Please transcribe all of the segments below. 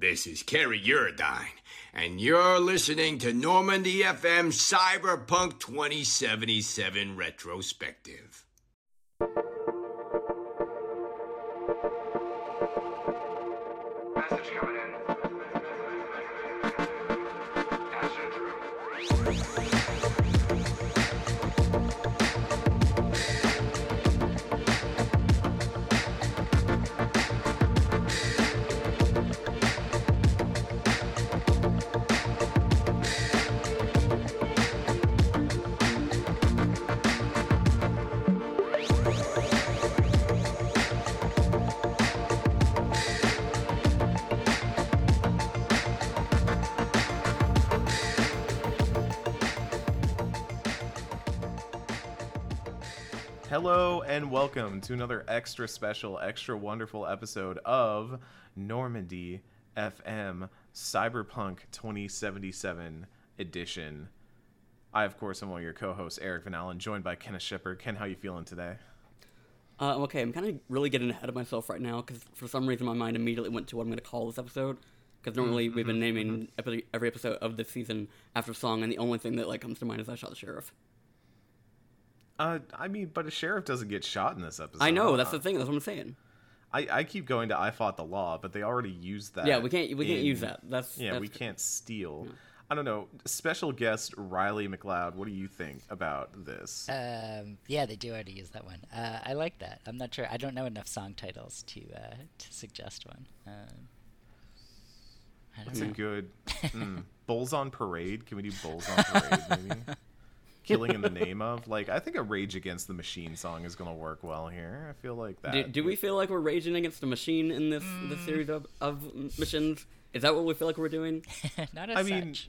This is Kerry Eurodyne, and you're listening to Normandy FM Cyberpunk 2077 Retrospective. And welcome to another extra special, extra wonderful episode of Normandy FM Cyberpunk 2077 edition. I, of course, am one of your co-hosts, Eric Van Allen, joined by Kenneth Shepard. Ken, how you feeling today? Uh, okay, I'm kind of really getting ahead of myself right now because for some reason my mind immediately went to what I'm going to call this episode. Because normally we've been naming epi- every episode of this season after a song, and the only thing that like comes to mind is "I Shot the Sheriff." Uh, I mean, but a sheriff doesn't get shot in this episode. I know that's Uh, the thing. That's what I'm saying. I, I keep going to I fought the law, but they already used that. Yeah, we can't we can't in- use that. That's Yeah, that's, we can't steal. I don't know. Special guest Riley MacLeod, what do you think about this? Um, yeah, they do already use that one. Uh, I like that. I'm not sure. I don't know enough song titles to uh, to suggest one. Um, I don't That's a good mm, Bulls on Parade. Can we do Bulls on Parade maybe? Killing in the name of like I think a Rage Against the Machine song is gonna work well here. I feel like that. Do, do we feel like we're raging against the machine in this Mm. this series of, of missions? Is that what we feel like we're doing? not as I mean, such.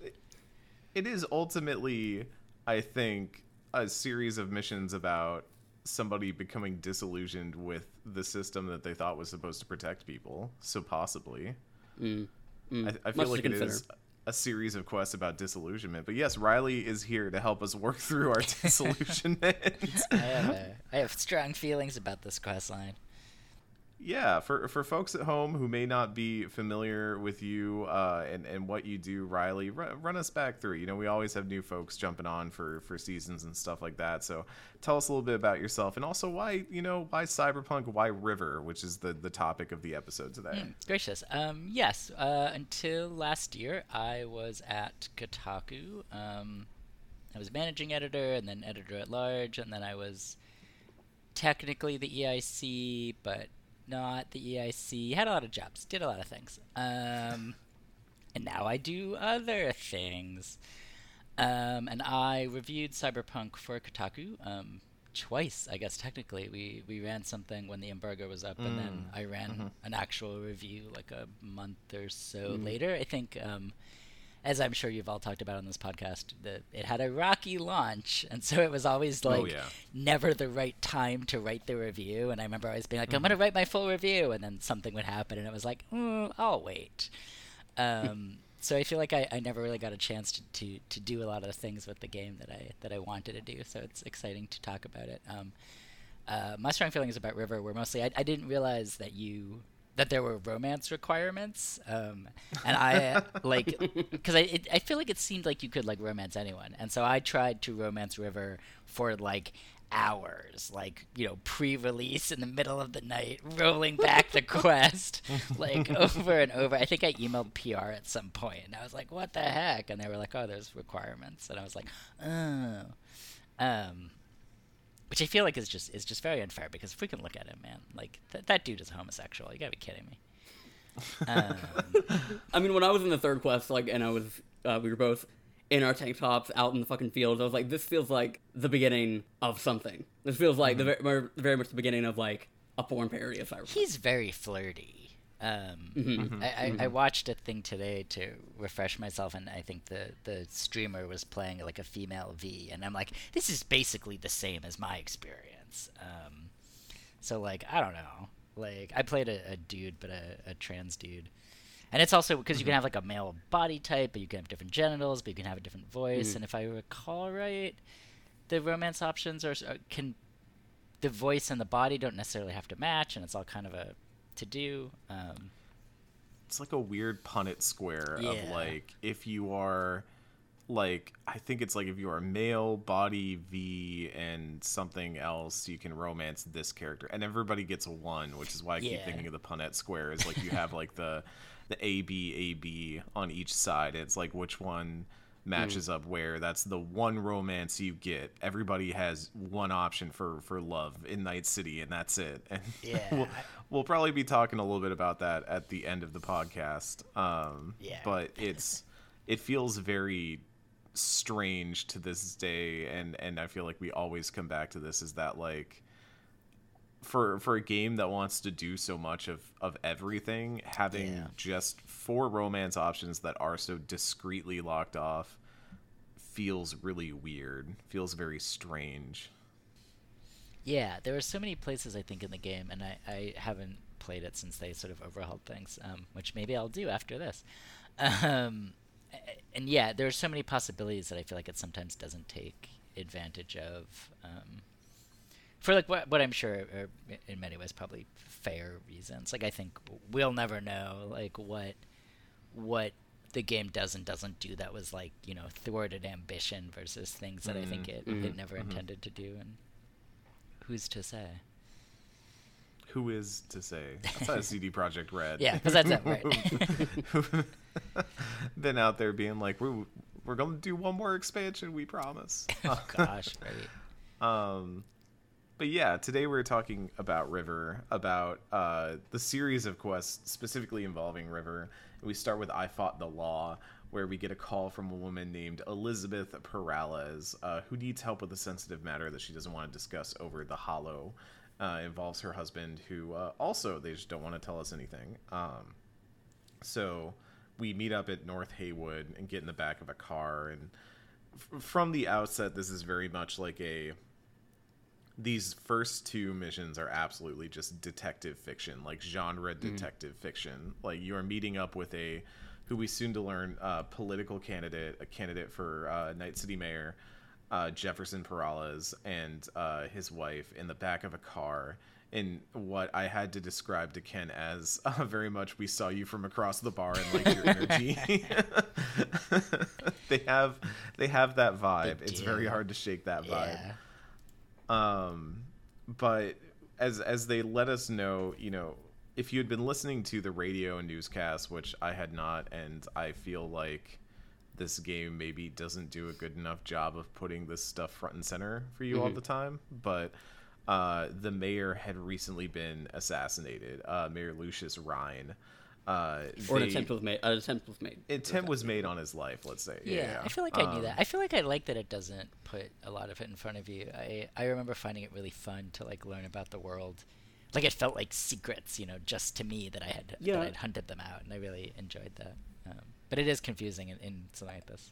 it is ultimately, I think, a series of missions about somebody becoming disillusioned with the system that they thought was supposed to protect people. So possibly, Mm, I, I feel to like it consider. is a series of quests about disillusionment. But yes, Riley is here to help us work through our disillusionment. I have, uh, I have strong feelings about this quest line. Yeah, for for folks at home who may not be familiar with you uh, and and what you do, Riley, run, run us back through. You know, we always have new folks jumping on for for seasons and stuff like that. So tell us a little bit about yourself and also why you know why cyberpunk, why River, which is the the topic of the episode today. Gracious. Um, yes. Uh, until last year, I was at Kotaku. Um, I was managing editor and then editor at large, and then I was technically the EIC, but not the EIC. Had a lot of jobs, did a lot of things. Um, and now I do other things. Um, and I reviewed Cyberpunk for Kotaku um, twice, I guess technically. We we ran something when the embargo was up, and then I ran an actual review like a month or so later. I think, um, as I'm sure you've all talked about on this podcast, the, it had a rocky launch, and so it was always like Oh, yeah. never the right time to write the review. And I remember always being like, I'm going to write my full review, and then something would happen, and it was like, mm, I'll wait. Um, so I feel like I, I never really got a chance to, to, to do a lot of the things with the game that I that I wanted to do. So it's exciting to talk about it. Um, uh, my strong feelings about River were mostly I, I didn't realize that you that there were romance requirements, um, and I like because I it, I feel like it seemed like you could like romance anyone, and so I tried to romance River for like hours, like you know, pre-release in the middle of the night, rolling back the quest, like over and over. I think I emailed PR at some point, and I was like, "What the heck?" And they were like, "Oh, there's requirements," and I was like, "Oh." Um, which I feel like is just is just very unfair because if we can look at him, man, like th- that dude is homosexual. You gotta be kidding me. Um, I mean, when I was in the third quest, like, and I was, uh, we were both in our tank tops out in the fucking fields. I was like, this feels like the beginning of something. This feels like the very, very, very much the beginning of like a porn parody of Cyberpunk. he's very flirty. Um, Mm-hmm. I, I, I watched a thing today to refresh myself, and I think the the streamer was playing like a female V, and I'm like, this is basically the same as my experience. Um, so like, I don't know. Like, I played a, a dude, but a, a trans dude. And it's also because you can have like a male body type, but you can have different genitals, but you can have a different voice. And if I recall right, the romance options are are- can the voice and the body don't necessarily have to match, and it's all kind of a to do. Um, it's like a weird Punnett square of like if you are like I think it's like if you are male, body V, and something else, you can romance this character, and everybody gets a one, which is why I keep thinking of the Punnett square. Is like you have like the the A B A B on each side. It's like which one matches up where. That's the one romance you get. Everybody has one option for for love in Night City, and that's it. And Yeah, we'll, we'll probably be talking a little bit about that at the end of the podcast. Um, Yeah. but it's it feels very strange to this day and and I feel like we always come back to this is that like for for a game that wants to do so much of of everything having Yeah. just four romance options that are so discreetly locked off feels really weird feels very strange Yeah, there are so many places I think in the game, and I, I haven't played it since they sort of overhauled things, um, which maybe I'll do after this. Um, and yeah, there are so many possibilities that I feel like it sometimes doesn't take advantage of. Um, for like what, what I'm sure are in many ways probably fair reasons. Like I think we'll never know like what what the game does and doesn't do that was like you know thwarted ambition versus things that I think it, it never intended to do and who's to say? Who is to say? That's not a CD Projekt Red. Yeah because that's it right. Who've been out there being like we're we're gonna do one more expansion we promise. Oh gosh right. Um, but yeah, today we're talking about River, about uh, the series of quests specifically involving River. We start with I Fought the Law, where we get a call from a woman named Elizabeth Perales, uh, who needs help with a sensitive matter that she doesn't want to discuss over the Holo. Uh, involves her husband, who uh, also they just don't want to tell us anything. Um, so we meet up at North Heywood and get in the back of a car. And f- from the outset, this is very much like a these first two missions are absolutely just detective fiction, like genre detective fiction. Like you are meeting up with a who we soon to learn uh, political candidate, a candidate for uh, Night City Mayor, uh, Jefferson Perales, and uh, his wife in the back of a car. In what I had to describe to Ken as uh, very much, we saw you from across the bar and like your energy. they have they have that vibe. It's very hard to shake that vibe yeah um but as as they let us know you know if you had been listening to the radio and newscast which i had not and i feel like this game maybe doesn't do a good enough job of putting this stuff front and center for you all the time but uh the mayor had recently been assassinated uh mayor lucius rhyne uh Or an attempt was made. An attempt was made. attempt was made on his life let's say Yeah, I feel like I knew Um, that. I feel like I like that it doesn't put a lot of it in front of you. I I remember finding it really fun to like learn about the world. Like it felt like secrets, you know, just to me that I had Yeah. that I'd hunted them out, and I really enjoyed that. Um, but it is confusing in, in something like this.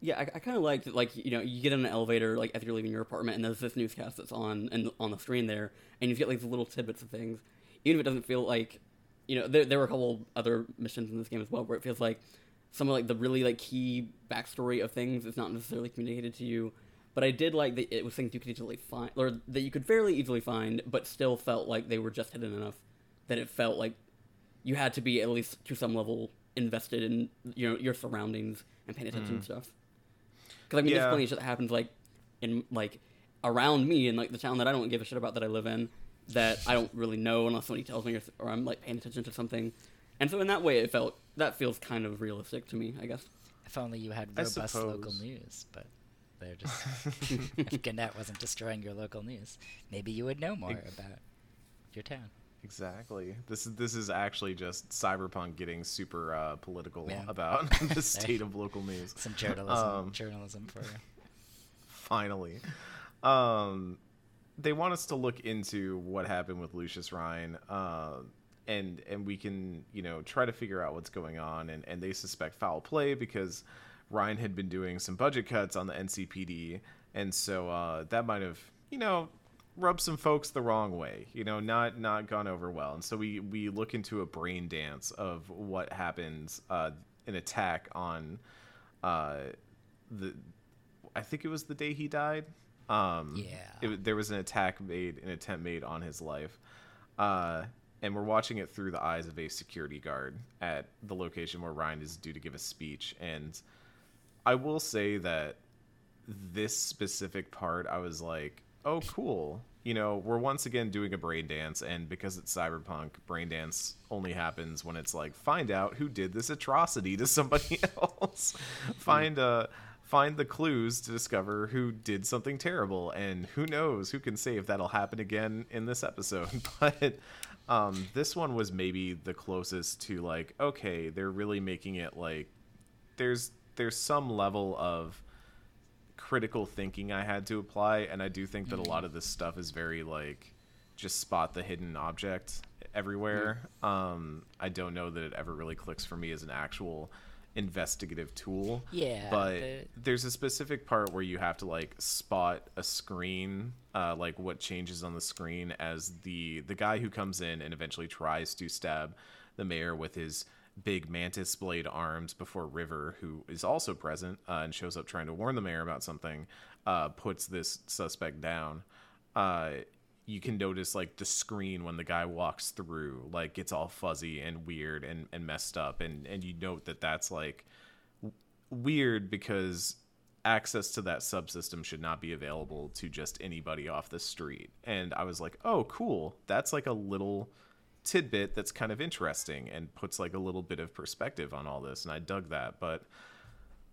Yeah, I, I kind of liked that, like you know you get in an elevator like as you're leaving your apartment and there's this newscast that's on and on the screen there and you get like these little tidbits of things, even if it doesn't feel like, you know, there there were a couple other missions in this game as well where it feels like some of like the really like key backstory of things is not necessarily communicated to you, but I did like that it was things you could easily find or that you could fairly easily find, but still felt like they were just hidden enough that it felt like you had to be at least to some level invested in you know your surroundings and paying attention to mm. stuff. Because I mean, Yeah. there's plenty of shit that happens like in like around me in like the town that I don't give a shit about that I live in that I don't really know unless somebody tells me or, or I'm like paying attention to something. And so in that way, it felt that feels kind of realistic to me. I guess. If only you had robust local news, but they're just if Gannett wasn't destroying your local news, maybe you would know more about your town. Exactly. This is this is actually just cyberpunk getting super uh, political Yeah. about the state of local news. Some journalism, Um, journalism for you. Finally, um, they want us to look into what happened with Lucius Rhyne, uh, and and we can you know try to figure out what's going on. And and they suspect foul play because Rhyne had been doing some budget cuts on the NCPD, and so uh, that might have you know rubbed some folks the wrong way. You know, not not gone over well. And so we we look into a brain dance of what happens, uh, an attack on uh, the I think it was the day he died. Um, Yeah. it, there was an attack made, an attempt made on his life, uh, and we're watching it through the eyes of a security guard at the location where Rhyne is due to give a speech. And I will say that this specific part, I was like, oh, cool. You know, we're once again doing a brain dance, and because it's cyberpunk, brain dance only happens when it's like find out who did this atrocity to somebody else, find uh find the clues to discover who did something terrible, and who knows who can say if that'll happen again in this episode. But um, this one was maybe the closest to like, okay, they're really making it like there's there's some level of critical thinking I had to apply, and I do think that a lot of this stuff is very like just spot the hidden object everywhere. Um, I don't know that it ever really clicks for me as an actual investigative tool. Yeah, but the- there's a specific part where you have to like spot a screen, uh, like what changes on the screen as the the guy who comes in and eventually tries to stab the mayor with his big mantis blade arms before River, who is also present uh, and shows up trying to warn the mayor about something, uh, puts this suspect down. You can notice like the screen when the guy walks through, like it's all fuzzy and weird and, and messed up, and and you note that that's like w- weird because access to that subsystem should not be available to just anybody off the street. And I was like, oh, cool. That's like a little tidbit that's kind of interesting and puts like a little bit of perspective on all this. And I dug that. But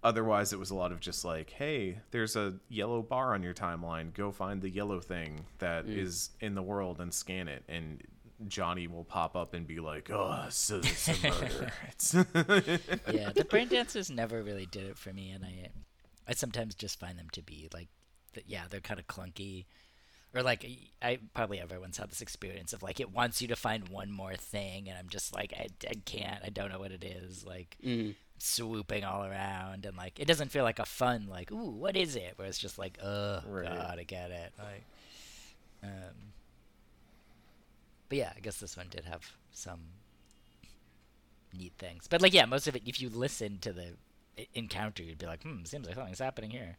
otherwise, it was a lot of just like, hey, there's a yellow bar on your timeline. Go find the yellow thing that mm. is in the world and scan it. And Johnny will pop up and be like, oh, so it's a murder. Yeah, the brain dancers never really did it for me, and I, I sometimes just find them to be like, yeah, they're kind of clunky, or like I probably everyone's had this experience of like it wants you to find one more thing, and I'm just like I, I can't, I don't know what it is, like mm. Swooping all around, and like it doesn't feel like a fun like ooh what is it, where it's just like oh Right. god I get it, like, um, but yeah, I guess this one did have some neat things. But like, yeah, most of it, if you listen to the encounter, you'd be like, hmm, seems like something's happening here.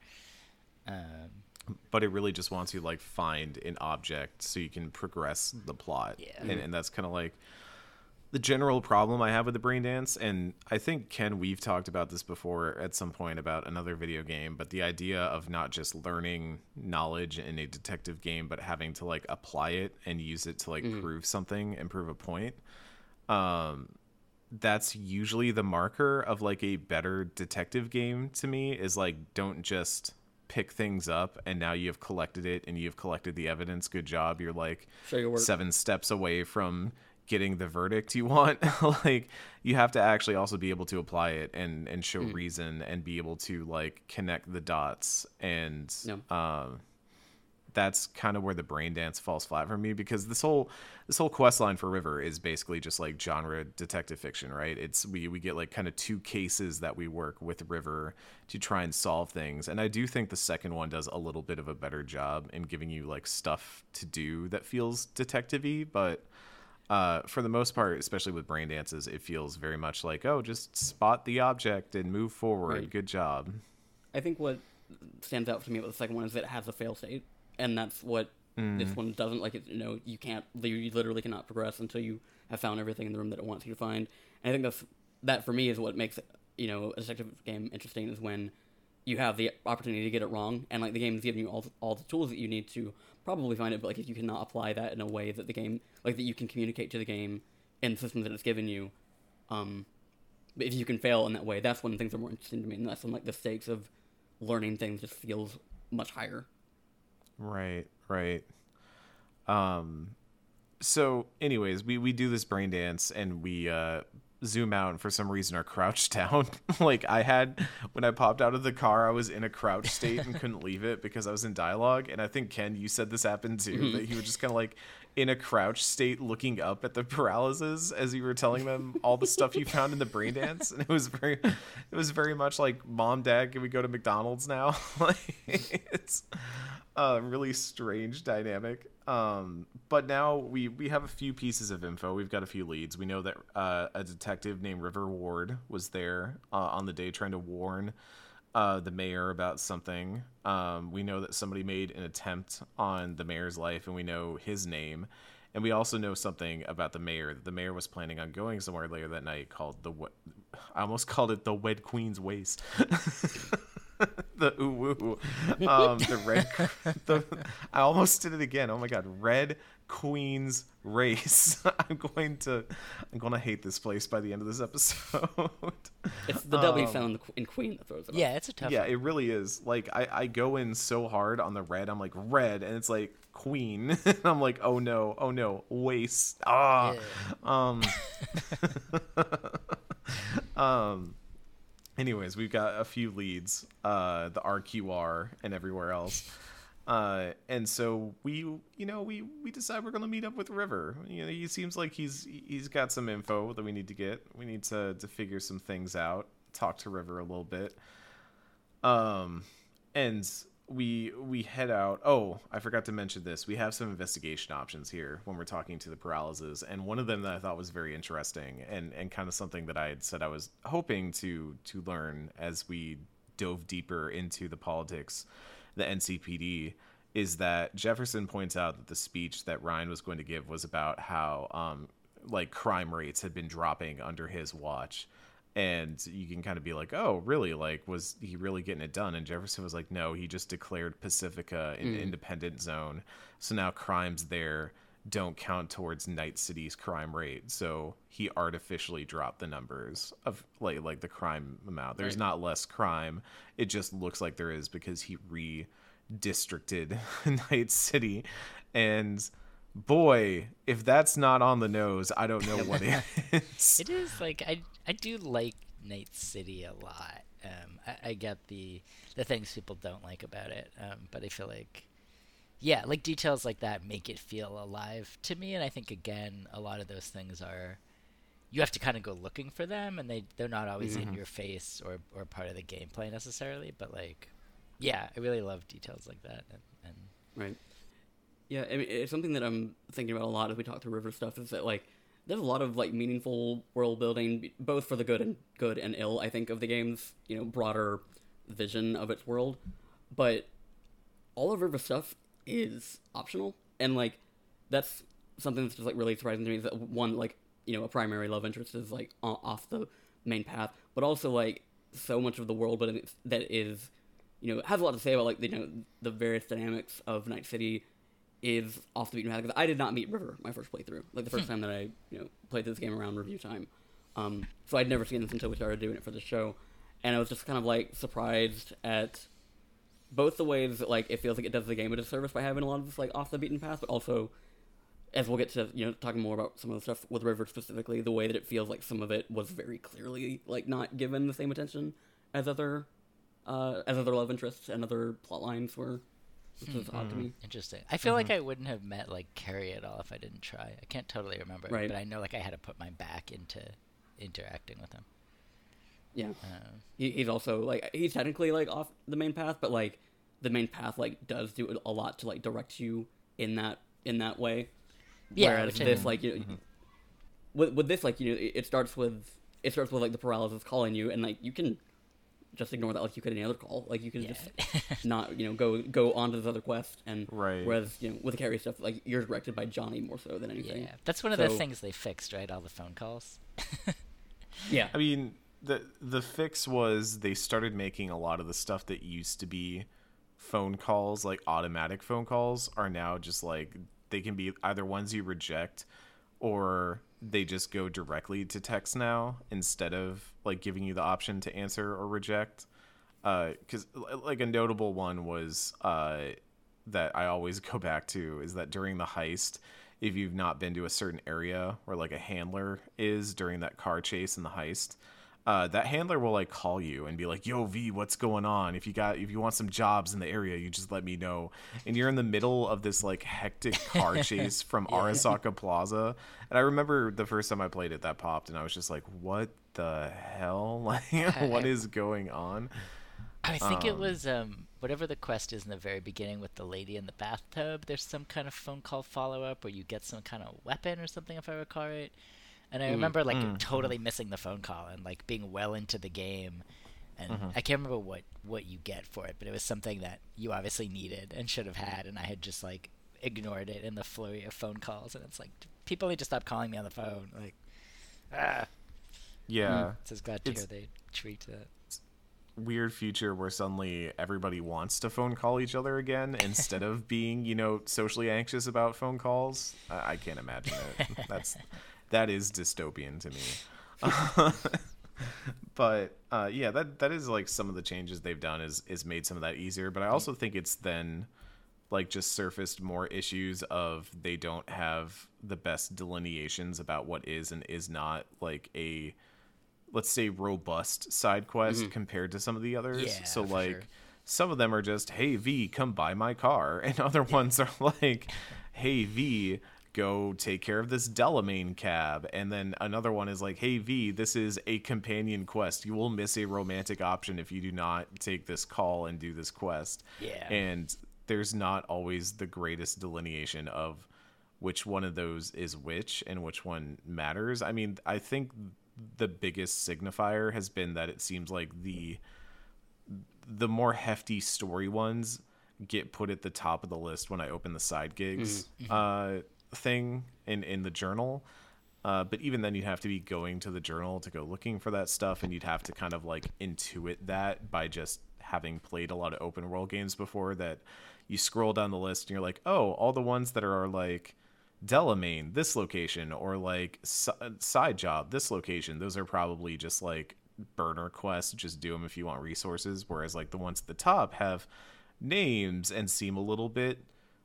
Um, but it really just wants you to like find an object so you can progress the plot Yeah. and, and that's kind of like the general problem i have with the brain dance and i think ken we've talked about this before at some point about another video game but the idea of not just learning knowledge in a detective game but having to like apply it and use it to like prove something and prove a point um that's usually the marker of like a better detective game to me is like don't just pick things up and now you've collected it and you've collected the evidence good job you're like Show your work. seven steps away from getting the verdict you want like you have to actually also be able to apply it and and show reason and be able to like connect the dots and Yeah. um that's kind of where the brain dance falls flat for me because this whole this whole quest line for River is basically just like genre detective fiction, right? It's we we get like kind of two cases that we work with River to try and solve things. And I do think the second one does a little bit of a better job in giving you like stuff to do that feels detective-y, but uh, for the most part, especially with brain dances, it feels very much like, oh, just spot the object and move forward. Right. Good job. I think what stands out to me about the second one is that it has a fail state, and that's what this one doesn't. Like, it, you know, you can't, you literally cannot progress until you have found everything in the room that it wants you to find. And I think that's that for me is what makes you know a detective game interesting is when you have the opportunity to get it wrong, and like the game is giving you all all the tools that you need to probably find it. But like if you cannot apply that in a way that the game like that you can communicate to the game in the systems that it's given you, um, but if you can fail in that way, that's when things are more interesting to me, and that's when like the stakes of learning things just feels much higher. Right, right. Um so anyways, we we do this brain dance and we uh zoom out and for some reason are crouched down. like I had when I popped out of the car, I was in a crouch state and couldn't leave it because I was in dialogue and I think Ken you said this happened too mm-hmm. that he was just kind of like in a crouch state looking up at the Peraleses as you were telling them all the stuff you found in the brain dance and it was very it was very much like mom dad can we go to McDonald's now like it's a really strange dynamic. Um, but now we we have a few pieces of info. We've got a few leads. We know that uh, a detective named River Ward was there uh, on the day trying to warn uh, the mayor about something. Um, we know that somebody made an attempt on the mayor's life, and we know his name. And we also know something about the mayor. The mayor was planning on going somewhere later that night called the. we- I almost called it the Wed Queen's Waste. the ooh woo. Um, the red. The, I almost did it again. Oh my god, Red Queen's Race. I'm going to. I'm going to hate this place by the end of this episode. It's the W Um, sound in Queen that throws it. off. Yeah, it's a tough. yeah, one. it really is. Like I, I go in so hard on the red. I'm like red, and it's like queen. I'm like, oh no, oh no, waste. Ah. Um. um. Anyways, we've got a few leads. Uh, the RQR and everywhere else. Uh, and so we, you know, we we decide we're gonna meet up with River. You know, he seems like he's he's got some info that we need to get. We need to to figure some things out. Talk to River a little bit. Um, and we we head out. Oh, I forgot to mention this. We have some investigation options here when we're talking to the Peraleses, and one of them that I thought was very interesting and and kind of something that I had said I was hoping to to learn as we dove deeper into the politics, the NCPD. Is that Jefferson points out that the speech that Rhyne was going to give was about how um, like crime rates had been dropping under his watch and you can kind of be like, "Oh, really? Like, was he really getting it done?" And Jefferson was like, "No, he just declared Pacifica an independent zone, so now crimes there don't count towards Night City's crime rate. So he artificially dropped the numbers of like like the crime amount. There's Right. not less crime. It just looks like there is because he redistricted Night City, and." Boy, if that's not on the nose, I don't know what is. It is like I I do like Night City a lot. Um, I, I get the the things people don't like about it, um, but I feel like yeah, like details like that make it feel alive to me, and I think again a lot of those things are you have to kind of go looking for them, and they they're not always in mm-hmm. your face or or part of the gameplay necessarily, but like yeah, I really love details like that, and, and Right. Yeah, I mean, it's something that I'm thinking about a lot as we talk through River stuff. Is that like there's a lot of like meaningful world building, both for the good and good and ill. I think of the game's you know broader vision of its world, but all of River stuff is optional, and like that's something that's just like really surprising to me. Is that one like you know a primary love interest is like off the main path, but also like so much of the world building that is you know has a lot to say about like you know the various dynamics of Night City is off the beaten path because I did not meet River my first playthrough. Like the first time that I you know played this game around review time. Um so I'd never seen this until we started doing it for the show. And I was just kind of like surprised at both the ways that like it feels like it does the game a disservice by having a lot of this like off the beaten path but also as we'll get to you know talking more about some of the stuff with River specifically the way that it feels like some of it was very clearly like not given the same attention as other uh, as other love interests and other plot lines were, which was odd to me. Interesting. I feel like I wouldn't have met like Kerry at all if I didn't try. I can't totally remember, Right. but I know like I had to put my back into interacting with him. Yeah, he, he's also like he's technically like off the main path, but like the main path like does do a lot to like direct you in that in that way. Yeah, Whereas which I- this like you know, mm-hmm. with with this like you know it, it starts with it starts with like the Peraleses calling you and like you can just ignore that like you could any other call like you can Yeah. just not you know go go on to this other quest and Right. whereas you know with the Kerry stuff like you're directed by Johnny more so than anything. yeah, that's one of the things they fixed, right? All the phone calls. Yeah. I mean, the the fix was they started making a lot of the stuff that used to be phone calls, like automatic phone calls, are now just like they can be either ones you reject or they just go directly to text now instead of like giving you the option to answer or reject. Because like a notable one was uh, that I always go back to is that during the heist, if you've not been to a certain area where like a handler is during that car chase in the heist, uh, that handler will like call you and be like, "Yo, V, what's going on? If you got if you want some jobs in the area, you just let me know." And you're in the middle of this like hectic car chase from Arasaka Plaza, and I remember the first time I played it, that popped, and I was just like, "What the hell? Like, what is going on?" I think it was um, whatever the quest is in the very beginning with the lady in the bathtub. There's some kind of phone call follow up where you get some kind of weapon or something, if I recall right. And I mm. remember like mm. totally missing the phone call and like being well into the game, and mm-hmm. I can't remember what what you get for it, but it was something that you obviously needed and should have had, and I had just like ignored it in the flurry of phone calls, and it's like people need to stop calling me on the phone. Like, ah. Yeah. Hmm. So I was glad to It's- hear they tweaked that. weird future where suddenly everybody wants to phone call each other again instead of being, you know, socially anxious about phone calls. I, I can't imagine it. That's that is dystopian to me. but uh, yeah, that that is like some of the changes they've done is is made some of that easier. But I also think it's then like just surfaced more issues of they don't have the best delineations about what is and is not like a let's say robust side quest compared to some of the others. Yeah, so like sure. some of them are just hey V, come buy my car, and other ones are like hey V, go take care of this Delamain cab, and then another one is like hey V, this is a companion quest. You will miss a romantic option if you do not take this call and do this quest. Yeah. And there's not always the greatest delineation of which one of those is which and which one matters. I mean, I think the biggest signifier has been that it seems like the the more hefty story ones get put at the top of the list when I open the side gigs uh, thing in in the journal. Uh, but even then, you'd have to be going to the journal to go looking for that stuff, and you'd have to kind of like intuit that by just having played a lot of open world games before. That you scroll down the list and you're like, oh, all the ones that are like Delamain, this location, or like side job, this location. Those are probably just like burner quests. Just do them if you want resources. Whereas like the ones at the top have names and seem a little bit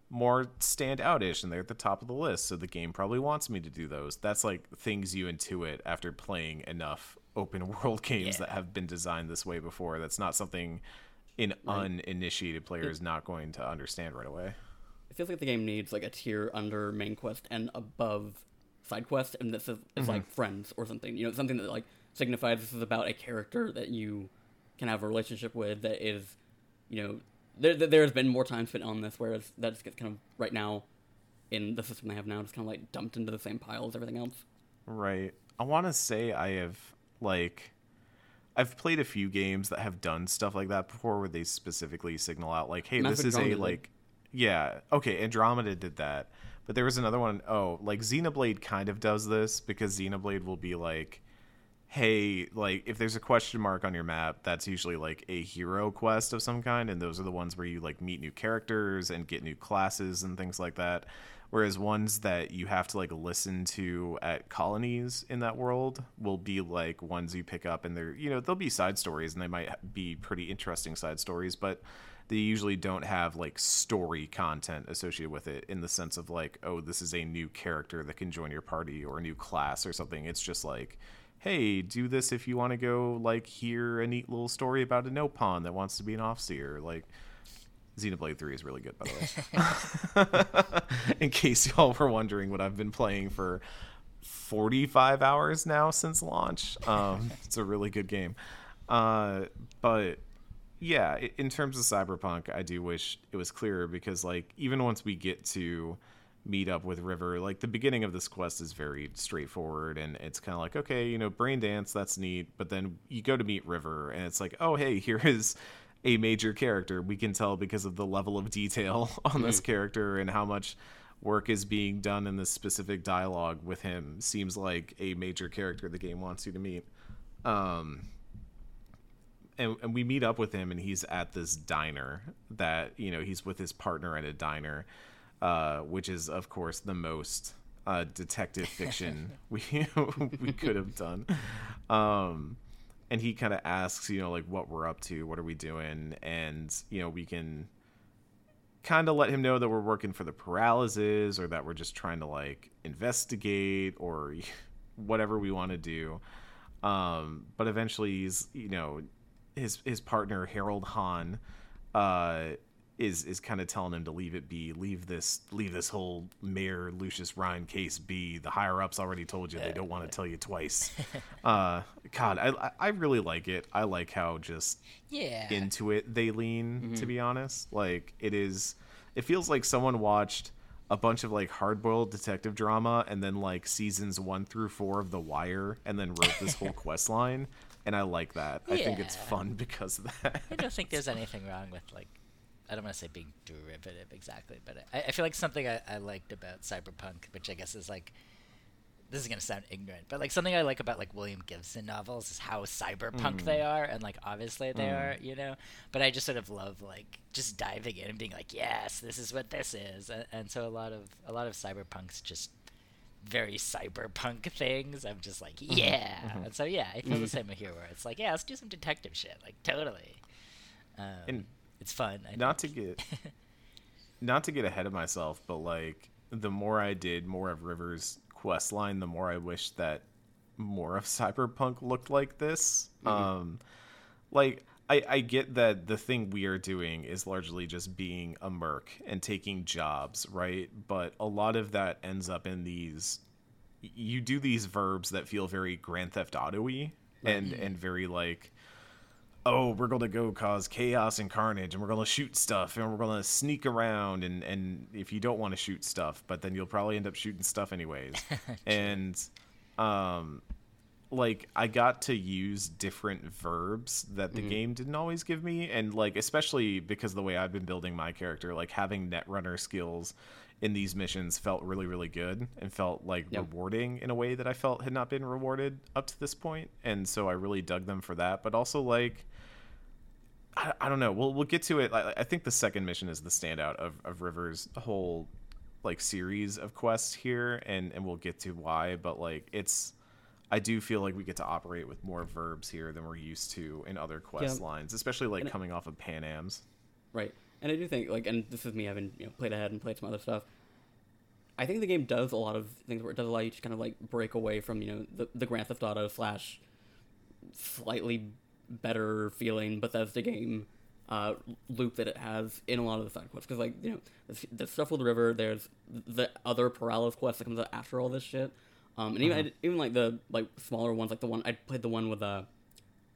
more stand outish and they're at the top of the list. So the game probably wants me to do those. That's like things you intuit after playing enough open world games Yeah. that have been designed this way before. That's not something an uninitiated player is not going to understand right away. It feels like the game needs like a tier under main quest and above side quest, and this is it's like mm-hmm. friends or something. You know, something that like signifies this is about a character that you can have a relationship with. That is, you know, there there- there's been more time spent on this, whereas that just gets kind of right now in the system they have now, just kind of like dumped into the same pile as everything else. Right. I want to say I have like I've played a few games that have done stuff like that before where they specifically signal out like hey Mass this is a did. like yeah, okay, Andromeda did that. But there was another one oh, like Xenoblade kind of does this because Xenoblade will be like hey, like if there's a question mark on your map, that's usually like a hero quest of some kind, and those are the ones where you like meet new characters and get new classes and things like that. Whereas ones that you have to like listen to at colonies in that world will be like ones you pick up, and they're you know they'll be side stories and they might be pretty interesting side stories, but they usually don't have like story content associated with it in the sense of like oh this is a new character that can join your party or a new class or something. It's just like hey, do this if you want to go like hear a neat little story about a Nopon that wants to be an offseer. Like Xenoblade 3 is really good, by the way. In case y'all were wondering what I've been playing for 45 hours now since launch. Um, it's a really good game. Uh, but yeah, in terms of Cyberpunk, I do wish it was clearer because, like, even once we get to meet up with River, like, the beginning of this quest is very straightforward and it's kind of like, okay, you know, brain dance, that's neat. But then you go to meet River and it's like, oh, hey, here is a major character. We can tell because of the level of detail on this character and how much work is being done in this specific dialogue with him. Seems like a major character the game wants you to meet. Um, and, and we meet up with him and he's at this diner that you know he's with his partner at a diner uh, which is of course the most uh, detective fiction we we could have done. Um, and he kind of asks you know like what we're up to what are we doing? And you know we can kind of let him know that we're working for the Peraleses or that we're just trying to like investigate or whatever we want to do. Um, but eventually he's you know his his partner Harold Hahn uh, is is kind of telling him to leave it be, leave this leave this whole Mayor Lucius Rhyne case be. The higher ups already told you they don't want to tell you twice. uh, God, I I- really like it. I like how just Yeah. into it they lean. To be honest, like it is, it feels like someone watched a bunch of like hard-boiled detective drama and then like seasons one through four of The Wire and then wrote this whole quest line. And I like that. I think it's fun because of that. I don't think there's anything wrong with like I don't want to say being derivative exactly, but I, I feel like something I, I liked about Cyberpunk, which I guess is like this is gonna sound ignorant, but like something I like about like William Gibson novels is how cyberpunk they mm. are, and like obviously they mm. are, you know. But I just sort of love like just diving in and being like, yes, this is what this is, and, and so a lot of a lot of cyberpunks just very cyberpunk things. I'm just like, mm-hmm. yeah, mm-hmm. and so yeah, I feel the mm-hmm. same here, where it's like, yeah, let's do some detective shit, like totally. Um, And it's fun. I not to get not to get ahead of myself, but like the more I did more of River's quest line, the more I wish that more of Cyberpunk looked like this. Um like I, I get that the thing we are doing is largely just being a merc and taking jobs, right? But a lot of that ends up in these you do these verbs that feel very Grand Theft Auto-y and and very like oh, we're gonna go cause chaos and carnage, and we're gonna shoot stuff, and we're gonna sneak around, and and if you don't want to shoot stuff, but then you'll probably end up shooting stuff anyways, and um, like I got to use different verbs that the game didn't always give me, and like especially because of the way I've been building my character, like having netrunner skills in these missions felt really really good and felt like Yep. rewarding in a way that I felt had not been rewarded up to this point, and so I really dug them for that. But also like I, I don't know. We'll we'll get to it. I, I think the second mission is the standout of of River's whole like series of quests here, and and we'll get to why. But like it's, I do feel like we get to operate with more verbs here than we're used to in other quest Yeah. lines, especially like And- coming off of Panam's. Right. And I do think like and this is me having, you know, played ahead and played some other stuff. I think the game does a lot of things where it does allow you to kind of like break away from, you know, the, the Grand Theft Auto slash slightly better feeling Bethesda game uh, loop that it has in a lot of the side quests. Because, like, you know, the, the stuff with the river, there's the other Peralez quest that comes out after all this shit. Um, and even, even like the like smaller ones, like the one I played the one with uh,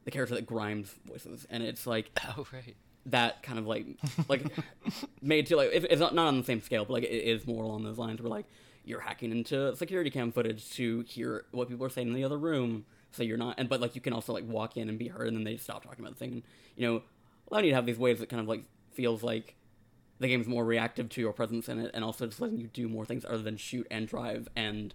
the character that Grimes voices, and it's like Oh right. that kind of like like made to like it's not, not on the same scale but like it is more along those lines where like you're hacking into security cam footage to hear what people are saying in the other room so you're not and but like you can also like walk in and be heard and then they stop talking about the thing and you know allowing you to have these ways that kind of like feels like the game's more reactive to your presence in it and also just letting you do more things other than shoot and drive and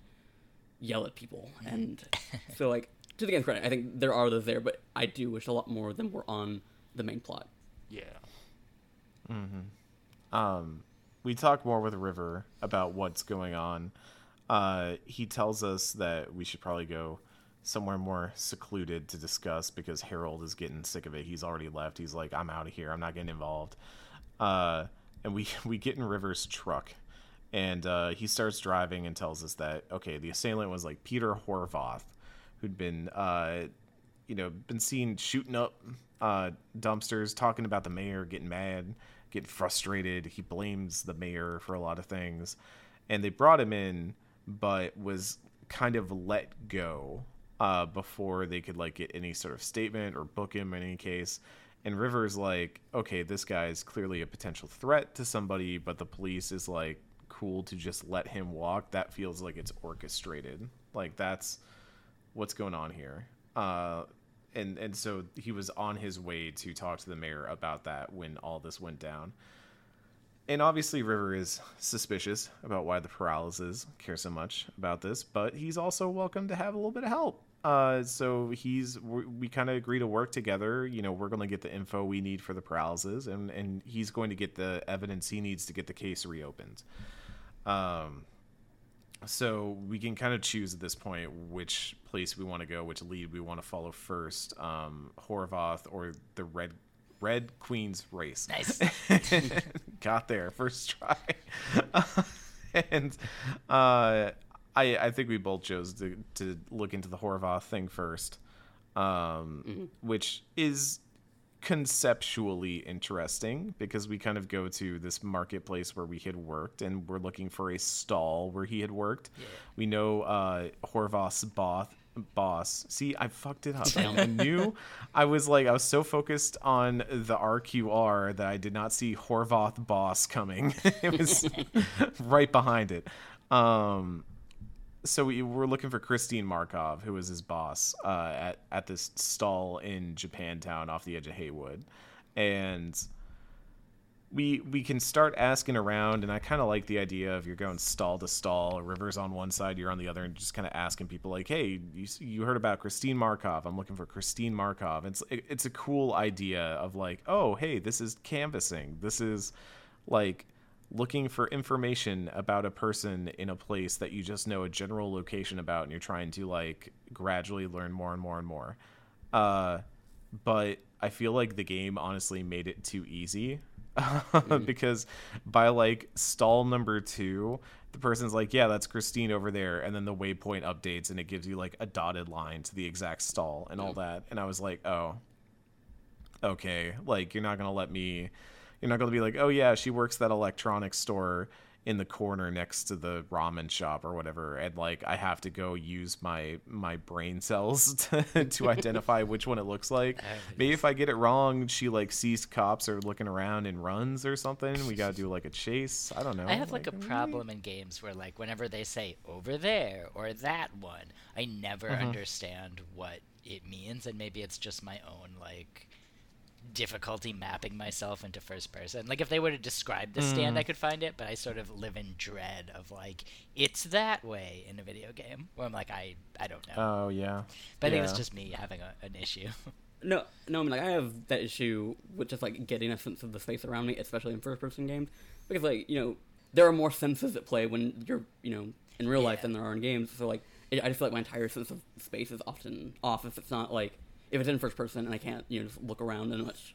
yell at people and so like to the game's credit i think there are those there but i do wish a lot more of them were on the main plot Yeah. um, we talk more with River about what's going on. Uh, he tells us that we should probably go somewhere more secluded to discuss because Harold is getting sick of it. He's already left. He's like, I'm out of here. I'm not getting involved. Uh, and we we get in River's truck, and uh, he starts driving and tells us that okay, the assailant was like Peter Horvath, who'd been uh, you know been seen shooting up uh, dumpsters, talking about the mayor, getting mad, getting frustrated. He blames the mayor for a lot of things, and they brought him in, but was kind of let go uh, before they could like get any sort of statement or book him in any case. And Rivers like, okay, this guy is clearly a potential threat to somebody, but the police is like cool to just let him walk. That feels like it's orchestrated. Like that's what's going on here. Uh, and and so he was on his way to talk to the mayor about that when all this went down. And obviously, River is suspicious about why the Peraleses care so much about this, but he's also welcome to have a little bit of help. Uh, so he's we, we kind of agree to work together. You know, we're going to get the info we need for the Peraleses, and and he's going to get the evidence he needs to get the case reopened. Um, so we can kind of choose at this point which place we want to go, which lead we want to follow first, um, Horvath or the Red Red Queen's race. Nice. Got there first try, and uh, I I think we both chose to to look into the Horvath thing first, um, which is conceptually interesting because we kind of go to this marketplace where we had worked and we're looking for a stall where he had worked. We know uh Horvath's boss boss. See, I fucked it up. I, I knew I was like I was so focused on the RQR that I did not see Horvath boss coming. it was right behind it. Um so we were looking for Christine Markov, who was his boss, uh, at at this stall in Japantown off the edge of Heywood, and we we can start asking around and i kind of like the idea of you're going stall to stall rivers on one side you're on the other and just kind of asking people like hey you, you heard about christine markov? I'm looking for christine markov. It's it's a cool idea of like oh hey this is canvassing. This is like looking for information about a person in a place that you just know a general location about and you're trying to like gradually learn more and more and more. Uh but i feel like the game honestly made it too easy because by like stall number two, the person's like, yeah, that's Christine over there, and then the waypoint updates and it gives you like a dotted line to the exact stall and all that. And I was like, oh, okay, like you're not gonna let me, you're not gonna be like, oh yeah, she works that electronics store in the corner next to the ramen shop or whatever and like i have to go use my my brain cells to, to identify which one it looks like. Maybe if i get it wrong she like sees cops are looking around and runs or something we gotta do like a chase. I don't know. I have like a maybe- problem in games where like whenever they say over there or that one, I never Mm-hmm. understand what it means and maybe it's just my own like difficulty mapping myself into first person. Like if they were to describe the Mm. stand I could find it, but I sort of live in dread of like it's that way in a video game where I'm like I I don't know. oh yeah but I think it's just me having a, an issue. No, no, I mean like I have that issue with just like getting a sense of the space around me, especially in first-person games, because like you know there are more senses at play when you're you know in real life than there are in games. So like it, I just feel like my entire sense of space is often off if it's not like if it's in first person and I can't you know just look around in a much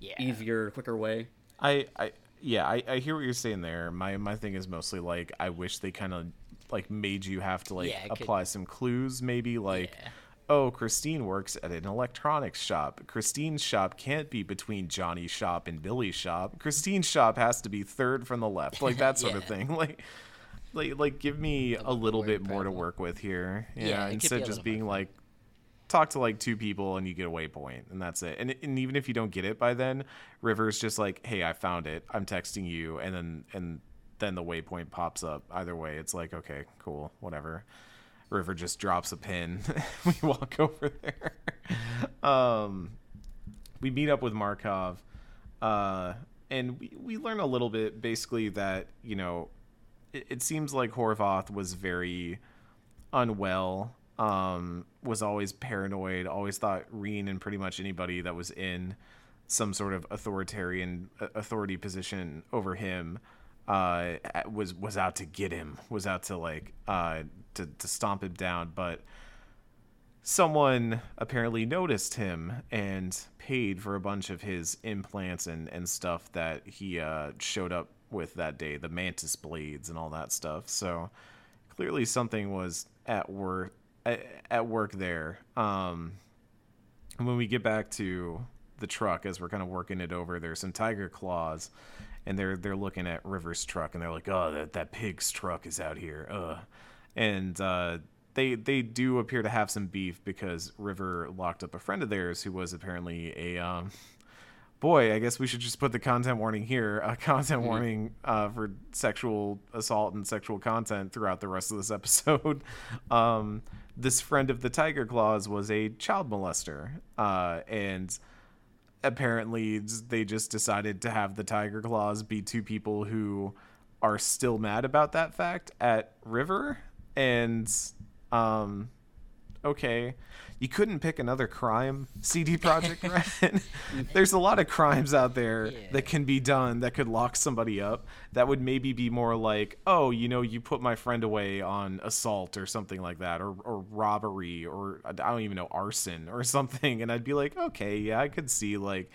yeah. easier, quicker way. I, I yeah, I, I hear what you're saying there. My my thing is mostly like I wish they kind of like made you have to like Yeah, it could- apply some clues, maybe like. Yeah. Oh, Christine works at an electronics shop. Christine's shop can't be between Johnny's shop and Billy's shop. Christine's shop has to be third from the left, like that sort of thing. Like, like, like, give me a little bit more to work with here. Yeah, Yeah, instead of just being like, talk to like two people and you get a waypoint and that's it. And, and even if you don't get it by then river's just like hey i found it. I'm texting you. And then and then the waypoint pops up. Either way it's like okay cool whatever. River just drops a pin. We walk over there. Um we meet up with markov uh and we, we learn a little bit basically that you know it, it seems like horvath was very unwell um was always paranoid always thought Rhyne and pretty much anybody that was in some sort of authoritarian uh, authority position over him uh was was out to get him was out to like uh to to stomp him down but someone apparently noticed him and paid for a bunch of his implants and, and stuff that he uh, showed up with that day, the mantis blades and all that stuff. So clearly something was at work at, at work there. Um, when we get back to the truck as we're kind of working it over, there's some tiger claws, and they're they're looking at River's truck and they're like, "Oh, that that pig's truck is out here." Uh, and uh, they they do appear to have some beef because River locked up a friend of theirs who was apparently a um, boy. I guess we should just put the content warning here. A content warning uh, for sexual assault and sexual content throughout the rest of this episode. um, this friend of the Tiger Claws was a child molester, uh, and apparently they just decided to have the Tiger Claws be two people who are still mad about that fact at River. And um okay you couldn't pick another crime CD Projekt Red there's a lot of crimes out there Yeah. that can be done that could lock somebody up that would maybe be more like oh you know you put my friend away on assault or something like that or, or robbery or I don't even know arson or something. And I'd be like okay yeah I could see like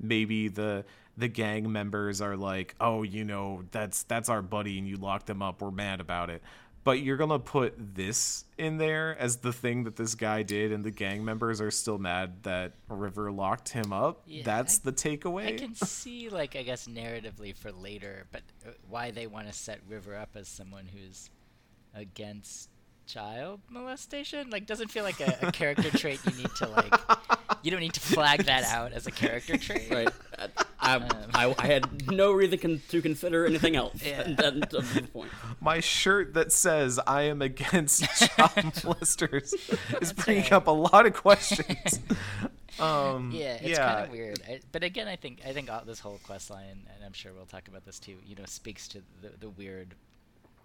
maybe the the gang members are like oh you know that's that's our buddy and you locked them up we're mad about it but you're gonna put this in there as the thing that this guy did and the gang members are still mad that river locked him up Yeah, that's I- the takeaway I can see, like, I guess narratively for later, but uh, why they want to set River up as someone who's against child molestation? Like, doesn't feel like a, a character trait you need to like. You don't need to flag that out as a character trait. Right. I, I, I had no reason con- to consider anything else Yeah. at, at this point. my shirt that says i am against child molesters is bringing up a lot of questions Um, yeah, it's yeah, kind of weird. I, but again, I think I think all, this whole quest line, and I'm sure we'll talk about this too. You know, speaks to the, the weird,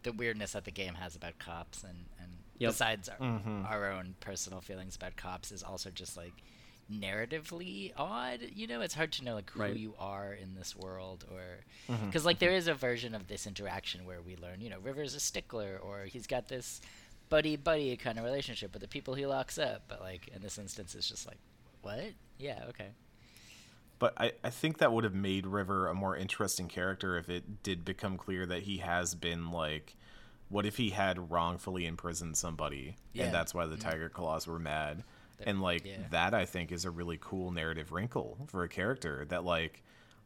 the weirdness that the game has about cops, and and Yep. besides our, Mm-hmm. our own personal feelings about cops, is also just like narratively odd. You know, it's hard to know like who Right. you are in this world, or Mm-hmm. because like there is a version of this interaction where we learn, you know, River's a stickler, or he's got this buddy buddy kind of relationship with the people he locks up. But like in this instance, it's just like, what? Yeah, okay. But I, I think that would have made River a more interesting character if it did become clear that he has been like what if he had wrongfully imprisoned somebody Yeah. and that's why the Tiger Claws were mad? And like yeah. that I think is a really cool narrative wrinkle for a character that like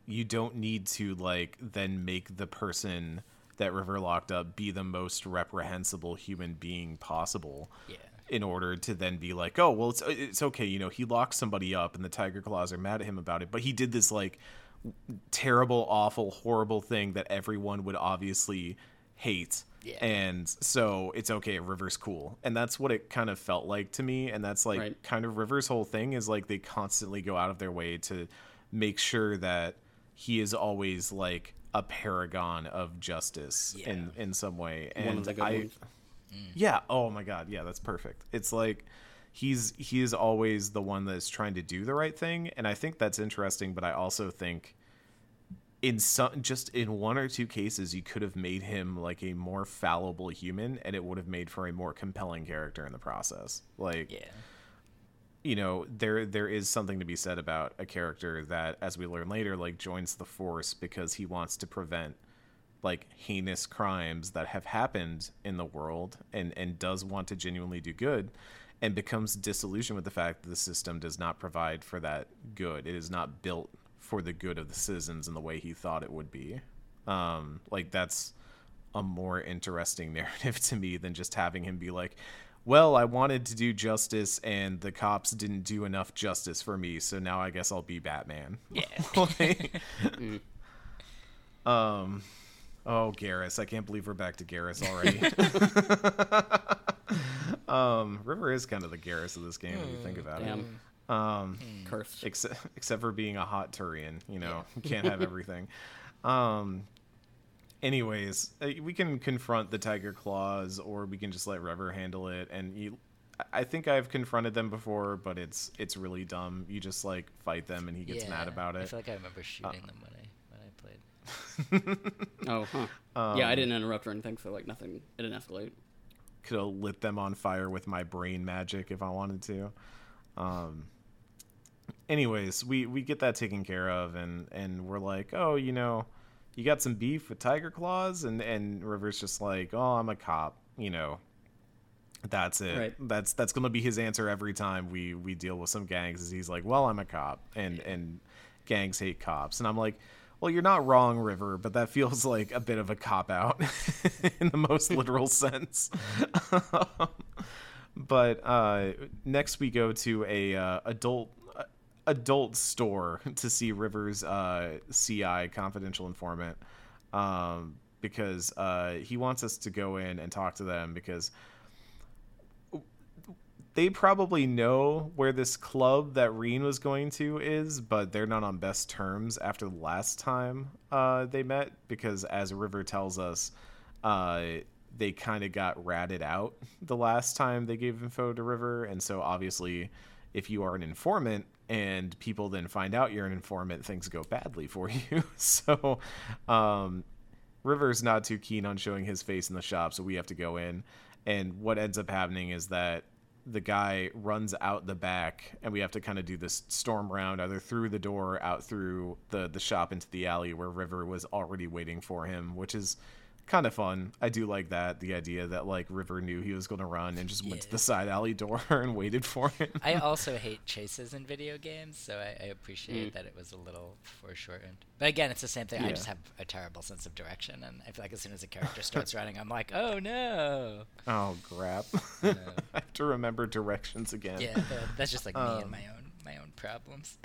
you don't need to like then make the person that River locked up be the most reprehensible human being possible Yeah. in order to then be like, oh, well, it's uh, it's okay, you know, he locked somebody up and the Tiger Claws are mad at him about it, but he did this like terrible, awful, horrible thing that everyone would obviously hate. Yeah. And so it's okay, River's cool. And that's what it kind of felt like to me. And that's like Right. kind of River's whole thing is like they constantly go out of their way to make sure that he is always like a paragon of justice in in some way. And One of the good I ones. Mm. yeah. Oh my god. Yeah, that's perfect. It's like he's he is always the one that's trying to do the right thing, and I think that's interesting. But I also think in some just in one or two cases you could have made him like a more fallible human, and it would have made for a more compelling character in the process. Like Yeah. you know there there is something to be said about a character that as we learn later like joins the force because he wants to prevent like heinous crimes that have happened in the world and and does want to genuinely do good and becomes disillusioned with the fact that the system does not provide for that good it is not built for the good of the citizens in the way he thought it would be um like that's a more interesting narrative to me than just having him be like, well, I wanted to do justice and the cops didn't do enough justice for me, so now I guess I'll be Batman. Yeah. Like- um oh Garrus, I can't believe we're back to Garrus already. um River is kind of the Garrus of this game when you think about it. Damn. Um Cursed. except except for being a hot Turian, you know, you can't have everything. Um anyways, uh, we can confront the tiger claws or we can just let River handle it and you I think I've confronted them before, but it's it's really dumb. You just like fight them and he gets yeah. mad about it. I feel like I remember shooting them when I when I played. Oh, huh. Um, yeah, I didn't interrupt or anything, so like nothing. It didn't escalate. Could have lit them on fire with my brain magic if I wanted to. Um anyways, we we get that taken care of and and we're like, "Oh, you know, you got some beef with Tiger Claws?" And and River's just like, "Oh, I'm a cop," you know. That's it. Right. That's that's gonna be his answer every time we we deal with some gangs. Is he's like, "Well, I'm a cop," and and gangs hate cops, and I'm like, "Well, you're not wrong, River, but that feels like a bit of a cop out in the most literal sense." but uh, next we go to a uh, adult adult store to see Rivers uh, CI confidential informant um, because uh, he wants us to go in and talk to them because they probably know where this club that Rhyne was going to is, but they're not on best terms after the last time uh, they met because, as River tells us, uh, they kind of got ratted out the last time they gave info to River, and so obviously, if you are an informant and people then find out you're an informant, things go badly for you. so, um, River's not too keen on showing his face in the shop, so we have to go in. And what ends up happening is that the guy runs out the back, and we have to kind of do this storm round, either through the door, out through the the shop into the alley where River was already waiting for him, which is kind of fun. I do like that the idea that like River knew he was going to run and just went to the side alley door and waited for him. I also hate chases in video games, so I, I Mm. appreciate that it was a little foreshortened. But again, it's the same thing. I just have a terrible sense of direction, and I feel like as soon as a character starts running, I'm like, oh no. oh crap! No. I have to remember directions again. Yeah, that's just like me Um, and my own my own problems.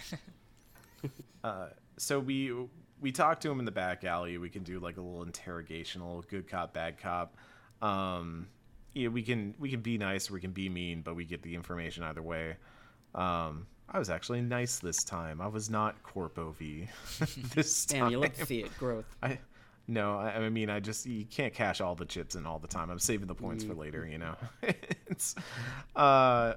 Uh, so we we talk to him in the back alley. We can do like a little interrogational, good cop, bad cop. Um, yeah, we can we can be nice, or we can be mean, but we get the information either way. Um, I was actually nice this time. I was not Corpo V this time. Damn, you love to see it growth. I no, I, I mean I just you can't cash all the chips in all the time. I'm saving the points for later, you know. it's, uh,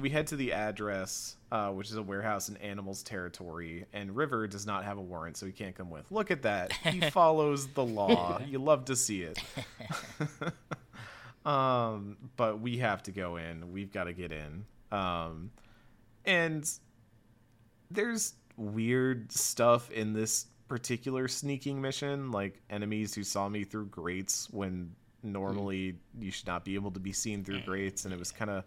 we head to the address, uh, which is a warehouse in animals territory, and River does not have a warrant, so he can't come with. Look at that. He follows the law. You love to see it. um, but we have to go in. We've got to get in. Um, and there's weird stuff in this particular sneaking mission, like enemies who saw me through grates when normally you should not be able to be seen through grates, and it was kind of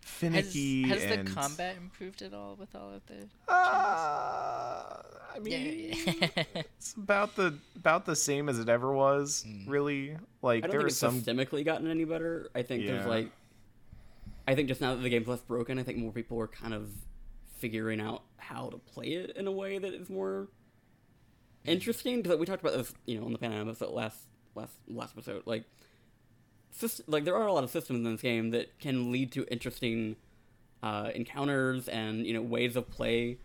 finicky. has and, the combat improved at all with all of the? Uh, I mean, it's about the about the same as it ever was. Really, like I don't there think are it's some. systemically gotten any better. I think there's like, I think just now that the game's less broken, I think more people are kind of figuring out how to play it in a way that is more interesting. Because we talked about this, you know, on the Panam episode last last last episode. Like, syst- like there are a lot of systems in this game that can lead to interesting uh, encounters and you know ways of play,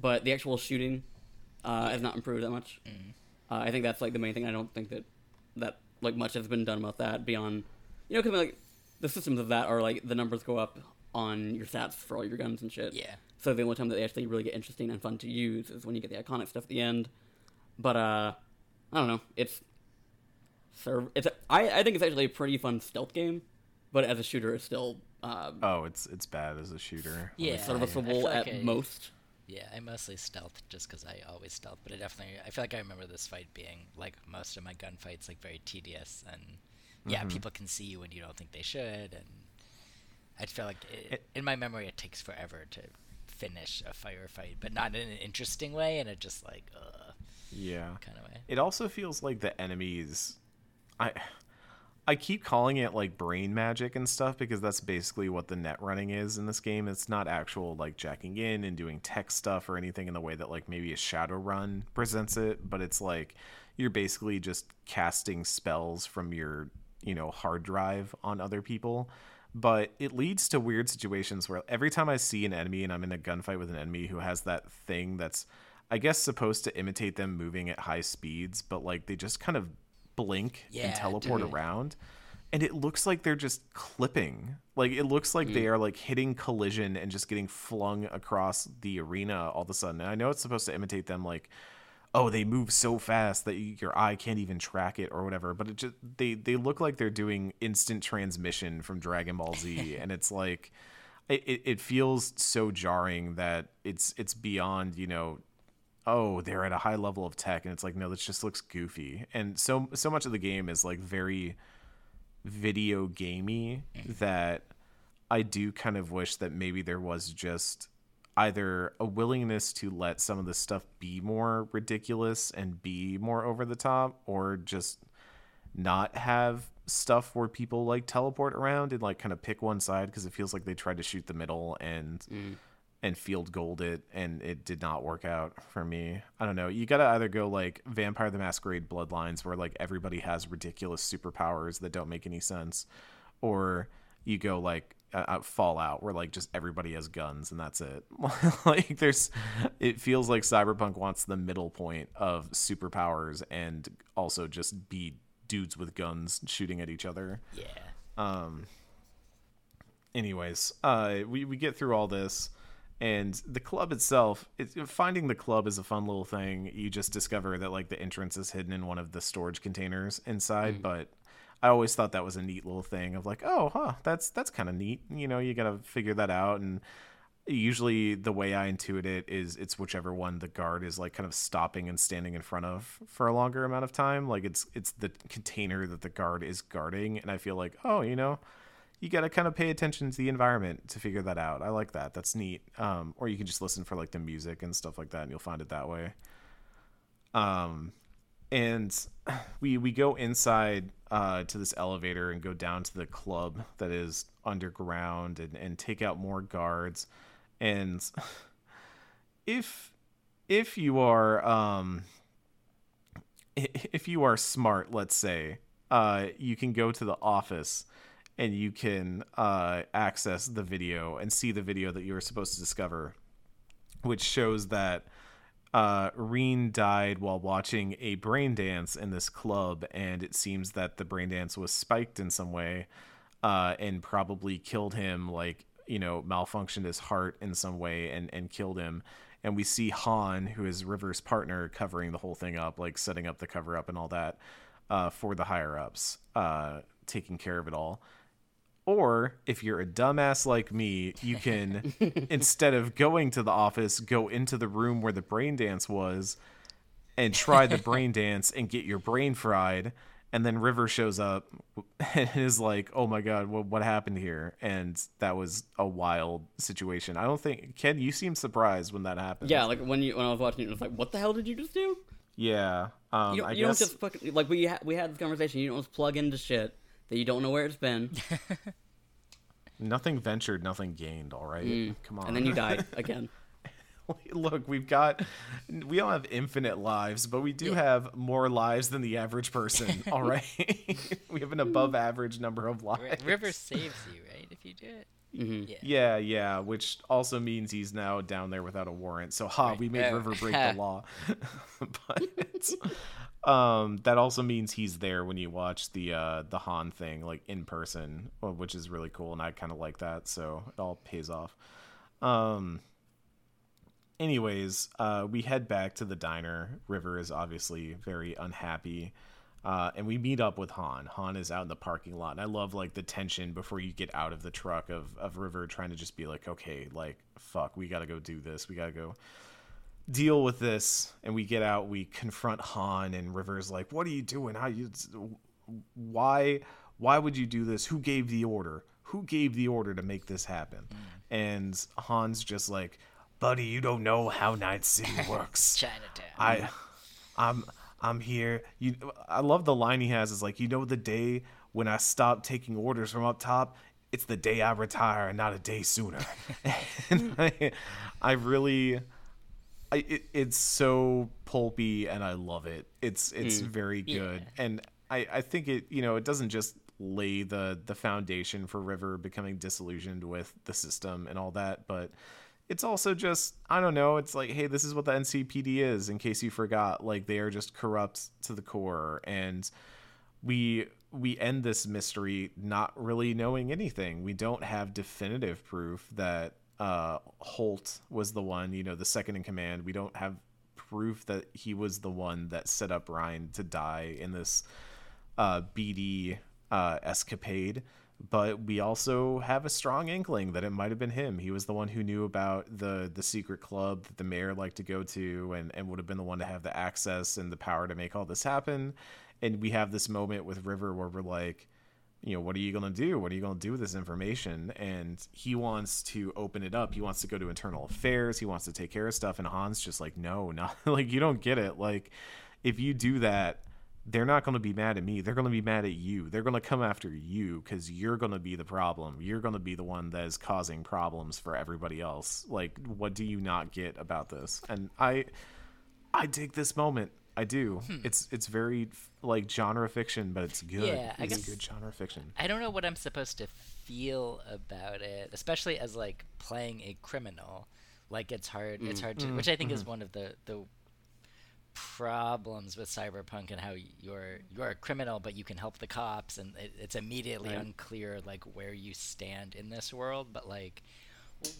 but the actual shooting uh, has not improved that much. Uh, I think that's like the main thing. I don't think that that like much has been done about that beyond you know because like the systems of that are like the numbers go up on your stats for all your guns and shit. Yeah. So the only time that they actually really get interesting and fun to use is when you get the iconic stuff at the end. But uh, I don't know. It's serve. It's a, I I think it's actually a pretty fun stealth game, but as a shooter, it's still uh, Oh, it's it's bad as a shooter. Yeah, I- I serviceable feel at I- most. Yeah, I mostly stealth just because I always stealth, but I definitely I feel like I remember this fight being like most of my gunfights like very tedious and yeah, Mm-hmm. people can see you when you don't think they should, and I feel like it, in my memory it takes forever to finish a firefight, but not in an interesting way, and it just like uh Yeah. kind of way. It also feels like the enemies I I keep calling it like brain magic and stuff because that's basically what the net running is in this game. It's not actual like jacking in and doing tech stuff or anything in the way that like maybe a Shadowrun presents it, but it's like you're basically just casting spells from your, you know, hard drive on other people. But it leads to weird situations where every time I see an enemy and I'm in a gunfight with an enemy who has that thing that's I guess supposed to imitate them moving at high speeds, but like they just kind of blink and teleport dude. around. And it looks like they're just clipping. Like it looks like they mm. are like hitting collision and just getting flung across the arena all of a sudden. And I know it's supposed to imitate them like oh they move so fast that your eye can't even track it or whatever but it just they they look like they're doing instant transmission from dragon ball z and it's like it, it feels so jarring that it's it's beyond you know oh they're at a high level of tech and it's like no this just looks goofy. And so so much of the game is like very video gamey that i do kind of wish that maybe there was just either a willingness to let some of this stuff be more ridiculous and be more over the top or just not have stuff where people like teleport around and like kind of pick one side because it feels like they tried to shoot the middle and mm. And field goal it and it did not work out for me i don't know you gotta either go like vampire the masquerade bloodlines where like everybody has ridiculous superpowers that don't make any sense or you go like uh, uh, fallout where like just everybody has guns and that's it like there's it feels like cyberpunk wants the middle point of superpowers and also just be dudes with guns shooting at each other Yeah. Um. Anyways uh we, we get through all this and the club itself it, finding the club is a fun little thing. You just discover that like the entrance is hidden in one of the storage containers inside mm. but i always thought that was a neat little thing of like oh huh that's that's kind of neat. You know you gotta figure that out and usually the way i intuit it is it's whichever one the guard is like kind of stopping and standing in front of for a longer amount of time. Like it's it's the container that the guard is guarding and i feel like oh you know you got to kind of pay attention to the environment to figure that out. I like that. That's neat. Um, or you can just listen for like the music and stuff like that, and you'll find it that way. Um, and we we go inside uh, to this elevator and go down to the club that is underground and, and take out more guards. And if if you are um, if you are smart, let's say, uh, you can go to the office and you can uh, access the video and see the video that you were supposed to discover, which shows that uh, Rhyne died while watching a brain dance in this club, and it seems that the brain dance was spiked in some way uh, and probably killed him, like, you know, malfunctioned his heart in some way and, and killed him. And we see Han, who is River's partner, covering the whole thing up, like setting up the cover up and all that uh, for the higher ups, uh, taking care of it all. Or if you're a dumbass like me, you can instead of going to the office, go into the room where the brain dance was and try the brain dance and get your brain fried. And then River shows up and is like, "Oh my god, what what happened here?" And that was a wild situation. I don't think Ken, you seem surprised when that happened. Yeah, like when you when I was watching it, it was like, what the hell did you just do? yeah. Um, You don't, I you guess don't just fucking like we ha- we had this conversation. You don't just plug into shit that you don't know where it's been, nothing ventured, nothing gained. All right, come on. Mm. and then you die again. look we've got we don't have infinite lives but we do have more lives than the average person all right we have an above average number of lives River saves you, right? If you do it. Mhm. Yeah. yeah yeah which also means he's now down there without a warrant so ha we made Oh. river break the law but um that also means he's there when you watch the uh the han thing like in person uh, which is really cool and i kind of like that so it all pays off um anyways, uh, we head back to the diner. River is obviously very unhappy. Uh, and we meet up with Han. Han is out in the parking lot. And I love like the tension before you get out of the truck of, of River trying to just be like, okay, like, fuck, we gotta go do this. We gotta go deal with this. And we get out, we confront Han, and River's like, what are you doing? How you why why would you do this? Who gave the order? Who gave the order to make this happen? Mm. And Han's just like, buddy, you don't know how Night City works. Chinatown. I, I'm, I'm here. You, I love the line he has. Is like, you know, the day when I stop taking orders from up top, it's the day I retire, and not a day sooner. and I, I really, I, it, it's so pulpy, and I love it. It's it's mm. very good, and I, I think it, you know, it doesn't just lay the the foundation for River becoming disillusioned with the system and all that, but it's also just I don't know. It's like, hey, this is what the NCPD is. In case you forgot, like they are just corrupt to the core, and we we end this mystery not really knowing anything. We don't have definitive proof that uh, Holt was the one, you know, the second in command. We don't have proof that he was the one that set up Rhyne to die in this uh, BD uh, escapade. But we also have a strong inkling that it might have been him. He was the one who knew about the the secret club that the mayor liked to go to, and and would have been the one to have the access and the power to make all this happen. And we have this moment with River where we're like, you know, what are you going to do? What are you going to do with this information? And he wants to open it up. He wants to go to internal affairs. He wants to take care of stuff. And Han's just like, no, not like you don't get it. Like, if you do that, they're not going to be mad at me. They're going to be mad at you. They're going to come after you because you're going to be the problem. You're going to be the one that is causing problems for everybody else. Like, what do you not get about this? And I, I dig this moment. I do. Hmm. It's it's very like genre fiction, but it's good. Yeah, I it's guess- good genre fiction. I don't know what I'm supposed to feel about it, especially as like playing a criminal. Like it's hard. It's mm. hard to, mm-hmm. which I think is mm-hmm. one of the the problems with cyberpunk and how you're you're a criminal, but you can help the cops, and it, it's immediately Right. unclear like where you stand in this world. But like,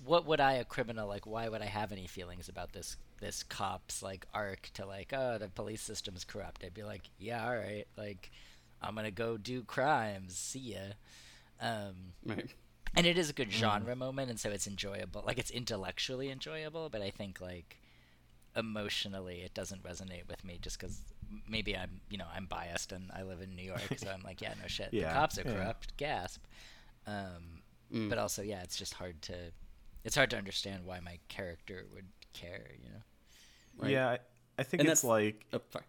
what would I, a criminal, like? Why would I have any feelings about this this cop's like arc to like, oh, the police system's corrupt? I'd be like, yeah, all right, like, I'm gonna go do crimes. See ya. Um, Right. and it is a good genre moment, and so it's enjoyable. Like it's intellectually enjoyable, but I think like emotionally it doesn't resonate with me just because maybe I'm you know I'm biased and I live in New York, so I'm like, yeah, no shit, Yeah, the cops are yeah. corrupt. Gasp. Um, Mm. But also, yeah, it's just hard to it's hard to understand why my character would care. You know. Right. Yeah, I, I think And it's like Oh, sorry.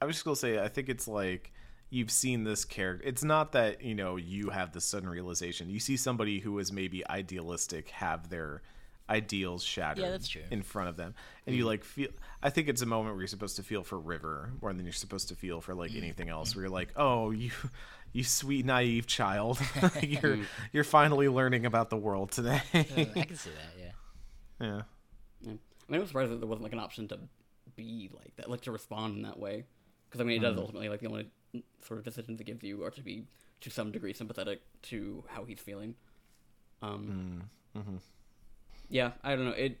I was just gonna say I think it's like you've seen this character. It's not that you know you have the sudden realization. You see somebody who is maybe idealistic have their ideals shattered Yeah, that's true. in front of them, and you like feel. I think it's a moment where you're supposed to feel for River more than you're supposed to feel for like anything else. Where you're like, oh, you you sweet naive child. you're you're finally learning about the world today. Uh, I can see that. Yeah. yeah. Yeah. I mean, I'm surprised that there wasn't like an option to be like that, like to respond in that way. Because I mean, it does hmm. ultimately like the only sort of decisions it gives you are to be to some degree sympathetic to how he's feeling. Um, hmm. mm-hmm. Yeah, I don't know. It,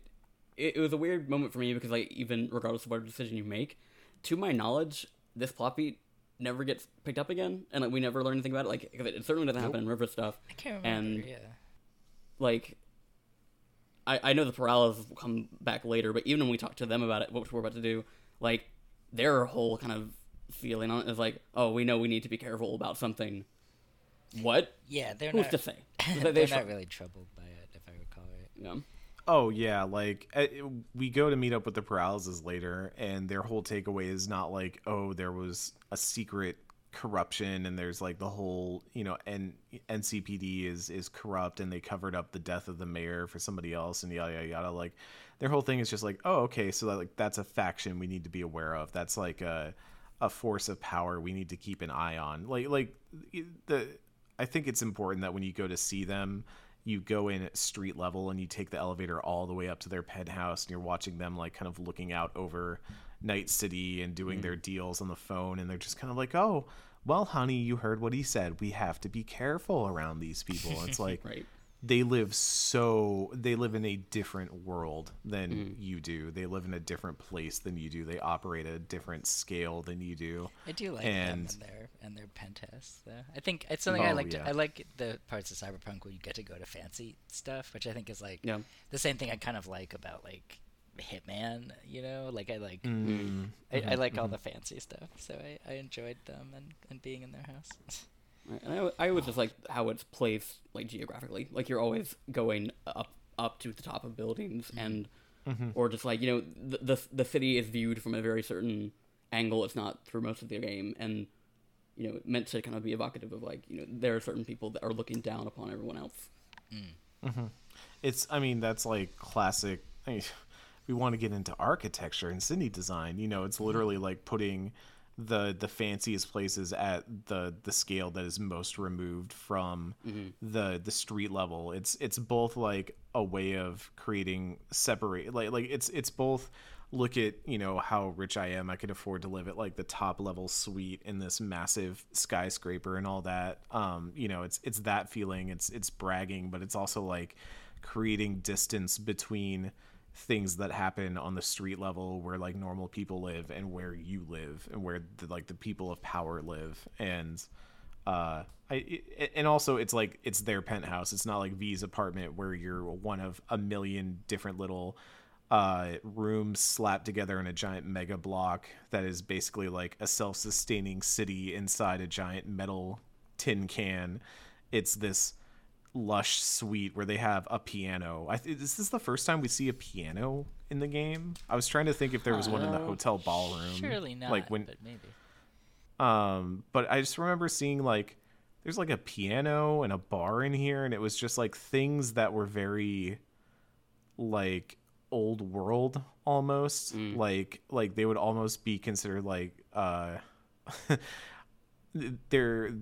it it was a weird moment for me because like even regardless of what decision you make, to my knowledge, this plot beat never gets picked up again, and like we never learn anything about it. Like 'cause it, it certainly doesn't happen in River stuff. I can't remember. And yeah. like I, I know the Peralez will come back later, but even when we talk to them about it, what we're about to do, like their whole kind of feeling on it is like, oh, we know we need to be careful about something. What? Yeah, they're Who's not. to say? They- they're they not really troubled by it, if I recall right. Yeah. Oh yeah, like uh, we go to meet up with the Peraleses later, and their whole takeaway is not like, oh, there was a secret corruption, and there's like the whole, you know, and NCPD is is corrupt, and they covered up the death of the mayor for somebody else, and yada yada yada. Like their whole thing is just like, oh, okay, so that, like that's a faction we need to be aware of. That's like a a force of power we need to keep an eye on. Like like the I think it's important that when you go to see them, you go in at street level and you take the elevator all the way up to their penthouse and you're watching them like kind of looking out over Night City and doing mm-hmm. their deals on the phone and they're just kind of like, "Oh, well, honey, you heard what he said. We have to be careful around these people." It's like Right. they live so they live in a different world than mm. you do. They live in a different place than you do. They operate at a different scale than you do. I do like And- them and their and their penthouse though. I think it's something I Oh, like. yeah. I like the parts of Cyberpunk where you get to go to fancy stuff, which I think is like Yeah. the same thing I kind of like about like Hitman. You know, like I like Mm. I, I mm-hmm. like all mm-hmm. the fancy stuff, so I, I enjoyed them and, and being in their house. And I, I always just like how it's placed like geographically. Like you're always going up up to the top of buildings mm-hmm. and or just like you know the, the the city is viewed from a very certain angle. It's not through most of the game and you know meant to kind of be evocative of like you know there are certain people that are looking down upon everyone else. Mm. It's, I mean, that's like classic. I mean, we want to get into architecture and city design. You know, it's literally like putting the the fanciest places at the the scale that is most removed from the the street level. It's it's both like a way of creating separate like like it's it's both look at you know how rich I am. I could afford to live at like the top level suite in this massive skyscraper and all that. Um, you know, it's it's that feeling. It's it's bragging, but it's also like creating distance between things that happen on the street level where like normal people live and where you live and where the, like the people of power live. And uh I and also it's like it's their penthouse. It's not like V's apartment where you're one of a million different little uh rooms slapped together in a giant mega block that is basically like a self-sustaining city inside a giant metal tin can. It's this lush suite where they have a piano. I th- is this the first time we see a piano in the game? I was trying to think if there was one in the Uh, hotel ballroom. Surely not. Like when but maybe. um but I just remember seeing like there's like a piano and a bar in here and it was just like things that were very like old world almost like like they would almost be considered like uh they're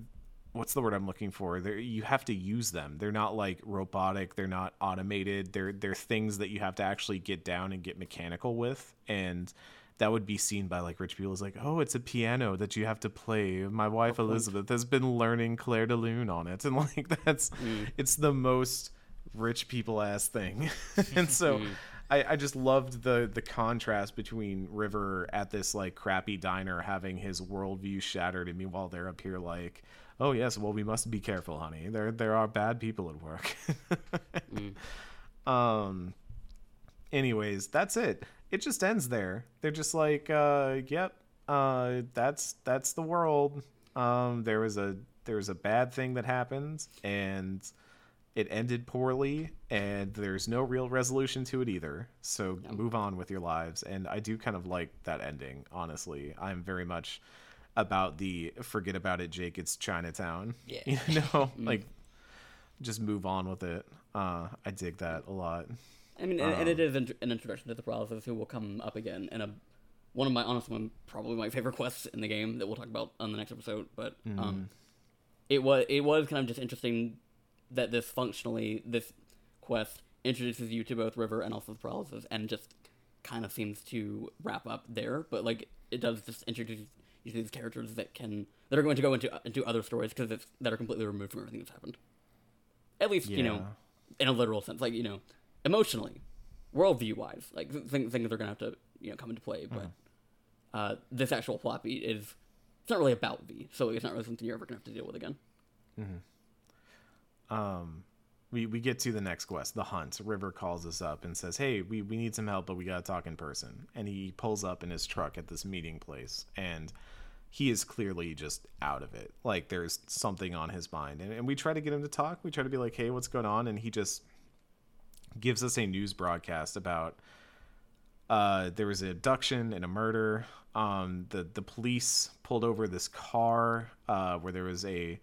what's the word I'm looking for? They're you have to use them. They're not like robotic. They're not automated. They're they're things that you have to actually get down and get mechanical with, and that would be seen by like rich people as like, oh, it's a piano that you have to play. My wife Elizabeth has been learning Clair de Lune on it, and like that's mm. it's the most rich people ass thing, and so. Mm. I, I just loved the the contrast between River at this like crappy diner having his worldview shattered, and meanwhile they're up here like, oh yes, well we must be careful, honey. There there are bad people at work. Um. Anyways, that's it. It just ends there. They're just like, uh, yep, uh, that's that's the world. Um, there was a there was a bad thing that happened, and it ended poorly, and there's no real resolution to it either. So move on with your lives. And I do kind of like that ending. Honestly, I'm very much about the forget about it, Jake. It's Chinatown. Yeah. you know, like just move on with it. Uh, I dig that a lot. I mean, and, and it is an introduction to the Peraleses who will come up again in a one of my honestly one probably my favorite quests in the game that we'll talk about on the next episode. But um, it was it was kind of just interesting that this functionally this quest introduces you to both River and also the Peraleses, and just kind of seems to wrap up there. But like it does just introduce you these characters that can that are going to go into into other stories because it's that are completely removed from everything that's happened. At least you know, in a literal sense, like you know, emotionally, worldview wise, like th- things things are going to have to you know come into play. But uh, this actual plot beat is it's not really about V, so it's not really something you're ever going to have to deal with again. um we we get to the next quest. The hunt. River calls us up and says hey we, we need some help but we gotta talk in person. And he pulls up in his truck at this meeting place and he is clearly just out of it. Like there's something on his mind. And, and we try to get him to talk. We try to be like hey what's going on? And he just gives us a news broadcast about uh, there was an abduction and a murder. Um, the the police pulled over this car uh, where there was a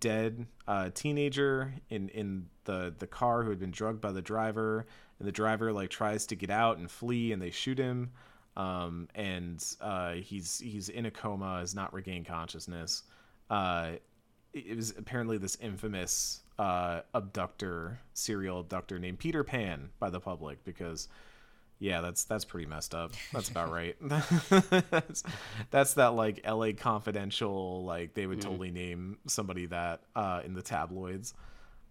dead uh, teenager in in the the car who had been drugged by the driver, and the driver like tries to get out and flee, and they shoot him. Um, and uh, he's he's in a coma, has not regained consciousness. Uh, it was apparently this infamous uh, abductor, serial abductor named Peter Pan by the public because yeah, that's that's pretty messed up. That's about right. that's, that's that like L.A. Confidential. Like they would totally name somebody that uh, in the tabloids.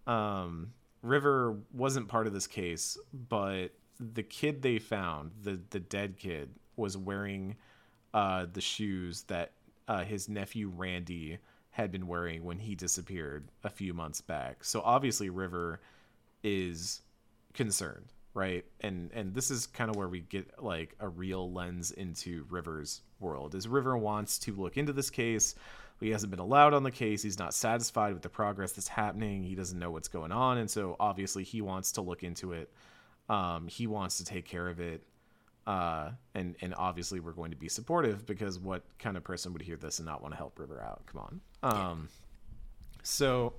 Um, River wasn't part of this case, but the kid they found, the the dead kid, was wearing uh, the shoes that uh, his nephew Randy had been wearing when he disappeared a few months back. So obviously River is concerned, right? And and this is kind of where we get like a real lens into River's world. Is River wants to look into this case. He hasn't been allowed on the case. He's not satisfied with the progress that's happening. He doesn't know what's going on, and so obviously he wants to look into it. Um, he wants to take care of it, uh, and and obviously we're going to be supportive because what kind of person would hear this and not want to help River out? Come on. Um, so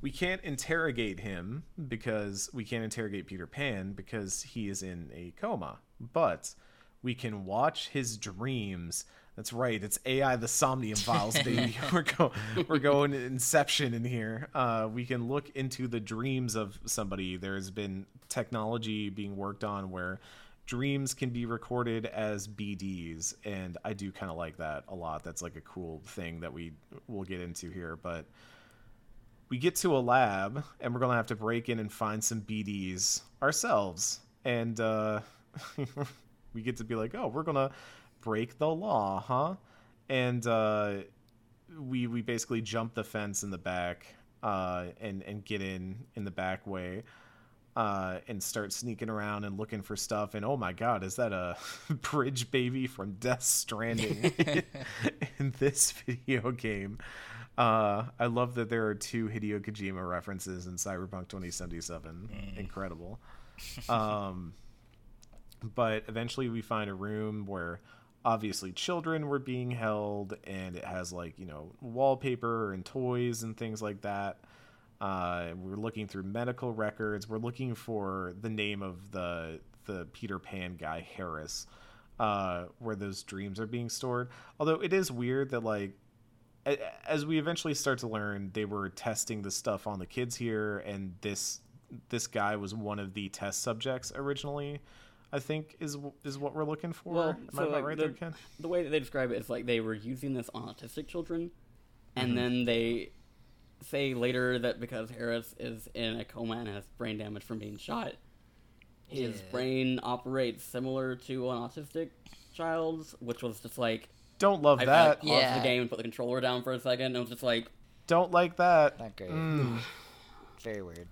we can't interrogate him because we can't interrogate Peter Pan because he is in a coma. But we can watch his dreams. That's right. It's AI the Somnium Files, baby. we're go we're going Inception in here. Uh, we can look into the dreams of somebody. There's been technology being worked on where dreams can be recorded as BDs, and I do kind of like that a lot. That's like a cool thing that we will get into here, but we get to a lab and we're gonna have to break in and find some BDs ourselves, and uh, we get to be like, oh, we're gonna break the law, huh? And uh, we we basically jump the fence in the back uh, and and get in in the back way. Uh, and start sneaking around and looking for stuff. And oh my god, is that a bridge baby from Death Stranding in this video game? Uh, I love that there are two Hideo Kojima references in Cyberpunk 2077. Incredible. Um, but eventually we find a room where obviously children were being held and it has like you know wallpaper and toys and things like that uh, we're looking through medical records we're looking for the name of the the peter pan guy harris uh, where those dreams are being stored although it is weird that like as we eventually start to learn they were testing the stuff on the kids here and this this guy was one of the test subjects originally i think is is what we're looking for Well, am so i like, right the, there ken the way that they describe it is like they were using this on autistic children, and Mm-hmm. then they say later that because Harris is in a coma and has brain damage from being shot, his Yeah. brain operates similar to an autistic child's, which was just like don't love I, I that paused Yeah. the game and put the controller down for a second, and it was just like don't like that Not great. Mm. Very weird.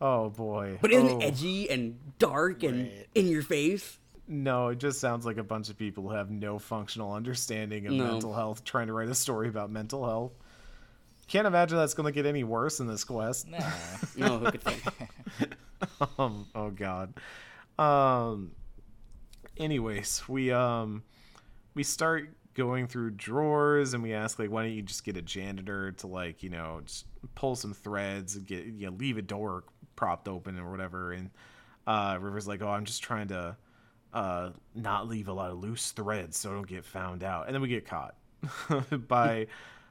oh boy But isn't oh. edgy and dark and Right. in your face? No, it just sounds like a bunch of people who have no functional understanding of No. mental health trying to write a story about mental health. Can't imagine that's going to get any worse in this quest. Nah. No, who could say? um, oh god. Um anyways, we um we start going through drawers and we ask like why don't you just get a janitor to like, you know, just pull some threads and get you know, leave a door propped open or whatever and uh River's like, "Oh, I'm just trying to uh not leave a lot of loose threads so I don't get found out." And then we get caught by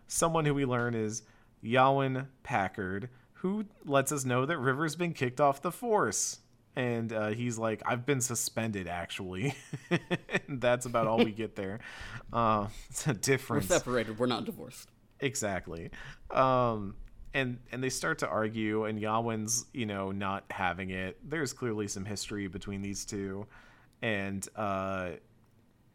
someone who we learn is Yawen Packard, who lets us know that River's been kicked off the force. And uh, he's like, I've been suspended, actually. and that's about all we get there. Uh, it's a We're separated. We're not divorced. Exactly. Um and and they start to argue and Yawen's, you know, not having it. There's clearly some history between these two. And uh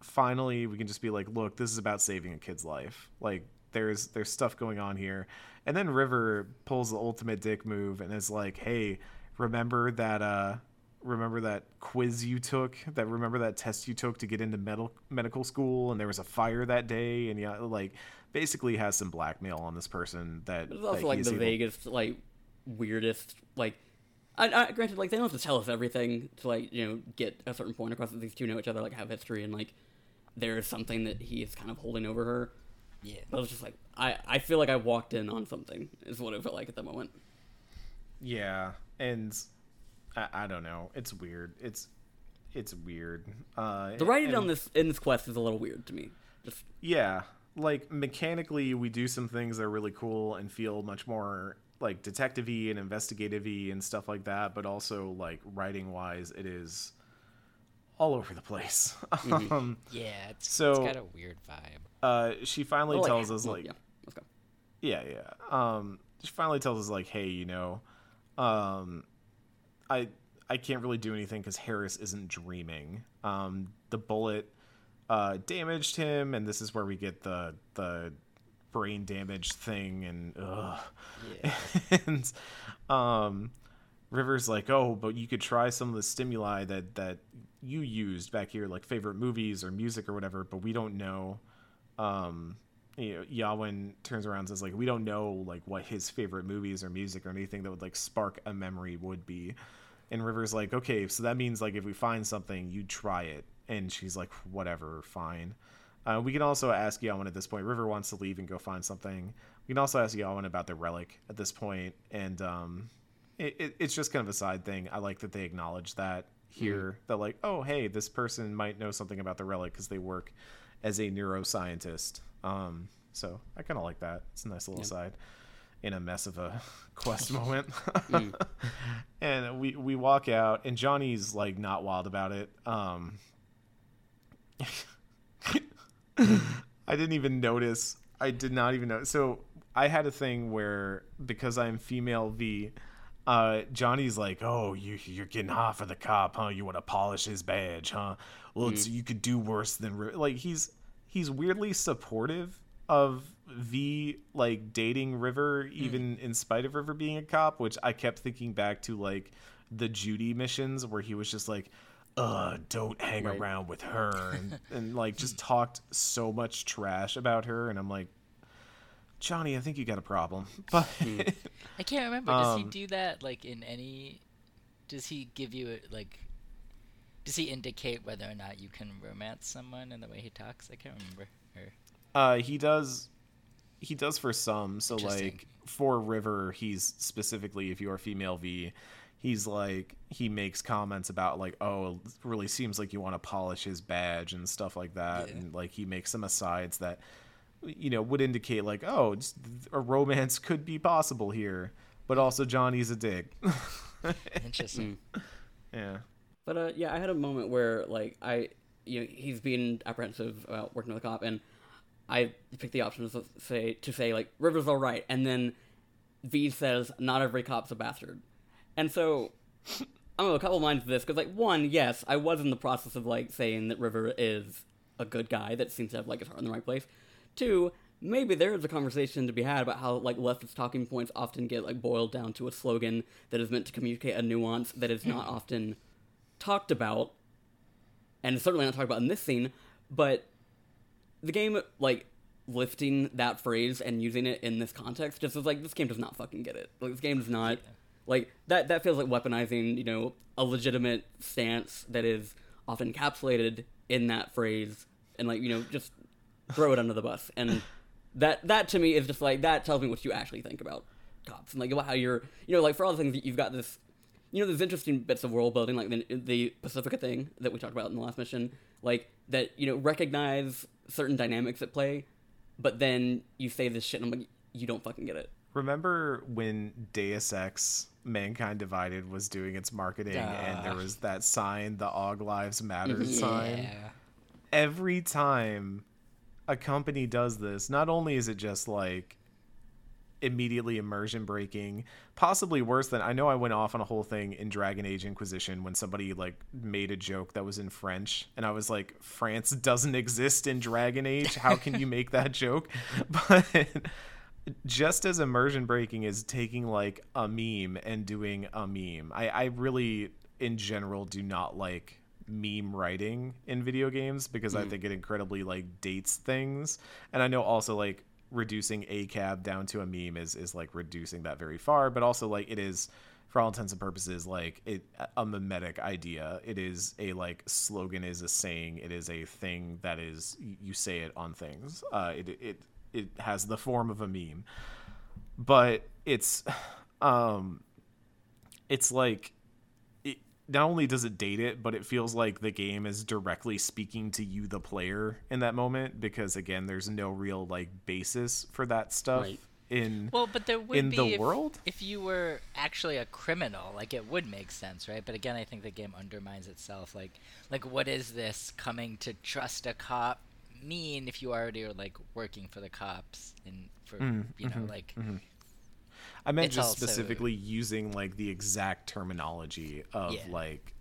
finally we can just be like, look, this is about saving a kid's life. Like there's there's stuff going on here. And then River pulls the ultimate dick move and is like, "Hey, remember that uh remember that quiz you took that remember that test you took to get into medical medical school and there was a fire that day and yeah like basically has some blackmail on this person that But it's also that like the able- vaguest, like weirdest, like. I, I, granted, like they don't have to tell us everything to like you know get a certain point across that these two know each other, like have history, and like there is something that he is kind of holding over her. Yeah. But I was just like, I, I feel like I walked in on something. Is what it felt like at the moment. yeah and I, I don't know. It's weird. It's it's weird. Uh The writing and- on this in this quest is a little weird to me. Just yeah. Like mechanically we do some things that are really cool and feel much more like detective-y and investigative-y and stuff like that but also like writing wise it is all over the place. Um Yeah, it's, it's So- got a weird vibe. uh she finally oh, like, tells us well, like yeah, let's go. yeah yeah. Um she finally tells us like hey you know um i i can't really do anything because harris isn't dreaming um the bullet uh damaged him and this is where we get the the brain damage thing and ugh. and um river's like oh but you could try some of the stimuli that that you used back here like favorite movies or music or whatever but we don't know um you know, Yawen turns around and says like we don't know like what his favorite movies or music or anything that would like spark a memory would be. And River's like, okay, so that means like if we find something, you try it. And she's like, whatever, fine. Uh, we can also ask Yawen at this point. River wants to leave and go find something. We can also ask Yawen about the relic at this point, and um, it, it, it's just kind of a side thing. I like that they acknowledge that here. That like, oh hey, this person might know something about the relic because they work as a neuroscientist. Um, so I kind of like that. It's a nice little side in a mess of a quest moment. and we we walk out, and Johnny's like not wild about it. Um, I didn't even notice. I did not even know. So I had a thing where because I'm female V, uh, Johnny's like, "Oh, you you're getting hot for the cop, huh? You want to polish his badge, huh? Well, it's, you could do worse than Ri-" like he's he's weirdly supportive of V like dating River, even in spite of River being a cop, which I kept thinking back to like the Judy missions where he was just like, "Uh, don't hang Right. around with her," and, and like just talked so much trash about her, and I'm like. Johnny, I think you got a problem. But I can't remember. Does he Um, do that like in any? Does he give you a, like? Does he indicate whether or not you can romance someone in the way he talks? I can't remember. Or Uh, he does. He does for some. So like for River, he's specifically if you are female V, he's like he makes comments about like oh it really seems like you want to polish his badge and stuff like that, Yeah. and like he makes some asides that you know would indicate like oh just a romance could be possible here, but also Johnny's a dick. interesting. yeah. But uh, yeah, I had a moment where like I, you know, he's being apprehensive about working with a cop, and I picked the option to say to say like River's all right, and then V says not every cop's a bastard, and so I'm a couple minds of this because like one, yes, I was in the process of like saying that River is a good guy that seems to have like his heart in the right place. Two, maybe there is a conversation to be had about how like leftist talking points often get like boiled down to a slogan that is meant to communicate a nuance that is not mm. often talked about, and certainly not talked about in this scene. But the game, like lifting that phrase and using it in this context, just is like this game does not fucking get it. Like this game does not like that. That feels like weaponizing, you know, a legitimate stance that is often encapsulated in that phrase, and like you know just throw it under the bus. And that that to me is just like that tells me what you actually think about cops and like about how you're you know like for all the things that you've got this you know there's interesting bits of world building like the, the pacifica thing that we talked about in the last mission like that you know recognize certain dynamics at play but then you say this shit and i'm like you don't fucking get it remember when Deus Ex Mankind Divided was doing its marketing and there was that sign, the Aug Lives Matter mm-hmm. sign? Yeah. Every time a company does this, not only is it just like immediately immersion breaking, possibly worse than I know I went off on a whole thing in Dragon Age Inquisition when somebody like made a joke that was in French and I was like France doesn't exist in Dragon Age. How can you make that joke? But just as immersion breaking is taking like a meme and doing a meme. I, I really in general do not like meme writing in video games because I mm. think it incredibly like dates things. And I know also like reducing ACAB down to a meme is is like reducing that very far, but also like it is for all intents and purposes like it a mimetic idea. It is a like slogan is a saying. It is a thing that is you say it on things. Uh it it it has the form of a meme. But it's um it's like not only does it date it, but it feels like the game is directly speaking to you, the player, in that moment. Because again, there's no real like basis for that stuff Right. in Well, but there would in be the if, world. if you were actually a criminal, like it would make sense, right? But again, I think the game undermines itself. Like, like what is this coming to trust a cop mean if you already are like working for the cops and for Mm, you know mm-hmm, like I meant it's just also- specifically using like the exact terminology of Yeah. like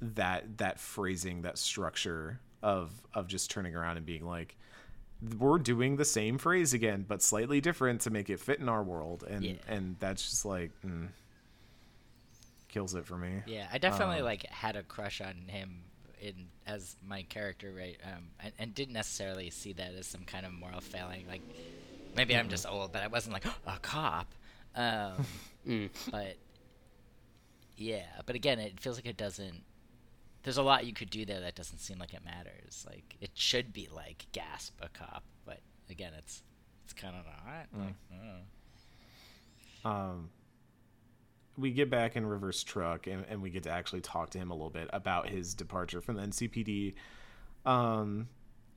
that that phrasing, that structure of of just turning around and being like we're doing the same phrase again but slightly different to make it fit in our world and Yeah. and that's just like mm, kills it for me. Yeah, I definitely Um, like had a crush on him in as my character, right? Um, and, and didn't necessarily see that as some kind of moral failing. Like maybe I'm just old, but I wasn't like a cop. Um, Mm. but yeah, but again, it feels like it doesn't. There's a lot you could do there that doesn't seem like it matters. Like it should be like gasp a cop, but again, it's it's kind of not. Like, oh. um, we get back in River's truck and, and we get to actually talk to him a little bit about his departure from the NCPD. Um,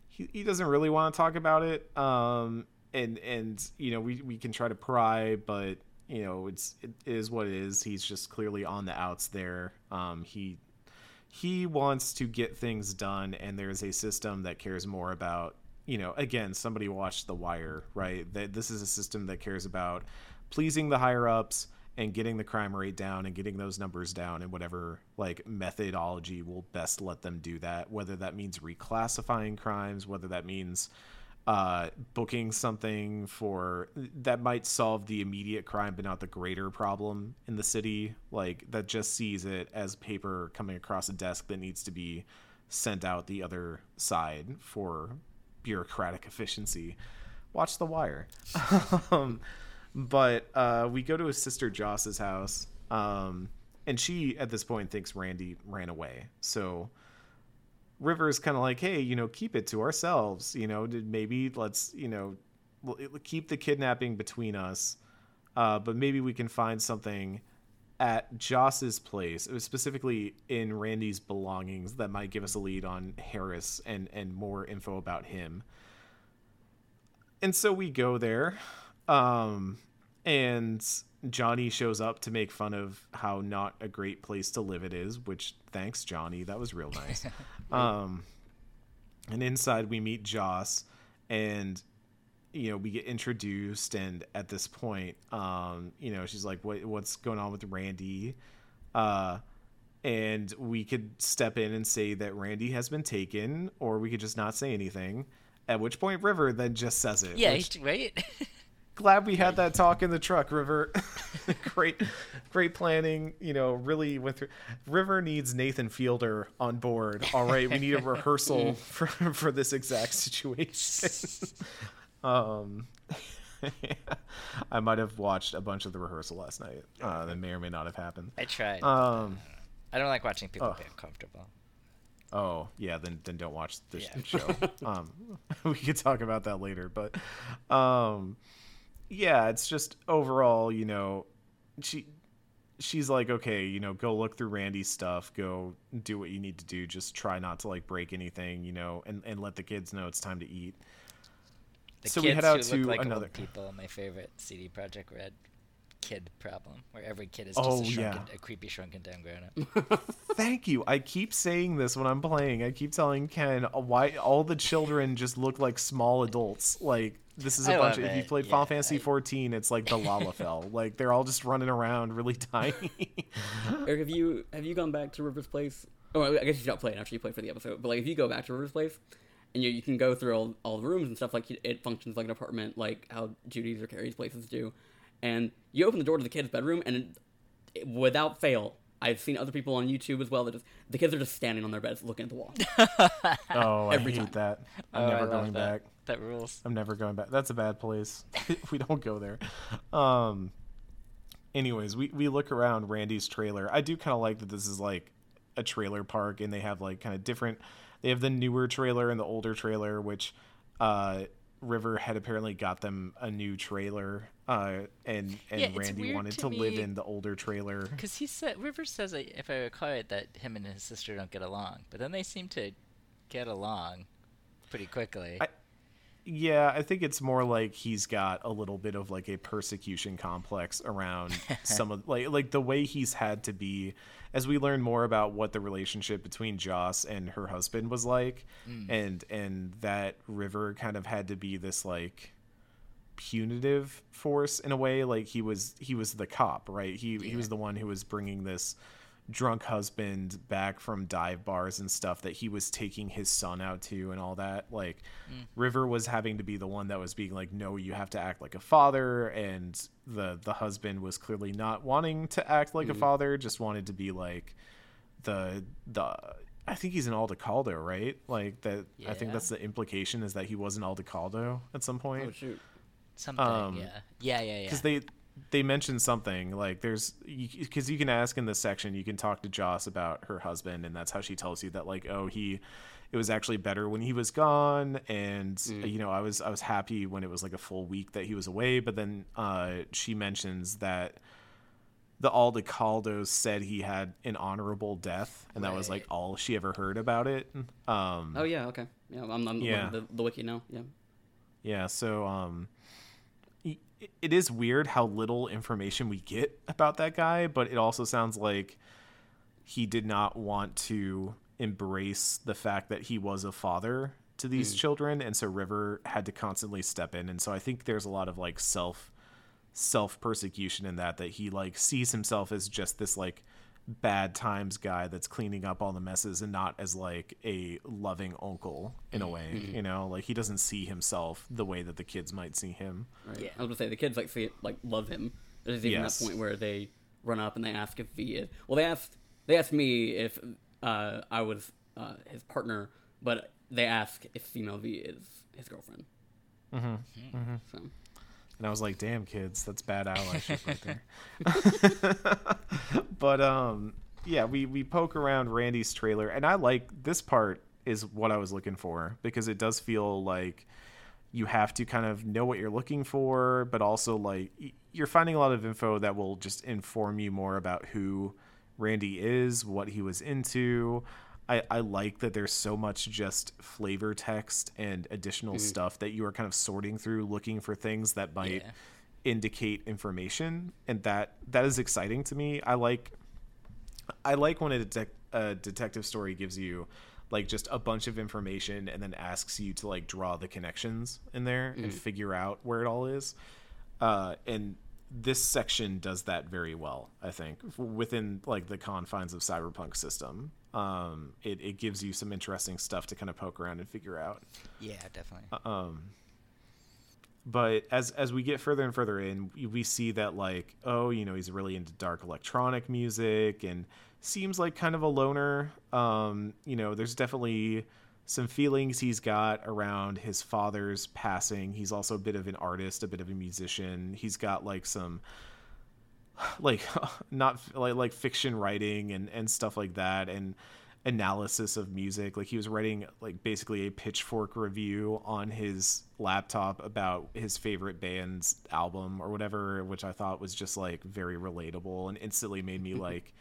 he, he doesn't really want to talk about it. Um, and, and, you know, we, we can try to pry, but, you know, it's, it is what it is. He's just clearly on the outs there. Um, he, he wants to get things done and there's a system that cares more about you know again somebody watched the wire right that this is a system that cares about pleasing the higher ups and getting the crime rate down and getting those numbers down and whatever like methodology will best let them do that whether that means reclassifying crimes whether that means uh, booking something for that might solve the immediate crime but not the greater problem in the city. Like that just sees it as paper coming across a desk that needs to be sent out the other side for bureaucratic efficiency. Watch the wire. Um, but uh, we go to his sister joss's house um, and she at this point thinks randy ran away. So River's kind of like, hey, you know, keep it to ourselves. You know, maybe let's, you know, keep the kidnapping between us. Uh, but maybe we can find something at Joss's place, uh, specifically in Randy's belongings, that might give us a lead on Harris and and more info about him. And so we go there, um, and Johnny shows up to make fun of how not a great place to live it is. Which thanks, Johnny, that was real nice. um, and inside we meet Joss, and you know we get introduced, and at this point, um, you know she's like, "What what's going on with Randy?" Uh, and we could step in and say that Randy has been taken, or we could just not say anything. At which point, River then just says it. Yeah, which- right. glad we had that talk in the truck river great great planning you know really went through river needs nathan fielder on board all right we need a rehearsal for for this exact situation um i might have watched a bunch of the rehearsal last night uh, that may or may not have happened I tried. um I don't like watching people oh. be uncomfortable. Oh yeah, then then don't watch this Yeah. show. um, we could talk about that later, but um, yeah, it's just overall, you know, she she's like, okay, you know, go look through Randy's stuff, go do what you need to do, just try not to like break anything, you know, and and let the kids know it's time to eat. The So kids we head out to like another- people. My favorite CD Projekt Red kid problem, where every kid is Oh, just a, yeah. a creepy shrunken down grown up. Thank you. I keep saying this when I'm playing. I keep telling Ken uh, why all the children just look like small adults. Like this is a I bunch. love Of, if you it. played Final Fantasy I- 14, it's like the Lalafell. like they're all just running around really tiny. Eric, have you have you gone back to Rivers Place? Oh, I guess you stopped playing after you played for the episode. But like, if you go back to Rivers Place, and you, you can go through all, all the rooms and stuff, like it functions like an apartment, like how Judy's or Kerry's places do. And you open the door to the kid's bedroom, and it, it- without fail, I've seen other people on YouTube as well that just the kids are just standing on their beds looking at the wall. oh, I hate time. that. I'm Oh, never love going that. back. That rules. I'm never going back. That's a bad place. we don't go there. Um anyways, we we look around Randy's trailer. I do kind of like that this is like a trailer park and they have like kind of different they have the newer trailer and the older trailer which uh River had apparently got them a new trailer uh and and Yeah, Randy wanted to to live in the older trailer. Because he said Rivers says, if I recall it, that him and his sister don't get along, but then they seem to get along pretty quickly. I- Yeah, I think it's more like he's got a little bit of like a persecution complex around some of like like the way he's had to be. As we learn more about what the relationship between Joss and her husband was like mm. and and that River kind of had to be this like punitive force in a way like he was he was the cop, right? He he was the one who was bringing this drunk husband back from dive bars and stuff that he was taking his son out to and all that like river was having to be the one that was being like no you have to act like a father and the the husband was clearly not wanting to act like a father just wanted to be like the the I think he's an Aldecaldo, right? Like that. I think that's the implication is that he was an Aldecaldo at some point oh shoot! Something, um, yeah. Yeah, yeah, yeah. because they they mentioned something like there's because you, can ask in this section you can talk to joss about her husband and that's how she tells you that like oh he it was actually better when he was gone and you know i was i was happy when it was like a full week that he was away but then uh she mentions that the aldecaldos said he had an honorable death and that was like all she ever heard about it um Oh yeah, okay. Yeah, I'm, I'm Yeah. the, the wiki now. Yeah. Yeah, so um it is weird how little information we get about that guy, but it also sounds like he did not want to embrace the fact that he was a father to these hmm. children and so River had to constantly step in. And so I think there's a lot of like self self persecution in that that he like sees himself as just this like bad times guy that's cleaning up all the messes and not as like a loving uncle in a way you know like he doesn't see himself the way that the kids might see him Right. Yeah. I was gonna say the kids like see it, like love him. There's even Yes. that point where they run up and they ask if he is. Well, they asked they asked me if uh, I was uh, his partner, but they ask if female V is his girlfriend. mm-hmm. Mm-hmm. So and i was like damn kids that's bad allyship right there but um yeah we we poke around randy's trailer and i like this part is what i was looking for because it does feel like you have to kind of know what you're looking for, but also like you're finding a lot of info that will just inform you more about who Randy is, what he was into. I, I like that there's so much just flavor text and additional stuff that you are kind of sorting through, looking for things that might Yeah. indicate information, and that that is exciting to me. I like I like when a, detec- a detective story gives you like just a bunch of information and then asks you to like draw the connections in there and figure out where it all is. Uh, and this section does that very well, I think, within like the confines of cyberpunk system. Um, it, it gives you some interesting stuff to kind of poke around and figure out. Yeah, definitely. Um, but as as we get further and further in we- we see that like oh you know he's really into dark electronic music and seems like kind of a loner. Um you know there's definitely some feelings he's got around his father's passing. He's also a bit of an artist a bit of a musician. He's got like some like not like like fiction writing and and stuff like that and analysis of music like he was writing like basically a pitchfork review on his laptop about his favorite band's album or whatever which i thought was just like very relatable and instantly made me like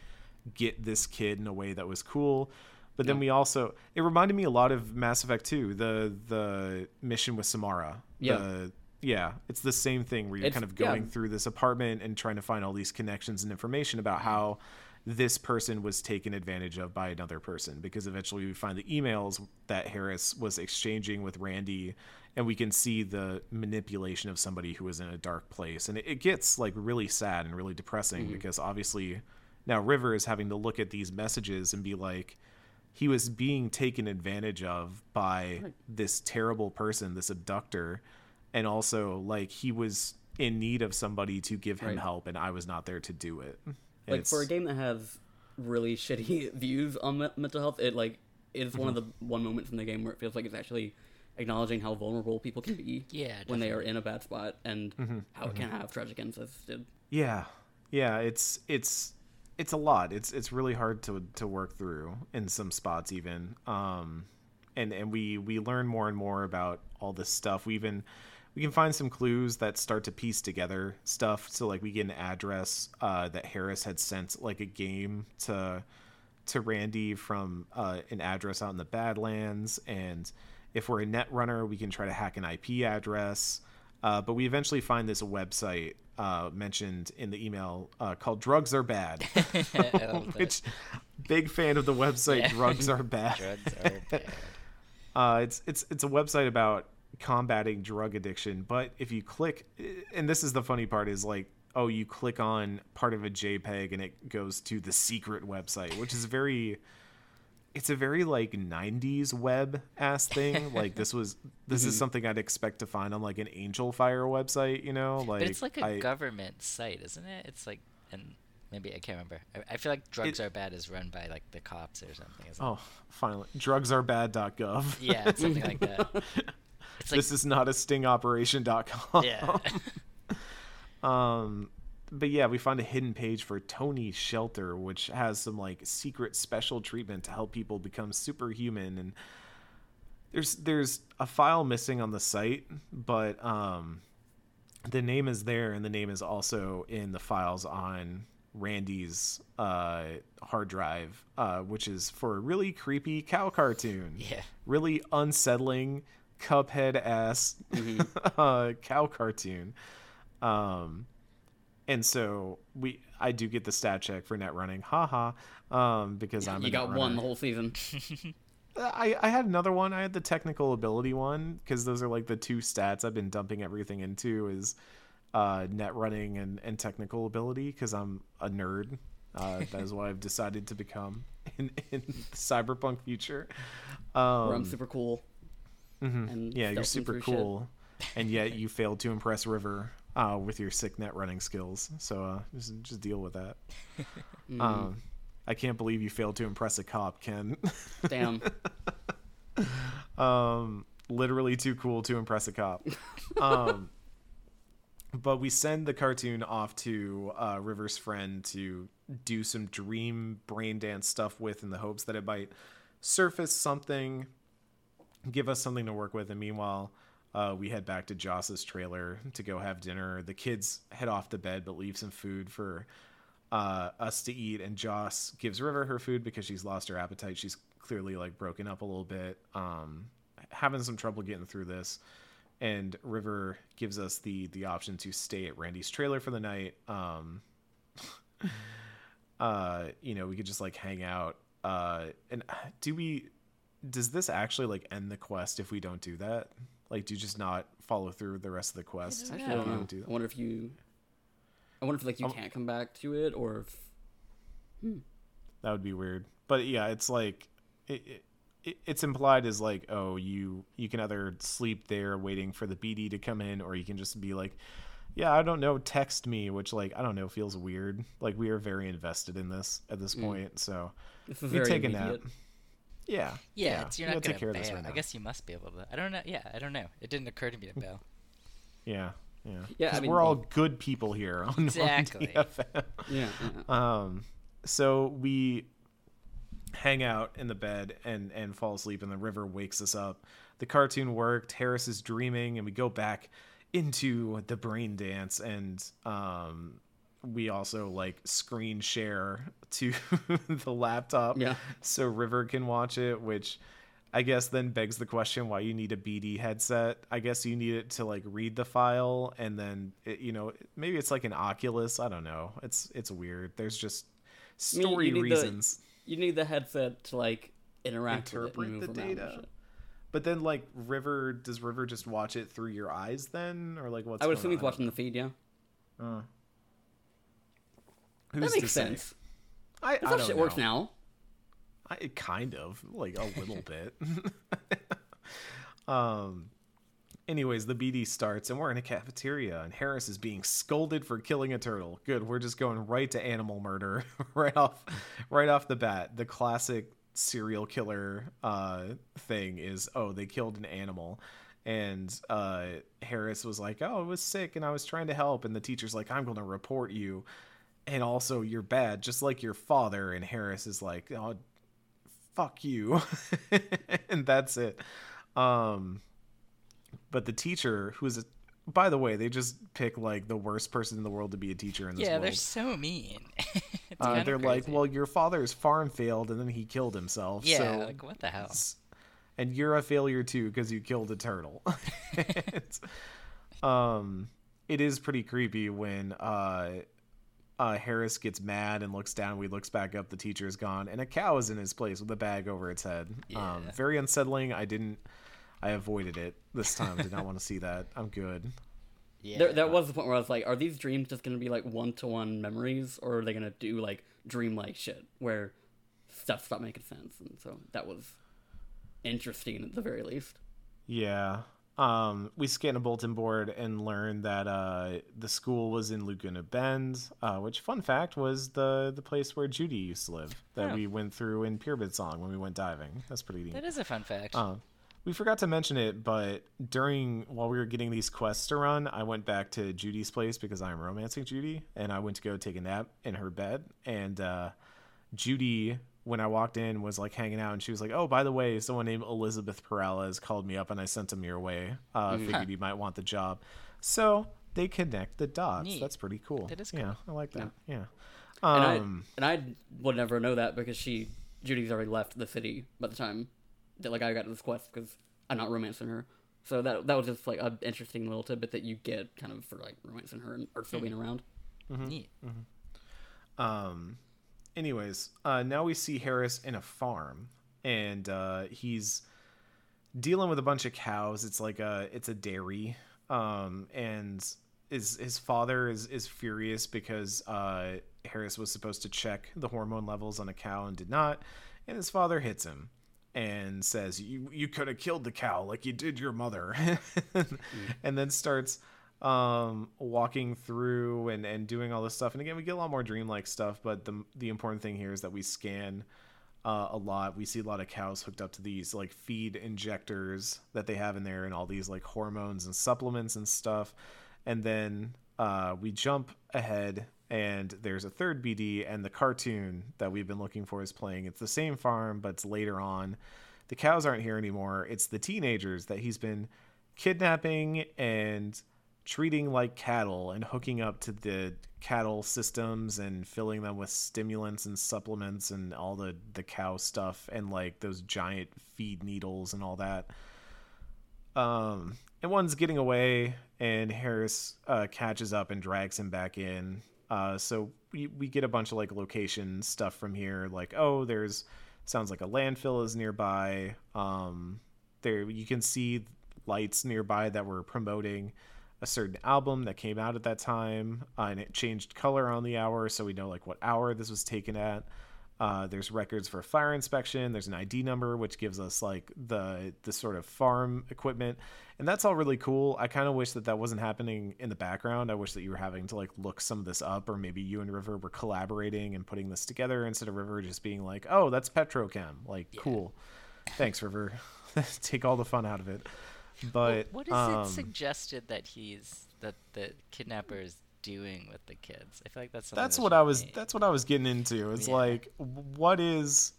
get this kid in a way that was cool But then we also it reminded me a lot of Mass Effect 2, the the mission with Samara. Yeah. The, yeah, it's the same thing where you're It's- kind of yeah. going through this apartment and trying to find all these connections and information about how this person was taken advantage of by another person. Because eventually we find the emails that Harris was exchanging with Randy and we can see the manipulation of somebody who was in a dark place. And it, it gets like really sad and really depressing mm-hmm. because obviously now River is having to look at these messages and be like he was being taken advantage of by this terrible person, this abductor, and also like he was in need of somebody to give him Right. help, and I was not there to do it. And like for a game that has really shitty views on me- mental health, it like is one of Mm-hmm. the one moments in the game where it feels like it's actually acknowledging how vulnerable people can be Yeah, when they are in a bad spot and Mm-hmm. how it can have tragic ends as did. yeah, yeah, it's it's it's a lot. It's it's really hard to to work through in some spots even. Um, and and we we learn more and more about all this stuff. We even we can find some clues that start to piece together stuff. So like we get an address uh, that Harris had sent like a game to to Randy from uh, an address out in the Badlands, and if we're a net runner, we can try to hack an IP address. Uh, but we eventually find this website uh, mentioned in the email uh, called "Drugs Are Bad," I love that. which big fan of the website Yeah. "Drugs Are Bad." Drugs are bad. Uh, it's it's it's a website about combating drug addiction. But if you click, and this is the funny part, is like, oh, you click on part of a JPEG and it goes to the secret website, which is very. It's a very like '90s web ass thing. Like this was this is mm-hmm. something I'd expect to find on like an Angelfire website. You know, like But it's like a I- government site, isn't it? It's like, and maybe I can't remember. I, I feel like drugs It- are bad is run by like the cops or something. Oh, finally, drugsarebad.gov. it? Yeah, something like that. It's like, this is not a stingoperation.com. yeah. Um, but yeah, we find a hidden page for Tony's shelter, which has some like secret special treatment to help people become superhuman. And there's there's a file missing on the site, but um, the name is there, and the name is also in the files on Randy's uh, hard drive, uh, which is for a really creepy cow cartoon. Yeah. Really unsettling, Cuphead ass uh, cow cartoon. Um, and so we, I do get the stat check for net running, haha, um, because I'm you got one the whole season. I, I had another one. I had the technical ability one because those are like the two stats I've been dumping everything into is uh, net running and, and technical ability because I'm a nerd. Uh, that is what I've decided to become in, in the cyberpunk future. where Um, I'm super cool. And yeah, you're super cool, and yet you failed to impress River uh, with your sick net running skills. So uh, just just deal with that. Mm-hmm. Um, I can't believe you failed to impress a cop, Ken. Damn. um, literally too cool to impress a cop. Um, but we send the cartoon off to uh, River's friend to do some dream brain dance stuff with, in the hopes that it might surface something, give us something to work with. And meanwhile, uh, we head back to Joss's trailer to go have dinner. The kids head off to bed, but leave some food for uh, us to eat. And Joss gives River her food because she's lost her appetite. She's clearly like broken up a little bit, um, having some trouble getting through this. And River gives us the the option to stay at Randy's trailer for the night. Um, uh, you know, we could just like hang out. Uh, and do we? Does this actually like end the quest if we don't do that? Like, do you just not follow through with the rest of the quest? If I you don't know. don't do that? I wonder if you. I wonder if like you Um, can't come back to it, or if That would be weird. But yeah, it's like it, it, it, it's implied as like, oh, you you can either sleep there waiting for the BD to come in, or you can just be like, yeah, I don't know, text me, which like I don't know feels weird. Like we are very invested in this at this point, so this is we very take a nap. Immediate. Yeah, Yeah, it's, you're not gotta gonna take care of this bail. right I guess you must be able to. I don't know. Yeah, I don't know. It didn't occur to me to bail. Yeah, yeah, Yeah, I 'Cause mean, we're all good people here on Exactly. DFM. Yeah. yeah. Um, so we hang out in the bed and and fall asleep, and the river wakes us up. The cartoon worked. Harris is dreaming, and we go back into the brain dance, and um, we also like screen share to the laptop Yeah. so River can watch it, which I guess then begs the question why you need a BD headset. I guess you need it to like read the file and then it, you know maybe it's like an Oculus. I don't know. It's it's weird. There's just I mean, story you need the- reasons. You need the headset to like interact Interpret the move around and data. But then like River does River just watch it through your eyes then or like what's I would assume he's watching the feed. Yeah, Uh. That makes say? sense. I, That's I how shit know. works now. I it kind of like a little bit. um. Anyways, the BD starts, and we're in a cafeteria, and Harris is being scolded for killing a turtle. Good, we're just going right to animal murder, right off, right off the bat. The classic serial killer uh, thing is, oh, they killed an animal, and uh, Harris was like, oh, it was sick, and I was trying to help, and the teacher's like, I'm going to report you, and also you're bad, just like your father. And Harris is like, oh, fuck you and that's it um but the teacher who is a by the way they just pick like the worst person in the world to be a teacher in this Yeah, world Yeah, they're so mean. Uh, they're like well your father's farm failed and then he killed himself yeah, so like what the hell? and you're a failure too because you killed a turtle. Um, it is pretty creepy when uh, uh, Harris gets mad and looks down. We looks back up. The teacher is gone, and a cow is in his place with a bag over its head. Um, very unsettling. I didn't. I avoided it this time. Did not want to see that. I'm good. Yeah, There, that was the point where I was like, are these dreams just gonna be like one to one memories, or are they gonna do like dream like shit where stuff stop making sense? And so that was interesting at the very least. Yeah. Um, we scan a bulletin board and learn that uh, the school was in Laguna Bend, uh, which, fun fact, was the the place where Judy used to live that Oh. we went through in Pyramid Song when we went diving. That's pretty neat. that is a fun fact. Um, we forgot to mention it, but during while we were getting these quests to run, I went back to Judy's place because I'm romancing Judy, and I went to go take a nap in her bed. And uh, Judy, when I walked in, was like hanging out, and she was like, "Oh, by the way, someone named Elizabeth Peralez called me up, and I sent him your way. Uh, Figured you might want the job." So they connect the dots. Neat. That's pretty cool. That is Yeah, I like that. Yeah. And Um, I and I would never know that because she Judy's already left the city by the time that like I got to this quest because I'm not romancing her. So that that was just like an interesting little tidbit that you get kind of for like romancing her and or still being around. Neat. Um, anyways, uh, now we see Harris in a farm, and uh, he's dealing with a bunch of cows. It's like a it's a dairy, um, and his his father is is furious because uh, Harris was supposed to check the hormone levels on a cow and did not, and his father hits him and says you you could have killed the cow like you did your mother and then starts um walking through and and doing all this stuff. And again we get a lot more dreamlike stuff but the the important thing here is that we scan uh, a lot. We see a lot of cows hooked up to these like feed injectors that they have in there and all these like hormones and supplements and stuff. And then uh, we jump ahead and there's a third bd and the cartoon that we've been looking for is playing. It's the same farm but it's later on. The cows aren't here anymore. It's the teenagers that he's been kidnapping and treating like cattle and hooking up to the cattle systems and filling them with stimulants and supplements and all the the cow stuff and like those giant feed needles and all that. Um and one's getting away and harris uh, catches up and drags him back in. Uh, so we, we get a bunch of like location stuff from here like oh there's sounds like a landfill is nearby. Um there you can see lights nearby that were promoting a certain album that came out at that time uh, and it changed color on the hour so we know like what hour this was taken at. Uh, there's records for fire inspection there's an id number which gives us like the the sort of farm equipment and that's all really cool. I kind of wish that that wasn't happening in the background. I wish that you were having to like look some of this up or maybe you and river were collaborating and putting this together instead of river just being like oh that's petrochem. Like cool. Thanks river. Take all the fun out of it but what is um, it suggested that he's that the kidnapper is doing with the kids? I feel like that's something that's that what I was be- that's what I was getting into. It's Yeah. like what is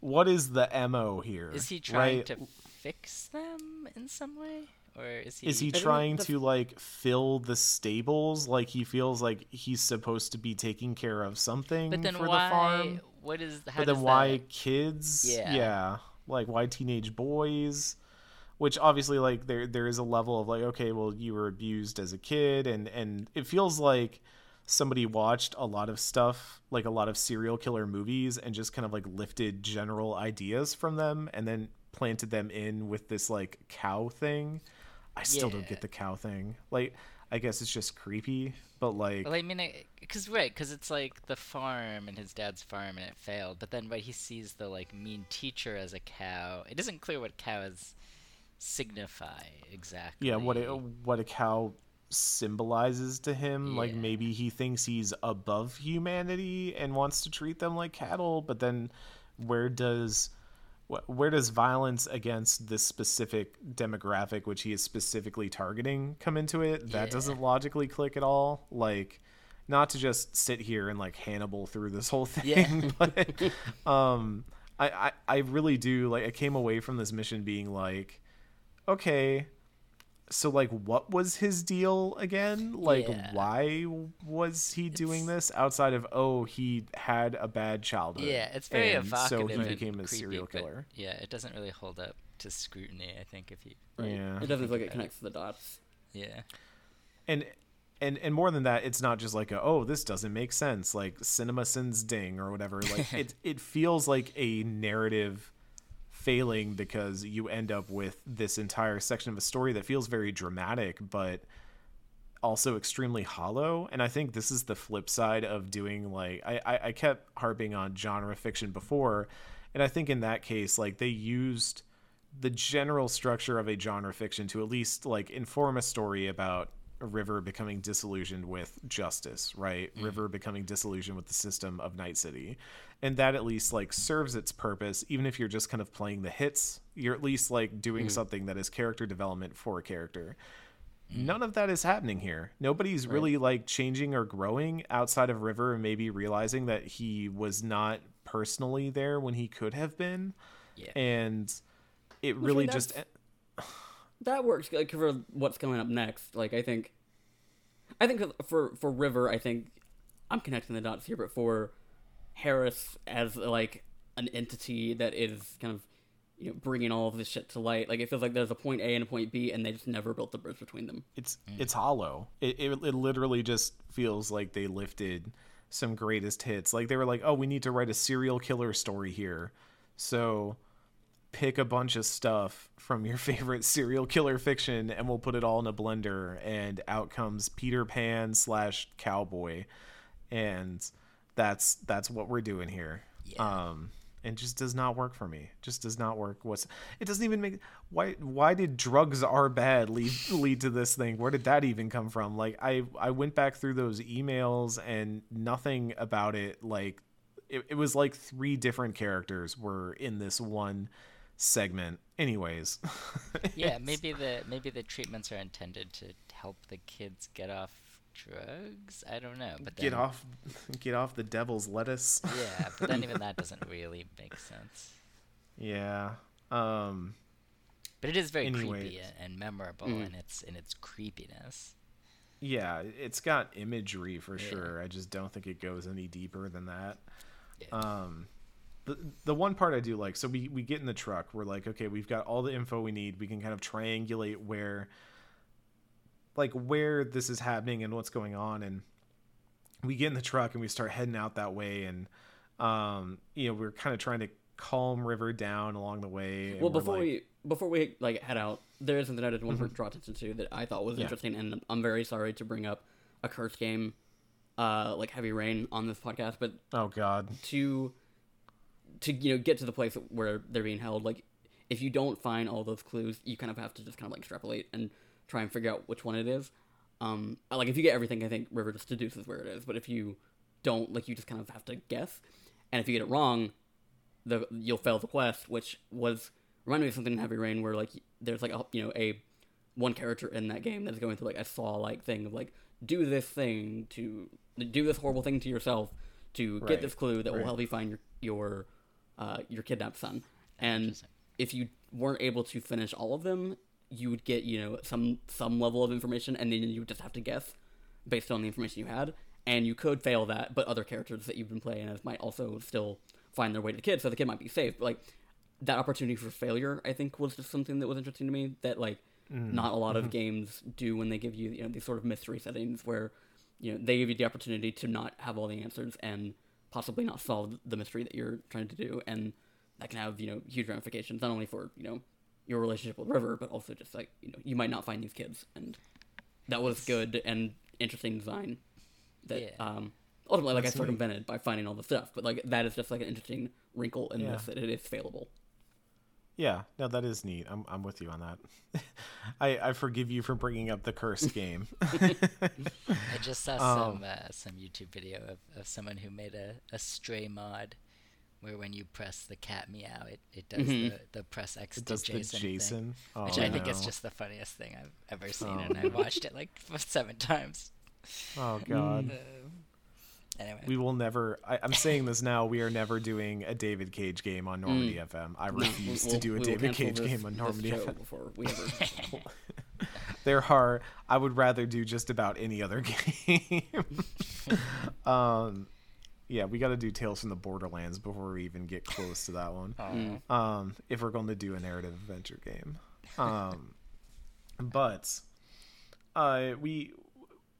what is the MO here? Is he trying right? to fix them in some way, or is he? Is he trying that's- to like fill the stables? Like he feels like he's supposed to be taking care of something But then for why? the farm. What is? How But then why that- kids? Yeah. Like why teenage boys? Which obviously like there there is a level of like, okay, well you were abused as a kid and and it feels like somebody watched a lot of stuff, like a lot of serial killer movies and just kind of like lifted general ideas from them and then planted them in with this like cow thing. I still don't get the cow thing. Like I guess it's just creepy, but like Well, I mean, because right, because it's like the farm and his dad's farm, and it failed. But then, right, he sees the like mean teacher as a cow. It isn't clear what cows signify exactly. yeah what it, what a cow symbolizes to him like maybe he thinks he's above humanity and wants to treat them like cattle but then where does where does violence against this specific demographic which he is specifically targeting come into it that Yeah. doesn't logically click at all like not to just sit here and like hannibal through this whole thing Yeah. but um I, I i really do like i came away from this mission being like okay so like what was his deal again like Yeah. why was he doing this outside of oh he had a bad childhood Yeah, it's very and evocative. so he became a creepy, serial killer Yeah, it doesn't really hold up to scrutiny. I think if you. yeah It doesn't feel like it connects the dots. Yeah. and and and more than that it's not just like a, oh this doesn't make sense like CinemaSins ding or whatever like it it feels like a narrative failing because you end up with this entire section of a story that feels very dramatic but also extremely hollow. And i think this is the flip side of doing like i i, I kept harping on genre fiction before and i think in that case like they used the general structure of a genre fiction to at least like inform a story about River becoming disillusioned with justice, right? River becoming disillusioned with the system of Night City. And that at least like serves its purpose, even if you're just kind of playing the hits, you're at least like doing something that is character development for a character. None of that is happening here. Nobody's really like changing or growing outside of River and maybe realizing that he was not personally there when he could have been. Yeah. And it really just that works like for what's coming up next. Like I think, I think for for River, I think I'm connecting the dots here, but for Harris as like an entity that is kind of you know bringing all of this shit to light, like it feels like there's a point A and a point B, and they just never built the bridge between them. it's it's hollow. It, it it literally just feels like they lifted some greatest hits. Like they were like, "Oh, we need to write a serial killer story here." So pick a bunch of stuff from your favorite serial killer fiction and we'll put it all in a blender and out comes Peter Pan slash cowboy and that's that's what we're doing here. Um and just does not work for me. Just does not work. What's it doesn't even make why why did drugs are bad lead lead to this thing? Where did that even come from? Like I I went back through those emails and nothing about it like it, it was like three different characters were in this one segment. Anyways. Yeah, maybe the maybe the treatments are intended to help the kids get off drugs. I don't know, but then, get off get off the devil's lettuce. Yeah, but then even that doesn't really make sense. yeah. Um But it is very creepy Anyways. and, and memorable in its in its creepiness. yeah, it's got imagery for Yeah. sure. I just don't think it goes any deeper than that. Yeah. Um the, the one part I do like, so we, we get in the truck, we're like, okay, we've got all the info we need. We can kind of triangulate where like where this is happening and what's going on and we get in the truck and we start heading out that way and um you know, we're kind of trying to calm River down along the way. Well, before like- we before we like head out, there is something I did want to draw attention to that I thought was Mm-hmm. Yeah. interesting, and I'm very sorry to bring up a curse game, uh, like Heavy Rain on this podcast, but Oh god. to to you know get to the place where they're being held, like if you don't find all those clues, you kind of have to just kind of like extrapolate and try and figure out which one it is. Um, like if you get everything, I think River just deduces where it is, but if you don't, like you just kind of have to guess, and if you get it wrong, the you'll fail the quest, which was reminded me of something in Heavy Rain where like there's like a you know a one character in that game that's going through like a saw like thing of like do this thing to do this horrible thing to yourself to Right, get this clue that will help you find your your uh, your kidnapped son. And if you weren't able to finish all of them, you would get you know some some level of information, and then you would just have to guess based on the information you had, and you could fail that, but other characters that you've been playing as might also still find their way to the kid, so the kid might be safe. But like that opportunity for failure, I think was just something that was interesting to me. That like not a lot of games do when they give you you know these sort of mystery settings where you know they give you the opportunity to not have all the answers and possibly not solve the mystery that you're trying to do, and that can have you know huge ramifications not only for you know your relationship with River, but also just like you know you might not find these kids, and that was good and interesting design that Yeah. um ultimately like I That's neat. circumvented by finding all the stuff, but like that is just like an interesting wrinkle in Yeah. this that it is failable. Yeah, no, that is neat. I'm I'm with you on that. I I forgive you for bringing up the cursed game. I just saw Um, some uh, some YouTube video of, of someone who made a, a stray mod where when you press the cat meow, it, it does Mhm. the, the press X It to does Jason, thing, Oh, which I think is just the funniest thing I've ever seen, Oh. and I watched it like seven times. Oh god. Anyway, We will never. I, I'm saying this now. We are never doing a David Cage game on Normandy FM. I refuse We'll- to do a we will David Cage this- game on Normandy FM. before we ever. There are. I would rather do just about any other game. um, yeah, we got to do Tales from the Borderlands before we even get close to that one. Aw. um, if we're going to do a narrative adventure game. Um, but uh, we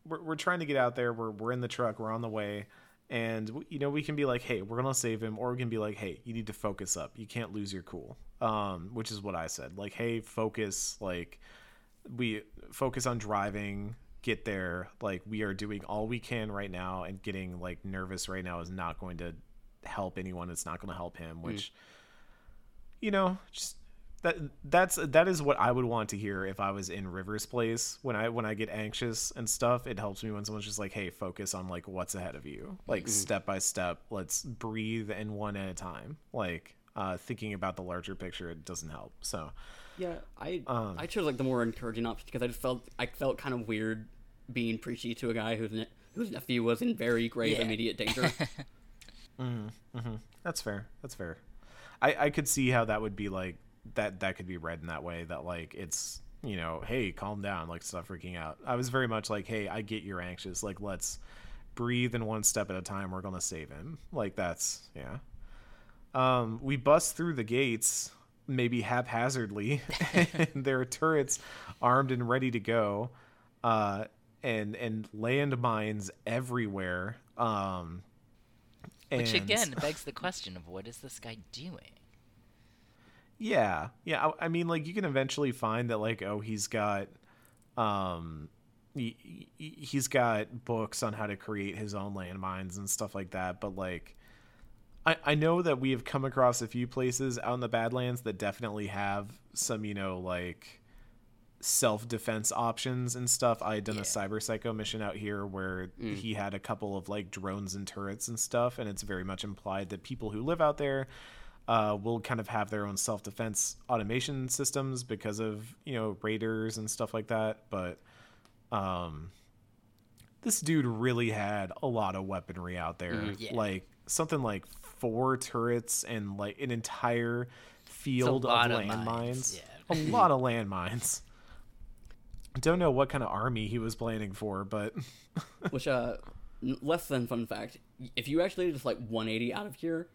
we're, we're trying to get out there. We're we're in the truck. We're on the way, and you know we can be like, hey, we're gonna save him, or we can be like, hey, you need to focus up. You can't lose your cool. Um, which is what I said. Like, hey, focus. Like, we focus on driving. Get there. Like, we are doing all we can right now, and getting like nervous right now is not going to help anyone. It's not going to help him. Which you know, just that that's that is what I would want to hear if I was in River's place when I when I get anxious and stuff. It helps me when someone's just like, "Hey, focus on like what's ahead of you, like step by step. Let's breathe and one at a time." Like uh, thinking about the larger picture, it doesn't help. So Yeah, I Um, I chose like the more encouraging option because I just felt I felt kind of weird being preachy to a guy whose ne- whose nephew was in very grave Yeah. immediate danger. that's fair. That's fair. I I could see how that would be like that that could be read in that way that like it's you know hey calm down like stop freaking out. I was very much like hey i get you're anxious like let's breathe in one step at a time we're gonna save him. Like that's yeah. Um we bust through the gates maybe haphazardly and there are turrets armed and ready to go uh and and landmines everywhere um which again begs the question of what is this guy doing? Yeah, yeah. I, I mean, like you can eventually find that, like, oh, he's got, um, he, he- he's got books on how to create his own landmines and stuff like that. But like, I I know that we have come across a few places out in the Badlands that definitely have some, you know, like self defense options and stuff. I had done Yeah. a cyber psycho mission out here where he had a couple of like drones and turrets and stuff, and it's very much implied that people who live out there uh, will kind of have their own self defense automation systems because of you know raiders and stuff like that. But um, this dude really had a lot of weaponry out there, Yeah. like something like four turrets and like an entire field of landmines. mines, A lot of landmines. Don't know what kind of army he was planning for, but Which uh, less than fun fact. If you actually just like 180 out of here,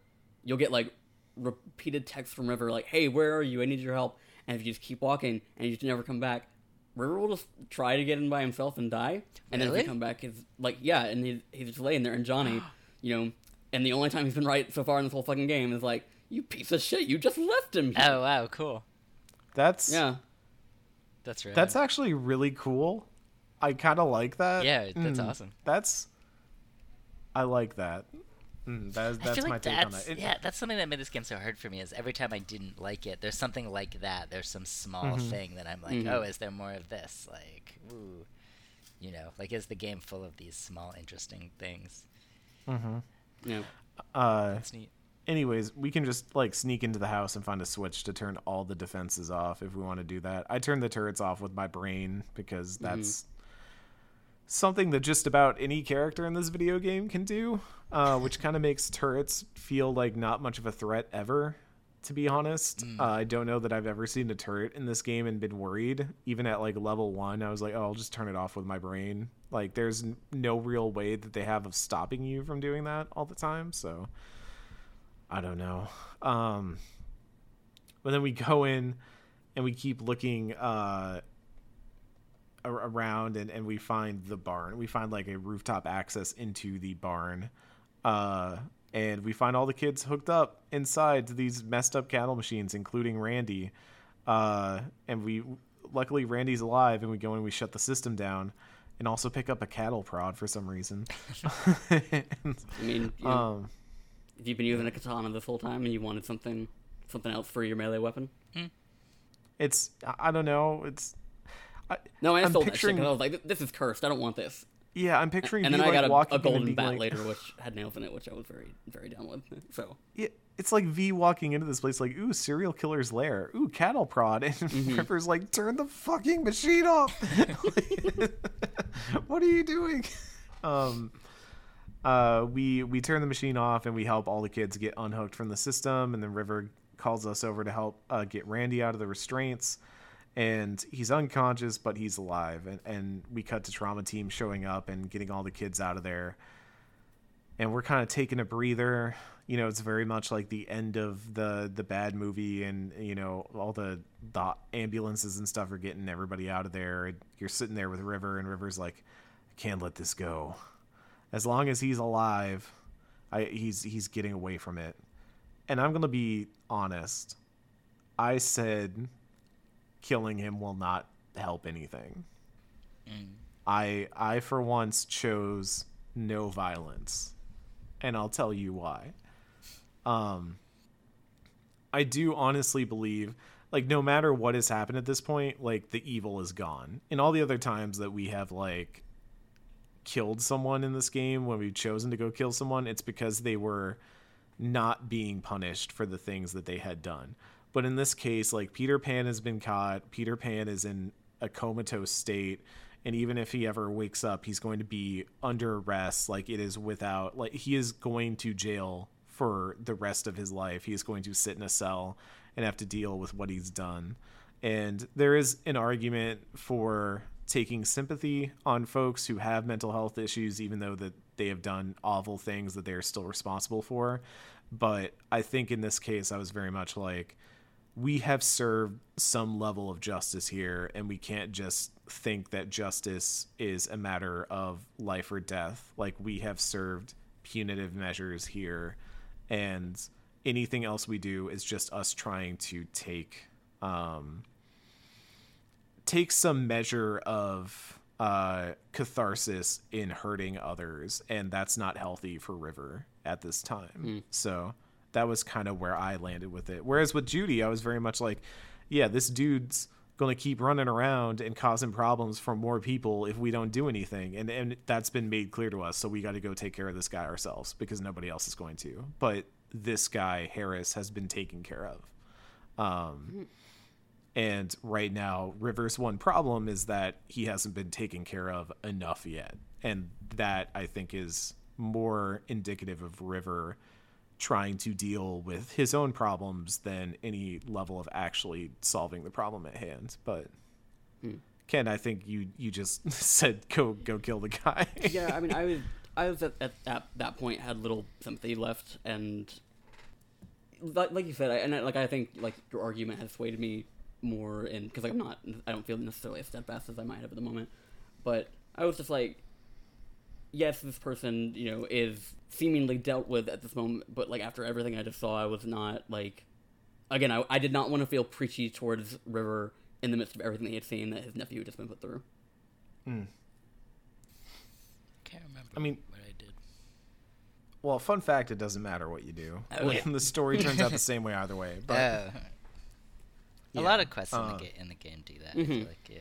you'll get like repeated text from River like, "Hey, where are you? I need your help." And if you just keep walking and you just never come back, River will just try to get in by himself and die. And then if Really? you come back, he's like, yeah, and he's, he's just laying there. And Johnny, you know, and the only time he's been right so far in this whole fucking game is like, "You piece of shit! You just left him." Here. Oh wow, cool. that's Yeah. That's right. that's actually really cool. I kind of like that. yeah, that's Mm, awesome. That's I like that. Mm, that is, I that's feel my like take that's on that. It- yeah, that's something that made this game so hard for me. Is every time I didn't like it, there's something like that. There's some small Mm-hmm. thing that I'm like, Mhm. oh, is there more of this? Like, ooh, you know, like is the game full of these small interesting things? Yeah. Uh, That's neat. anyways, we can just like sneak into the house and find a switch to turn all the defenses off if we want to do that. I turned the turrets off with my brain because that's something that just about any character in this video game can do, uh, which kind of makes turrets feel like not much of a threat ever. to be honest. Uh, I don't know that I've ever seen a turret in this game and been worried. Even at like level one, I was like, oh, I'll just turn it off with my brain. Like, there's n- no real way that they have of stopping you from doing that all the time. So, I don't know. Um, but then we go in and we keep looking uh, around and, and we find the barn. We find like a rooftop access into the barn. Uh, and we find all the kids hooked up inside to these messed up cattle machines, including Randy. Uh, and we, luckily, Randy's alive, and we go and we shut the system down, and also pick up a cattle prod for some reason. And, I mean, you know, um, if you've been using a katana this whole time and you wanted something something else for your melee weapon. it's I- I don't know. It's I, No, I I'm stole that shit picturing- I was like, "This is cursed. I don't want this." yeah, I'm picturing And then I like, got a, a golden bat like- later, which had nails in it, which I was very, very down with. So Yeah, it's like V walking into this place like, ooh, serial killer's lair. Ooh, cattle prod. And Mm-hmm. Ripper's like, turn the fucking machine off. what are you doing? Um, uh, we we turn the machine off and we help all the kids get unhooked from the system. And then River calls us over to help uh, get Randy out of the restraints. And he's unconscious, but he's alive. And, and we cut to trauma team showing up and getting all the kids out of there and we're kind of taking a breather. You know, it's very much like the end of the the bad movie, and you know all the the ambulances and stuff are getting everybody out of there. You're sitting there with River, and River's like, "I can't let this go. As long as he's alive, I he's he's getting away from it." And I'm gonna be honest. I said, killing him will not help anything. I I for once chose no violence, and I'll tell you why. Um, I do honestly believe, like, no matter what has happened at this point, like the evil is gone. And all the other times that we have like killed someone in this game, when we've chosen to go kill someone, it's because they were not being punished for the things that they had done. But in this case, like Peter Pan has been caught, Peter Pan is in a comatose state, and even if he ever wakes up, he's going to be under arrest. Like it is without, like he is going to jail for the rest of his life. He is going to sit in a cell and have to deal with what he's done. And there is an argument for taking sympathy on folks who have mental health issues, even though that they have done awful things that they are still responsible for. But I think in this case, I was very much like, we have served some level of justice here, and we can't just think that justice is a matter of life or death. Like, we have served punitive measures here, and anything else we do is just us trying to take um, take some measure of uh, catharsis in hurting others, and that's not healthy for River at this time. So that was kind of where I landed with it. Whereas with Judy, I was very much like, yeah, this dude's going to keep running around and causing problems for more people if we don't do anything, and and that's been made clear to us. So we got to go take care of this guy ourselves because nobody else is going to. But this guy Harris has been taken care of. Um, and right now, River's one problem is that he hasn't been taken care of enough yet. And that I think is more indicative of River trying to deal with his own problems than any level of actually solving the problem at hand. But hmm. Ken, I think you you just said go go kill the guy. yeah, I mean, I was I was at, at, at that point had little sympathy left, and like, like you said, I, and I, like I think like your argument has swayed me more in because like I'm not I don't feel necessarily as steadfast as I might have at the moment, but I was just like, yes, this person you know is seemingly dealt with at this moment, but like after everything I just saw, I was not like, again, I I did not want to feel preachy towards River in the midst of everything he had seen that his nephew had just been put through. Can't remember. I mean- what I did. well, fun fact: it doesn't matter what you do. Oh, yeah. the story turns out the same way either way. But Oh. Yeah, a lot of quests in, uh, the ga- in the game do that. I feel like, yeah.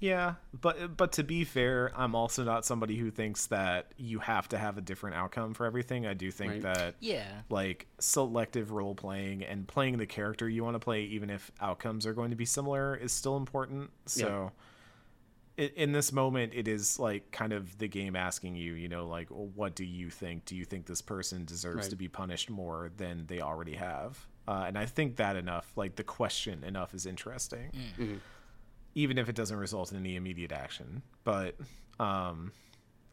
Yeah, but but to be fair, I'm also not somebody who thinks that you have to have a different outcome for everything. I do think Right. that Yeah. like selective role playing and playing the character you want to play, even if outcomes are going to be similar, is still important. So. i In this moment, it is like kind of the game asking you, you know, like, well, what do you think? Do you think this person deserves Right. to be punished more than they already have? uh, and I think that enough, like the question enough, is interesting, Mm. Even if it doesn't result in any immediate action. But um,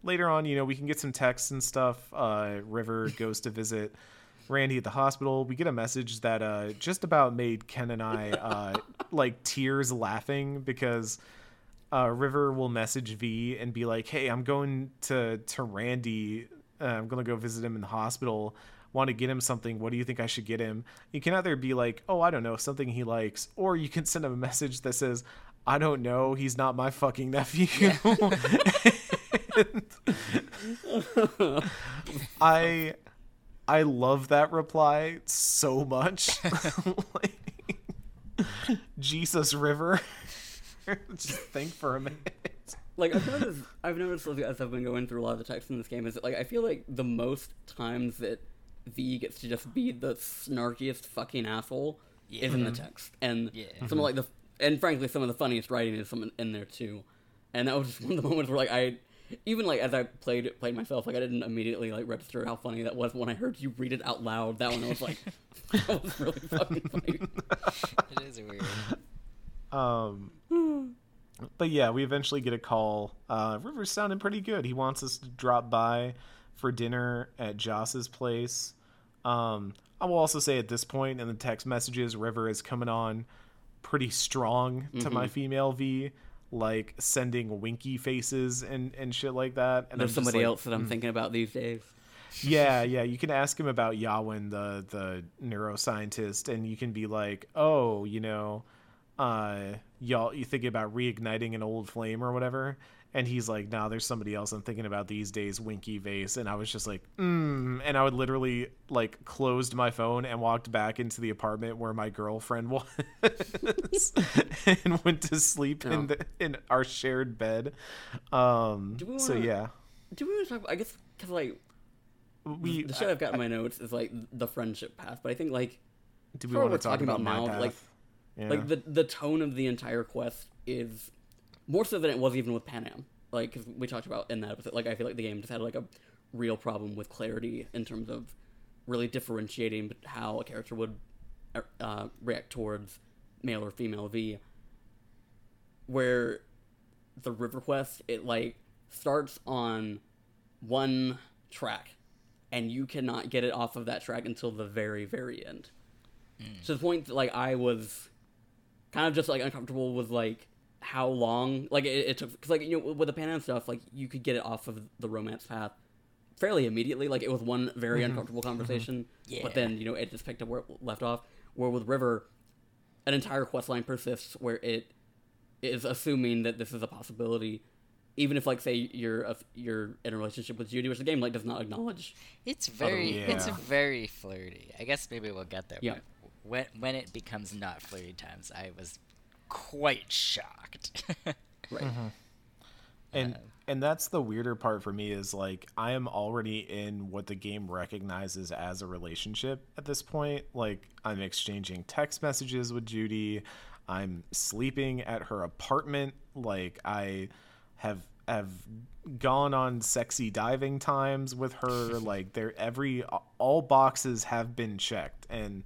later on, you know, we can get some texts and stuff. Uh, River goes to visit Randy at the hospital. We get a message that uh, just about made Ken and I uh, like tears laughing because uh, River will message V and be like, "Hey, I'm going to to Randy. Uh, I'm gonna go visit him in the hospital. Want to get him something? What do you think I should get him?" You can either be like, "Oh, I don't know, something he likes," or you can send him a message that says, "I don't know. He's not my fucking nephew." And I I love that reply so much. like, Jesus River. Just think for a minute. like I've noticed, I've noticed as I've been going through a lot of the text in this game is that like I feel like the most times that V gets to just be the snarkiest fucking asshole is in the mm-hmm. text, and Yeah. some of like the and frankly some of the funniest writing is some in there too, and that was just one of the moments where like I even like as I played played myself like I didn't immediately like register how funny that was when I heard you read it out loud. That one I was like that was really fucking funny. It is weird. Um, but yeah, we eventually get a call. Uh, River's sounding pretty good. He wants us to drop by for dinner at Joss's place. Um, I will also say at this point in the text messages, River is coming on pretty strong to my female V, like sending winky faces and, and shit like that. And There's somebody like, else that I'm thinking about these days. yeah, yeah. You can ask him about Yawen, the the neuroscientist, and you can be like, oh, you know, uh, y'all, you thinking about reigniting an old flame or whatever? And he's like, nah, there's somebody else I'm thinking about these days, Winky Vase. And I was just like, mm. And I would literally like closed my phone and walked back into the apartment where my girlfriend was and went to sleep in the in our shared bed. Um, we so wanna- yeah, Do we want to talk? About, I guess because like we the shit I've got in my notes is like the friendship path, but I think like do we want to we're talk talking about, about now, path? like- Yeah. like the the tone of the entire quest is more so than it was even with Panam. Like 'cause we talked about in that episode, like I feel like the game just had like a real problem with clarity in terms of really differentiating how a character would uh, react towards male or female V. Where the River Quest, it like starts on one track, and you cannot get it off of that track until the very, very end. To the point that like I was kind of just like uncomfortable with like how long like it, it took because like you know with the Pan and stuff like you could get it off of the romance path fairly immediately like it was one very mm-hmm. uncomfortable mm-hmm. conversation Yeah. but then you know it just picked up where it left off where with River an entire quest line persists where it is assuming that this is a possibility even if like say you're a, you're in a relationship with Judy which the game like does not acknowledge It's very, oh, it's very flirty. I guess maybe we'll get there. Yeah. but When when it becomes not flirty times, I was quite shocked. right mm-hmm. and uh, and that's the weirder part for me is like I am already in what the game recognizes as a relationship at this point. Like I'm exchanging text messages with Judy. I'm sleeping at her apartment. Like I have have gone on sexy diving times with her. like there every all boxes have been checked and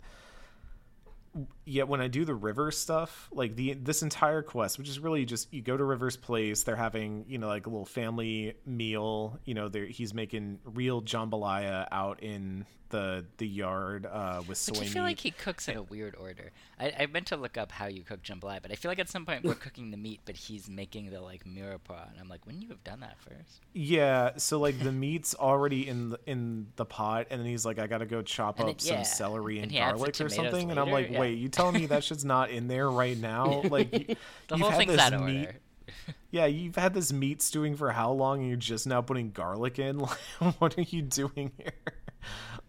yet when I do the river stuff, like the this entire quest, which is really just you go to River's place, they're having you know like a little family meal. You know, he's making real jambalaya out in the the yard uh, with soy Which I meat. feel like he cooks in a weird order. I, I meant to look up how you cook jambalaya, but I feel like at some point we're cooking the meat, but he's making the like mirepoix, and I'm like, wouldn't you have done that first? yeah, so like the meat's already in the in the pot, and then he's like, I gotta go chop And up it- some yeah, celery and, and he adds the garlic or something, and I'm like, yeah. wait, you telling me that shit's not in there right now? Like you, The you've whole had thing's this out of meat, order. Yeah, you've had this meat stewing for how long, and you're just now putting garlic in? Like, what are you doing here?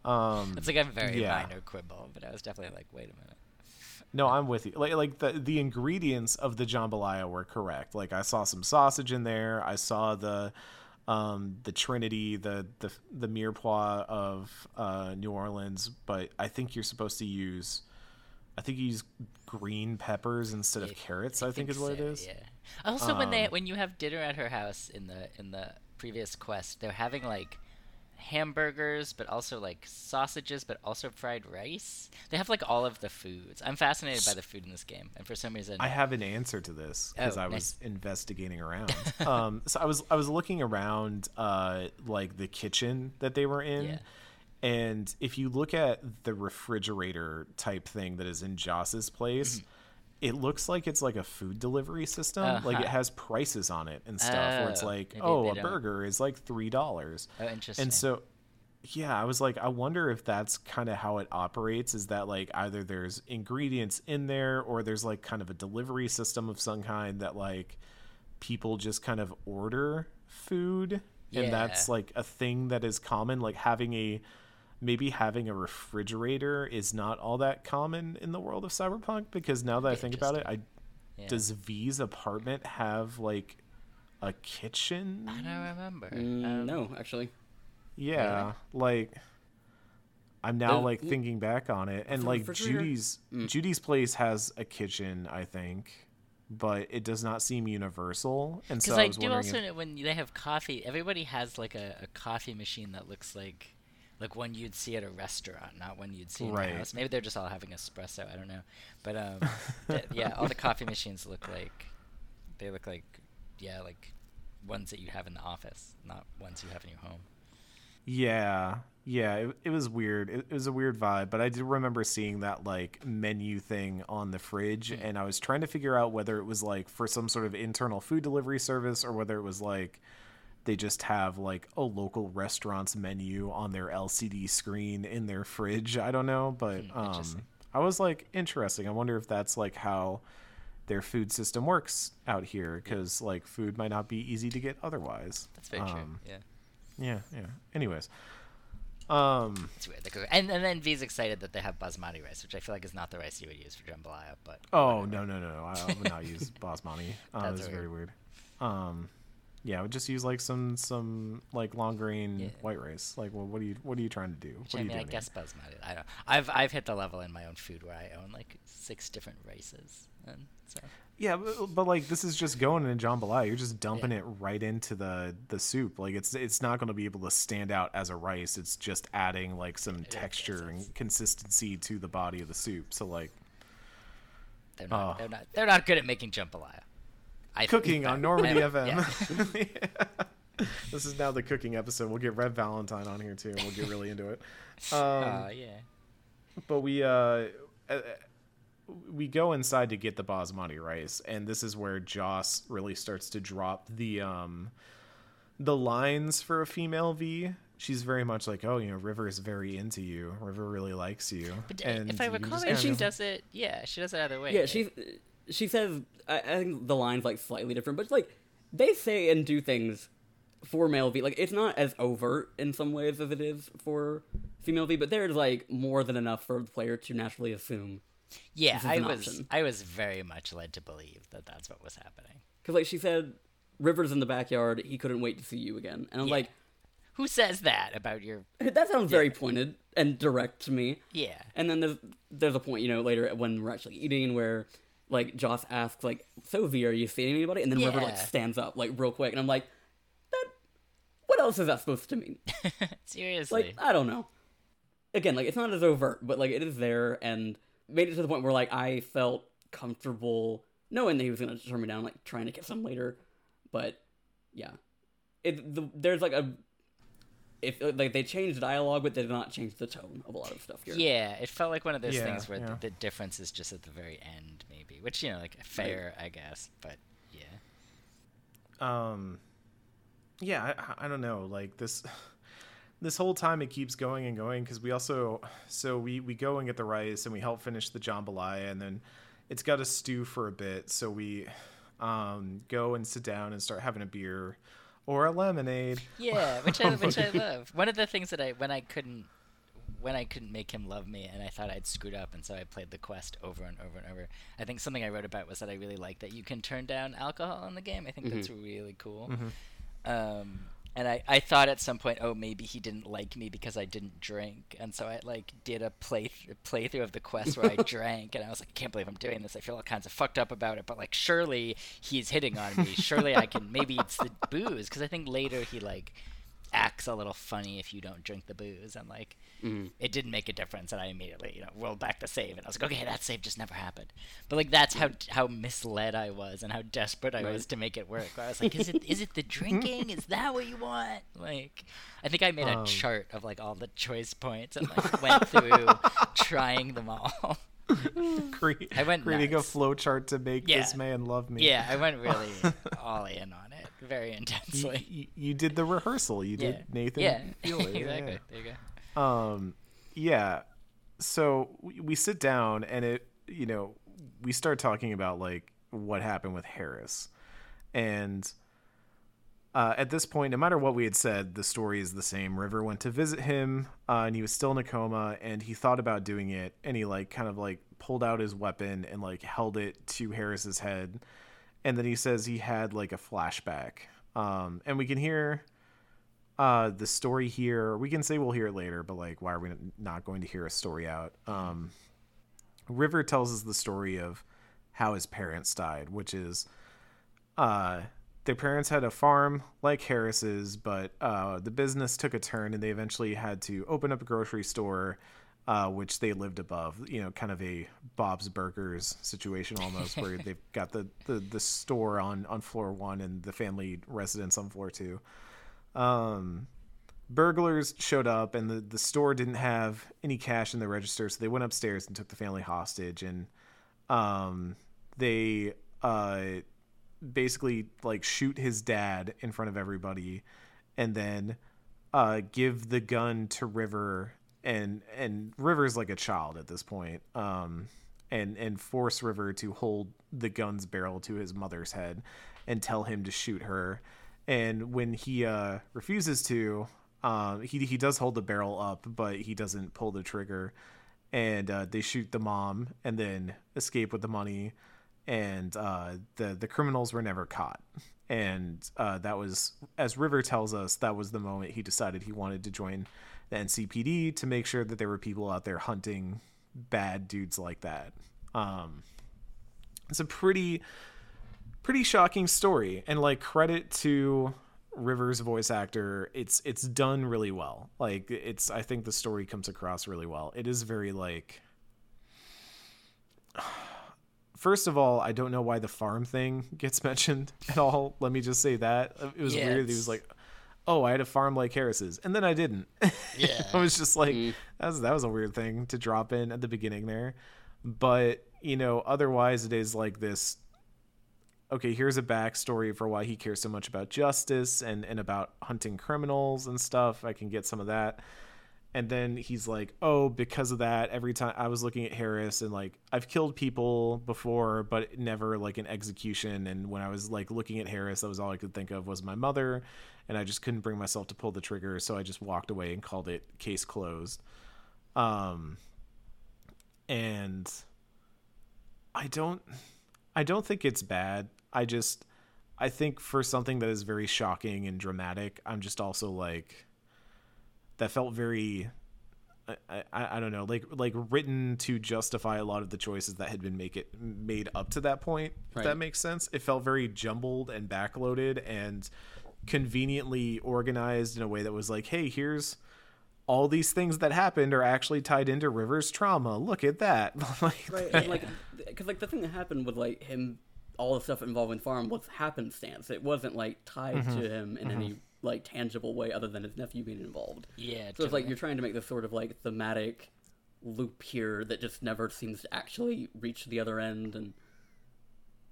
Um, It's like a very yeah. minor quibble, but I was definitely like, wait a minute. no, I'm with you. Like, like the the ingredients of the jambalaya were correct. Like, I saw some sausage in there. I saw the um the trinity the the the mirepoix of uh new orleans but i think you're supposed to use i think you use green peppers instead of Yeah, carrots i, think, is what so, it is Yeah. Also, when they Um, when you have dinner at her house in the in the previous quest, they're having like hamburgers, but also like sausages, but also fried rice. They have like all of the foods. I'm fascinated by the food in this game, and for some reason, I have an answer to this because Oh, I was nice. investigating around. um, so I was I was looking around uh, like the kitchen that they were in, Yeah. And if you look at the refrigerator type thing that is in Joss's place. Mm-hmm. It looks like it's like a food delivery system. Like it Uh-huh. has prices on it and stuff. where it's Oh, like, oh, a don't- burger is like three dollars. oh, interesting. And so, yeah, I was like, I wonder if that's kind of how it operates. Is that like either there's ingredients in there, or there's like kind of a delivery system of some kind that like people just kind of order food, and that's like a thing that is common. Like having a maybe having a refrigerator is not all that common in the world of cyberpunk because now that I think about it, I Yeah. does V's apartment have like a kitchen? I don't remember. Mm, Um, no, actually. Yeah, like I'm now There's- like thinking back on it, and like Judy's Mm. Judy's place has a kitchen, I think, but it does not seem universal. And so Because I I, was do also if, know when they have coffee, everybody has like a, a coffee machine that looks like like one you'd see at a restaurant, not one you'd see in Right. the house. Maybe they're just all having espresso. I don't know, but um, th- yeah, all the coffee machines look like they look like yeah, like ones that you have in the office, not ones you have in your home. yeah, yeah, it, it was weird. It, it was a weird vibe, but I do remember seeing that like menu thing on the fridge, Hmm. and I was trying to figure out whether it was like for some sort of internal food delivery service or whether it was like they just have like a local restaurant's menu on their LCD screen in their fridge. I don't know, but Hmm, um. I was like interesting. I wonder if that's like how their food system works out here because like food might not be easy to get otherwise. That's very true. Um, Yeah, Yeah, yeah. Anyways, um, it's weird. And and then V's excited that they have basmati rice, which I feel like is not the rice you would use for jambalaya, but oh no no no no, I, would not use basmati. Uh, That's that's very weird. Um, yeah, I would just use like some some like long grain Yeah. white rice. Like, well, what are you what are you trying to do? Which what I are you mean, I guess basmati. I don't. I've I've hit the level in my own food where I own like six different races, and so Yeah, but, but like this is just going in jambalaya. You're just dumping Yeah. it right into the the soup. Like it's it's not going to be able to stand out as a rice. It's just adding like some texture and consistency to the body of the soup. So like they're not. Oh. They're not. They're not good at making jambalaya. I think. cooking on Normandy Yeah. FM. this is now the cooking episode. We'll get Red Valentine on here too, and we'll get really into it. Um, Aw, yeah. but we uh, uh, we go inside to get the basmati rice, and this is where Joss really starts to drop the um the lines for a female V. She's very much like, oh, you know, River is very into you. River really likes you. But uh, and if I you recall, just she of- does it. Yeah, she does it either way. Yeah, right? she she says I, I think the line's like slightly different, but like they say and do things for male V. Like it's not as overt in some ways as it is for female V, but there's like more than enough for the player to naturally assume. Yeah, I was. option. I was very much led to believe that that's what was happening. Because like she said, Rivers in the backyard. He couldn't wait to see you again, and I'm Yeah. like, Who says that about your? that sounds very pointed and direct to me. Yeah. And then there's there's a point, you know, later when we're actually eating where like Joss asks like, "So V, are you seeing anybody?" And then River like stands up like real quick, and I'm like, "That, what else is that supposed to mean?" Seriously. Like I don't know. Again, like it's not as overt, but like it is there, and made it to the point where like I felt comfortable knowing that he was gonna turn me down, like trying to kiss him later. But yeah, it the, there's like a if like they changed dialogue, but they did not change the tone of a lot of stuff here. Yeah, it felt like one of those Yeah, things where yeah. the, the difference is just at the very end, maybe. Which you know, like fair, I guess. But yeah, um yeah I, I don't know like this this whole time it keeps going and going because we also so we we go and get the rice and we help finish the jambalaya and then it's got to stew for a bit so we um go and sit down and start having a beer or a lemonade yeah, which I which I love. One of the things that I when I couldn't when I couldn't make him love me, and I thought I'd screwed up, and so I played the quest over and over and over. I think something I wrote about was that I really like that you can turn down alcohol in the game. I think that's really cool. Um, and I, I thought at some point, oh, maybe he didn't like me because I didn't drink, and so I like did a play playthrough of the quest where I drank, and I was like, I can't believe I'm doing this. I feel all kinds of fucked up about it, but like, surely he's hitting on me. Surely I can. Maybe it's the booze because I think later he like acts a little funny if you don't drink the booze, and like it didn't make a difference, and I immediately you know rolled back the save, and I was like, okay, that save just never happened. But like that's how how misled I was, and how desperate I was to make it work. I was like, is it is it the drinking? Is that what you want? Like, I think I made a Um. chart of like all the choice points and like went through trying them all. Cre- I went creating nuts. a flow chart to make this man love me. Yeah, I went really all in on it, very You, intensely. you, you did the rehearsal. You did yeah, Nathan. Yeah. Yeah, exactly. yeah. There you go. um yeah so we, we sit down and it you know we start talking about like what happened with harris and uh, at this point no matter what we had said the story is the same river went to visit him uh, and he was still in a coma and he thought about doing it and he like kind of like pulled out his weapon and like held it to harris's head and then he says he had like a flashback. Um, and we can hear uh the story here. We can say we'll hear it later but like why are we not going to hear a story out? Um river tells us the story of how his parents died which is uh their parents had a farm like harris's but uh the business took a turn and they eventually had to open up a grocery store uh, which they lived above, you know, kind of a Bob's Burgers situation almost, where they've got the, the, the store on, on floor one and the family residence on floor two. Um, burglars showed up and the, the store didn't have any cash in the register so they went upstairs and took the family hostage. And um, they uh, basically like shoot his dad in front of everybody and then uh, give the gun to river and and river's like a child at this point um, and and force river to hold the gun's barrel to his mother's head and tell him to shoot her. And when he uh, refuses to, um, he he does hold the barrel up, but he doesn't pull the trigger, and uh, they shoot the mom and then escape with the money, and uh, the the criminals were never caught, and uh, that was as River tells us that was the moment he decided he wanted to join the NCPD to make sure that there were people out there hunting bad dudes like that. Um, it's a pretty pretty shocking story and like credit to Rivers voice actor it's it's done really well like it's I think the story comes across really well it is very like First of all, I don't know why the farm thing gets mentioned at all. Let me just say that. It was Yeah, weird. He was like, "Oh, I had a farm like Harris's." And then I didn't. Yeah. I was just like, mm. that was that was a weird thing to drop in at the beginning there. But you know, otherwise, it is like this. Okay, here's a backstory for why he cares so much about justice and and about hunting criminals and stuff. I can get some of that. And then he's like, "Oh, because of that, every time I was looking at Harris and like I've killed people before, but never like an execution. And when I was like looking at Harris, that was all I could think of was my mother, and I just couldn't bring myself to pull the trigger, so I just walked away and called it case closed." Um, and I don't, I don't think it's bad. I just, I think for something that is very shocking and dramatic, I'm just also like that felt very I, I, I don't know like like written to justify a lot of the choices that had been make it made up to that point if Right. that makes sense it felt very jumbled and backloaded and conveniently organized in a way that was like hey here's all these things that happened are actually tied into River's trauma. Look at that. like, Right, and like, because like the thing that happened with like him, all the stuff involving farm was happenstance. It wasn't like tied Mm-hmm. to him in any like tangible way other than his nephew being involved. Yeah, So it's like you're trying to make this sort of like thematic loop here that just never seems to actually reach the other end, and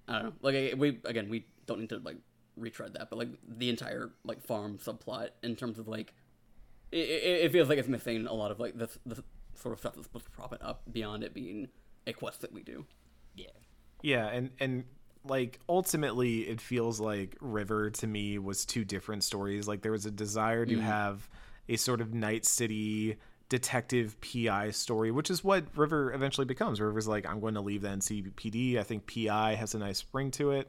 I don't know. Like we again, we don't need to like retread that, but like the entire like farm subplot in terms of like it, it, it feels like it's missing a lot of like this the sort of stuff that's supposed to prop it up beyond it being a quest that we do. yeah. Yeah, and and like ultimately it feels like River to me was two different stories. Like there was a desire to mm-hmm. have a sort of Night City detective PI story, which is what River eventually becomes. River's like, I'm going to leave the NCPD. I think PI has a nice ring to it.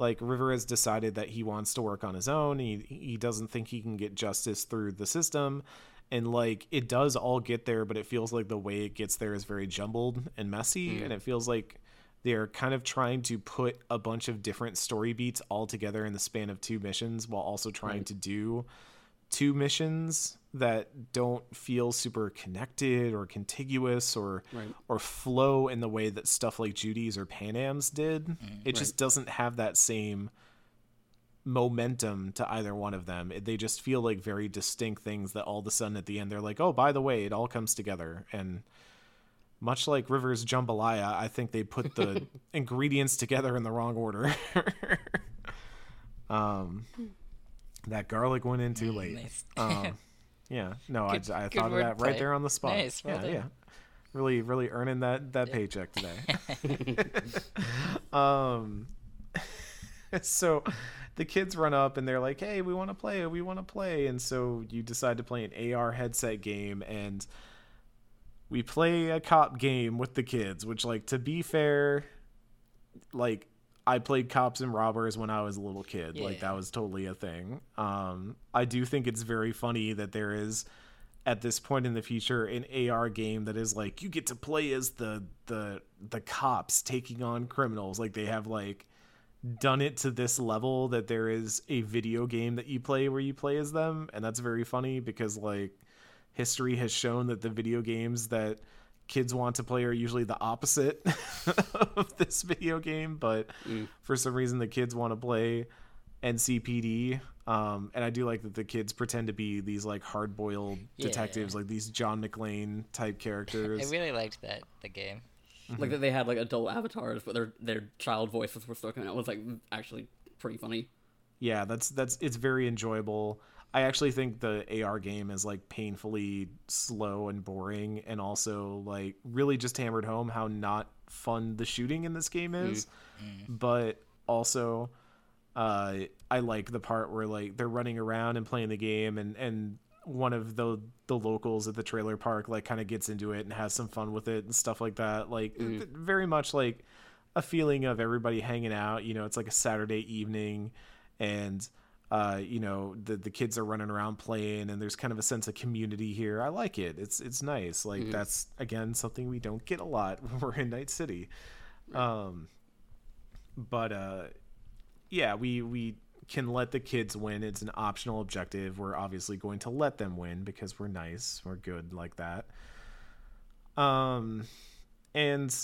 Like River has decided that he wants to work on his own. He he doesn't think he can get justice through the system. And like it does all get there, but it feels like the way it gets there is very jumbled and messy. Mm. And it feels like they're kind of trying to put a bunch of different story beats all together in the span of two missions while also trying to do two missions that don't feel super connected or contiguous or Right. or flow in the way that stuff like Judy's or Panam's did. It just doesn't have that same momentum to either one of them. It- They just feel like very distinct things that all of a sudden at the end they're like, "Oh, by the way, it all comes together." And much like River's Jambalaya, I think they put the ingredients together in the wrong order. um, that garlic went in too late. nice. Um, yeah, no, Good- I, I thought of that right there on the spot. Nice, well yeah, done. yeah, really, really earning that that paycheck today. um, so the kids run up and they're like, "Hey, we want to play. We want to play." And so you decide to play an AR headset game and we play a cop game with the kids, which like to be fair, like I played cops and robbers when I was a little kid. Like that was totally a thing. Um I do think it's very funny that there is at this point in the future an AR game that is like you get to play as the the the cops taking on criminals. Like they have like done it to this level that there is a video game that you play where you play as them and that's very funny because like history has shown that the video games that kids want to play are usually the opposite of this video game but for some reason the kids want to play ncpd um, and i do like that the kids pretend to be these like hard-boiled Yeah. detectives like these john mcclane type characters I really liked that the game. Like that they had like adult avatars, but their their child voices were still coming out. Was like actually pretty funny. yeah that's that's it's very enjoyable i actually think the ar game is like painfully slow and boring and also like really just hammered home how not fun the shooting in this game is. But also uh i like the part where like they're running around and playing the game and and one of the the locals at the trailer park like kind of gets into it and has some fun with it and stuff like that. Like th- very much like a feeling of everybody hanging out you know it's like a saturday evening and uh you know the the kids are running around playing and there's kind of a sense of community here. I like it. It's it's nice. Like that's again something we don't get a lot when we're in night city. Um but uh yeah we we can let the kids win. It's an optional objective. We're obviously going to let them win because we're nice. We're good like that. Um and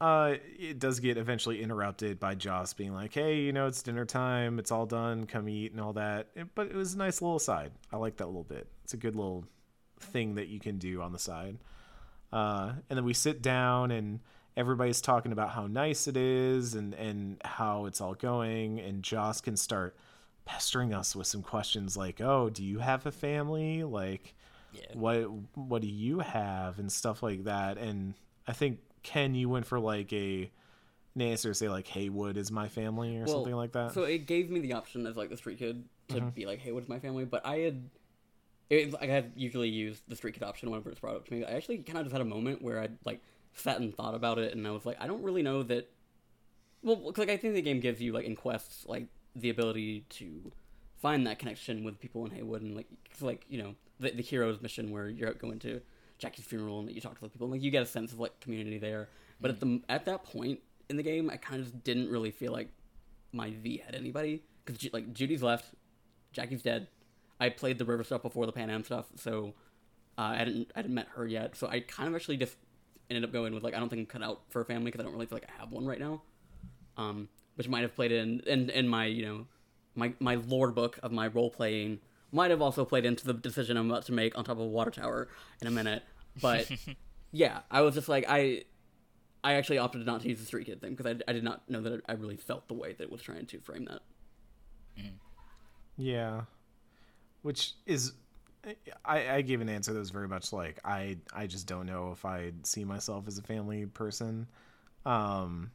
uh it does get eventually interrupted by joss being like hey you know it's dinner time. It's all done. Come eat and all that. It- but it was a nice little side. I like that little bit. It's a good little thing that you can do on the side. Uh, and then we sit down and everybody's talking about how nice it is and and how it's all going. And Joss can start pestering us with some questions like oh do you have a family? Like Yeah. what what do you have? and stuff like that. And I think Ken you went for like a an answer say like Heywood is my family or Well, something like that So it gave me the option as like the street kid to Mm-hmm. be like, "Hey, what's my family?" But I had, it, like, I had usually used the street kid option whenever it's brought up to me. I actually kind of just had a moment where I like sat and thought about it, and I was like, I don't really know that. Well, 'cause, like I think the game gives you like in quests like the ability to find that connection with people in Heywood, and like 'cause, like you know the the hero's mission where you're going to Jackie's funeral and that you talk to the people, and like you get a sense of like community there. But at the at that point in the game, I kind of just didn't really feel like my V had anybody because like Judy's left, Jackie's dead. I played the river stuff before the Panam stuff, so uh, I hadn't I hadn't met her yet. So I kind of actually just ended up going with like I don't think I'm cut out for a family because I don't really feel like I have one right now. Um, which might have played in in, in my you know my my lore book of my role playing might have also played into the decision I'm about to make on top of a water tower in a minute. But yeah, I was just like I I actually opted not to use the street kid thing because I, I did not know that I really felt the way that it was trying to frame that. Yeah, which is I, I gave an answer that was very much like I I just don't know if I see myself as a family person, um,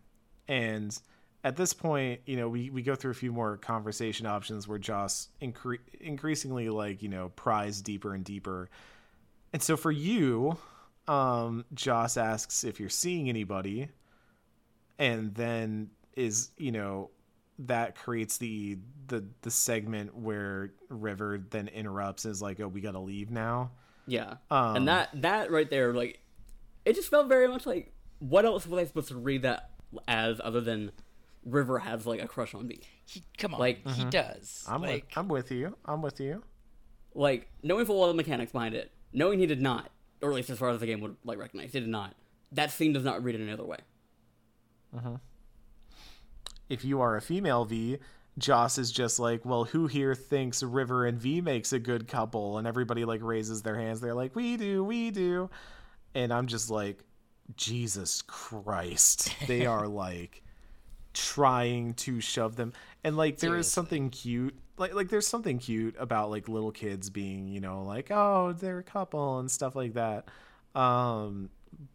and at this point, you know, we we go through a few more conversation options where Joss incre- increasingly like you know pries deeper and deeper, and so for you, um, Joss asks if you're seeing anybody, and then is you know that creates the the the segment where River then interrupts and is like, "Oh, we gotta leave now." Yeah, Um, and that that right there, like, it just felt very much like what else was I supposed to read that as other than River has like a crush on me? He, come on, Like- he mm-hmm. does. I'm like, with, I'm with you. I'm with you. like knowing full well the mechanics behind it, knowing he did not, or at least as far as the game would like recognize, he did not. That scene does not read it any other way. Mm-hmm. if you are a female V, Joss is just like, well, who here thinks River and V makes a good couple? And everybody like raises their hands. They're like, we do, we do. And I'm just like, Jesus Christ. They are like trying to shove them. And like there is Seriously. something cute. Like like there's something cute about like little kids being, you know, like, oh, they're a couple and stuff like that. Um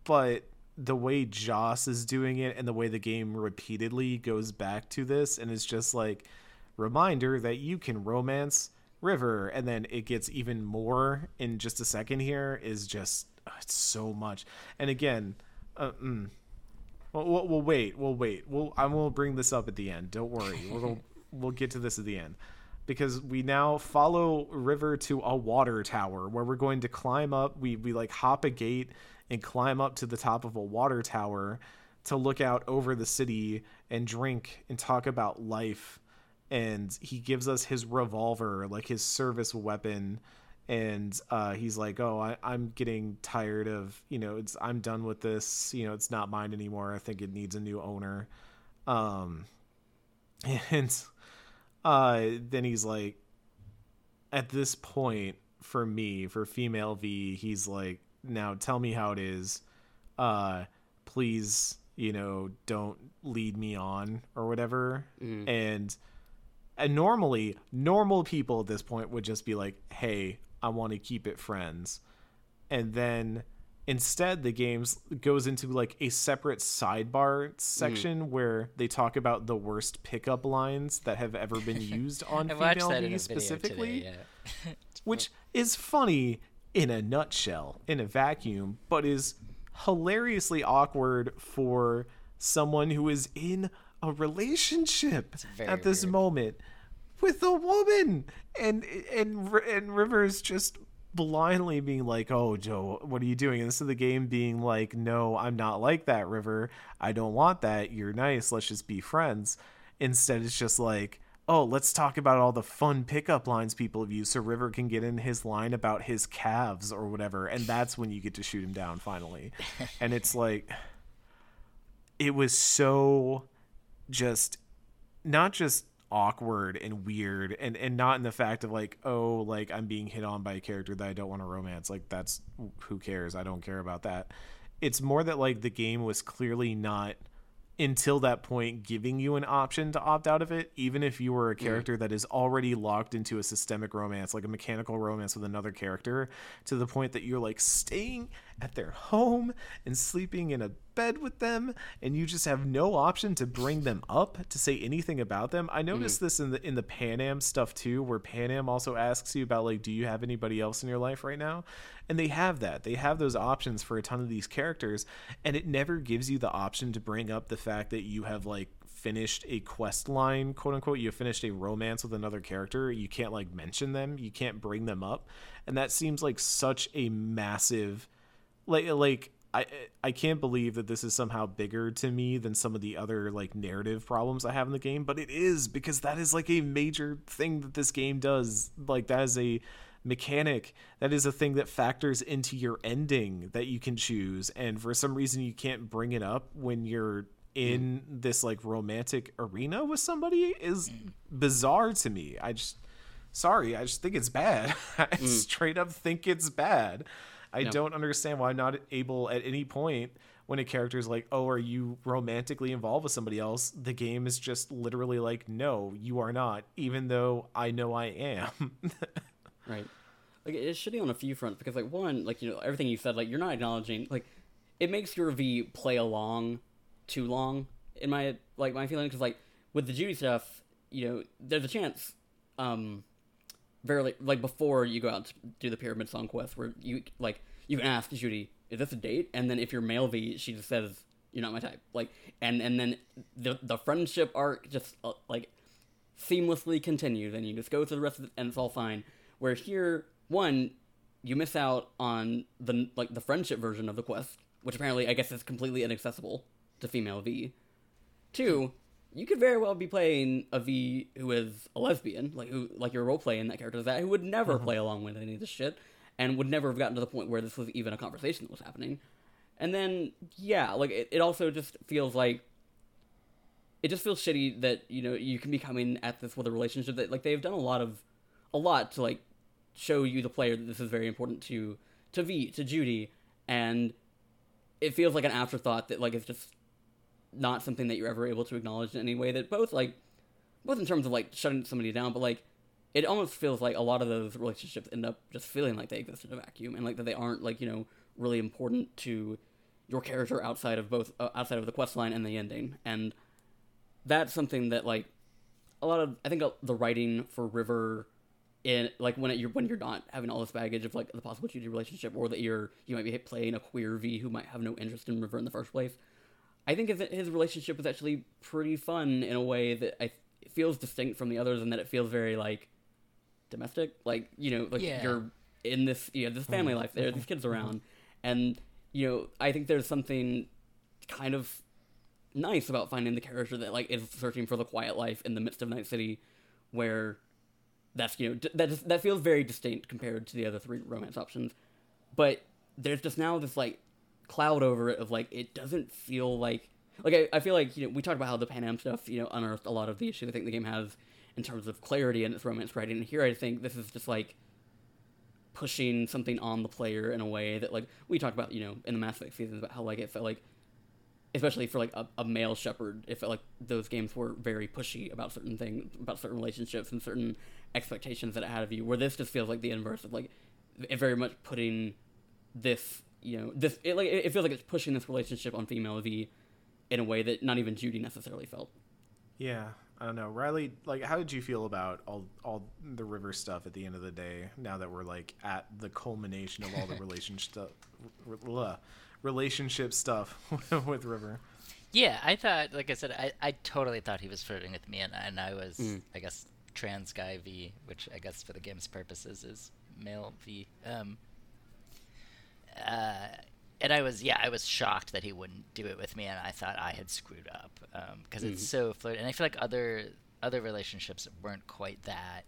but the way Joss is doing it and the way the game repeatedly goes back to this and is just like reminder that you can romance River and then it gets even more in just a second here is just uh, it's so much. And again, uh, mm, well, we'll, we'll wait. We'll wait. We'll I will bring this up at the end. Don't worry. We'll we'll get to this at the end because we now follow River to a water tower where we're going to climb up. We we like hop a gate and climb up to the top of a water tower to look out over the city and drink and talk about life. And he gives us his revolver, like his service weapon. And uh, he's like, "Oh, I, I'm getting tired of, you know, it's I'm done with this. You know, it's not mine anymore. I think it needs a new owner." Um, and uh then he's like at this point for me for female v he's like now tell me how it is uh please you know don't lead me on or whatever and and normally normal people at this point would just be like hey i want to keep it friends and then instead the games goes into like a separate sidebar section mm. where they talk about the worst pickup lines that have ever been used on female that in V a video specifically today. Yeah. which is funny in a nutshell, in a vacuum, but is hilariously awkward for someone who is in a relationship at this weird. moment with a woman and and and Rivers just blindly being like, "Oh, Joe, what are you doing?" And this is the game being like, "No, I'm not like that, River. I don't want that. You're nice. Let's just be friends." Instead, it's just like, "Oh, let's talk about all the fun pickup lines people have used, so River can get in his line about his calves or whatever." And that's when you get to shoot him down finally. and it's like, it was so just not just awkward and weird and and not in the fact of like oh like i'm being hit on by a character that i don't want to romance. Like that's who cares? I don't care about that. It's more that like the game was clearly not until that point giving you an option to opt out of it even if you were a mm. character that is already locked into a systemic romance like a mechanical romance with another character to the point that you're like staying at their home and sleeping in a bed with them and you just have no option to bring them up to say anything about them. I noticed mm. this in the in the Panam stuff too where Panam also asks you about like do you have anybody else in your life right now? And they have that. They have those options for a ton of these characters and it never gives you the option to bring up the fact that you have like finished a quest line quote unquote. You have finished a romance with another character. You can't like mention them. You can't bring them up. And that seems like such a massive like like I I can't believe that this is somehow bigger to me than some of the other like narrative problems I have in the game, but it is because that is like a major thing that this game does. Like that is a mechanic that is a thing that factors into your ending that you can choose and for some reason you can't bring it up when you're in this like romantic arena with somebody is bizarre to me. I just sorry, I just think it's bad. I mm. straight up think it's bad. I No. don't understand why I'm not able at any point when a character is like, "Oh, are you romantically involved with somebody else?" The game is just literally like, "No, you are not," even though I know I am. Right. Like it's shitty on a few fronts because like one, like you know everything you said, like you're not acknowledging like it makes your V play along too long in my like my feeling because like with the Judy stuff, you know, there's a chance, um, very like, before you go out to do the pyramid song quest where you like you ask Judy, is this a date? And then if you're male V, she just says you're not my type. Like and and then the the friendship arc just uh, like seamlessly continues and you just go through the rest of it and it's all fine. Where here, one, you miss out on the like the friendship version of the quest, which apparently I guess is completely inaccessible to female V. Two, you could very well be playing a V who is a lesbian, like who like you're role playing that character is that who would never mm-hmm. play along with any of this shit, and would never have gotten to the point where this was even a conversation that was happening. And then yeah, like it, it also just feels like it just feels shitty that you know you can be coming at this with a relationship that like they've done a lot of a lot to like show you the player that this is very important to to V to Judy and it feels like an afterthought that like it's just not something that you're ever able to acknowledge in any way that both like both in terms of like shutting somebody down but like it almost feels like a lot of those relationships end up just feeling like they exist in a vacuum and like that they aren't like you know really important to your character outside of both uh, outside of the quest line and the ending and that's something that like a lot of I think uh, the writing for River in like when it, you're when you're not having all this baggage of like the possible Judy relationship or that you're you might be playing a queer V who might have no interest in River in the first place. I think his, his relationship is actually pretty fun in a way that I it feels distinct from the others and that it feels very like domestic. Like you know like Yeah. you're in this you know this family mm-hmm. life there are these kids mm-hmm. around and you know I think there's something kind of nice about finding the character that like is searching for the quiet life in the midst of Night City, where that's you know d- that just, that feels very distinct compared to the other three romance options, but there's just now this like cloud over it of like it doesn't feel like like I, I feel like you know we talked about how the Panam stuff you know unearthed a lot of the issues I think the game has in terms of clarity and its romance writing, and here I think this is just like pushing something on the player in a way that like we talked about you know in the Mass Effect seasons about how like it felt like especially for like a, a male Shepard it felt like those games were very pushy about certain things about certain relationships and certain expectations that it had of you where this just feels like the inverse of like very much putting this you know this it like it feels like it's pushing this relationship on female v in a way that not even judy necessarily felt Yeah, I don't know, Riley. Like, how did you feel about all all the river stuff at the end of the day? Now that we're like at the culmination of all the relationship relationship stuff with River. Yeah, I thought, like I said, I, I totally thought he was flirting with me, and, and I was, I guess, trans guy V, which I guess for the game's purposes is male V. Um, uh, and I was, yeah, I was shocked that he wouldn't do it with me, and I thought I had screwed up because it's so flirty. And I feel like other other relationships weren't quite that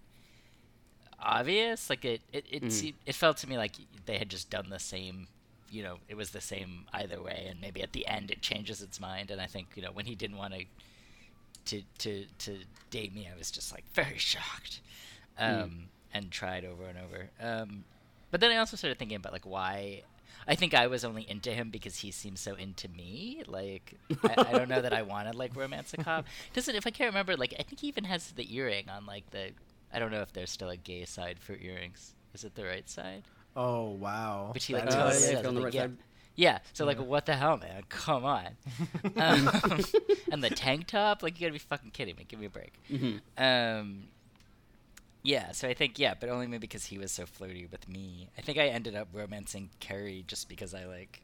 obvious. Like it, it, it, seemed, it felt to me like they had just done the same. You know, it was the same either way, and maybe at the end it changes its mind. And I think you know when he didn't want to to to to date me, I was just like very shocked, um, and tried over and over. Um, but then I also started thinking about like why. I think I was only into him because he seems so into me. Like I, I don't know that I wanted like romance a cop. Doesn't if I can't remember like I think he even has the earring on like the. I don't know if there's still a gay side for earrings. Is it the right side? Oh wow! Which he like Uh, totally yeah, on the right yeah. side. Yeah, so like, what the hell, man? Come on. Um, and the tank top, like, you gotta be fucking kidding me. Give me a break. Mhm. Um, yeah, so I think yeah, but only maybe because he was so flirty with me. I think I ended up romancing Kerry just because I like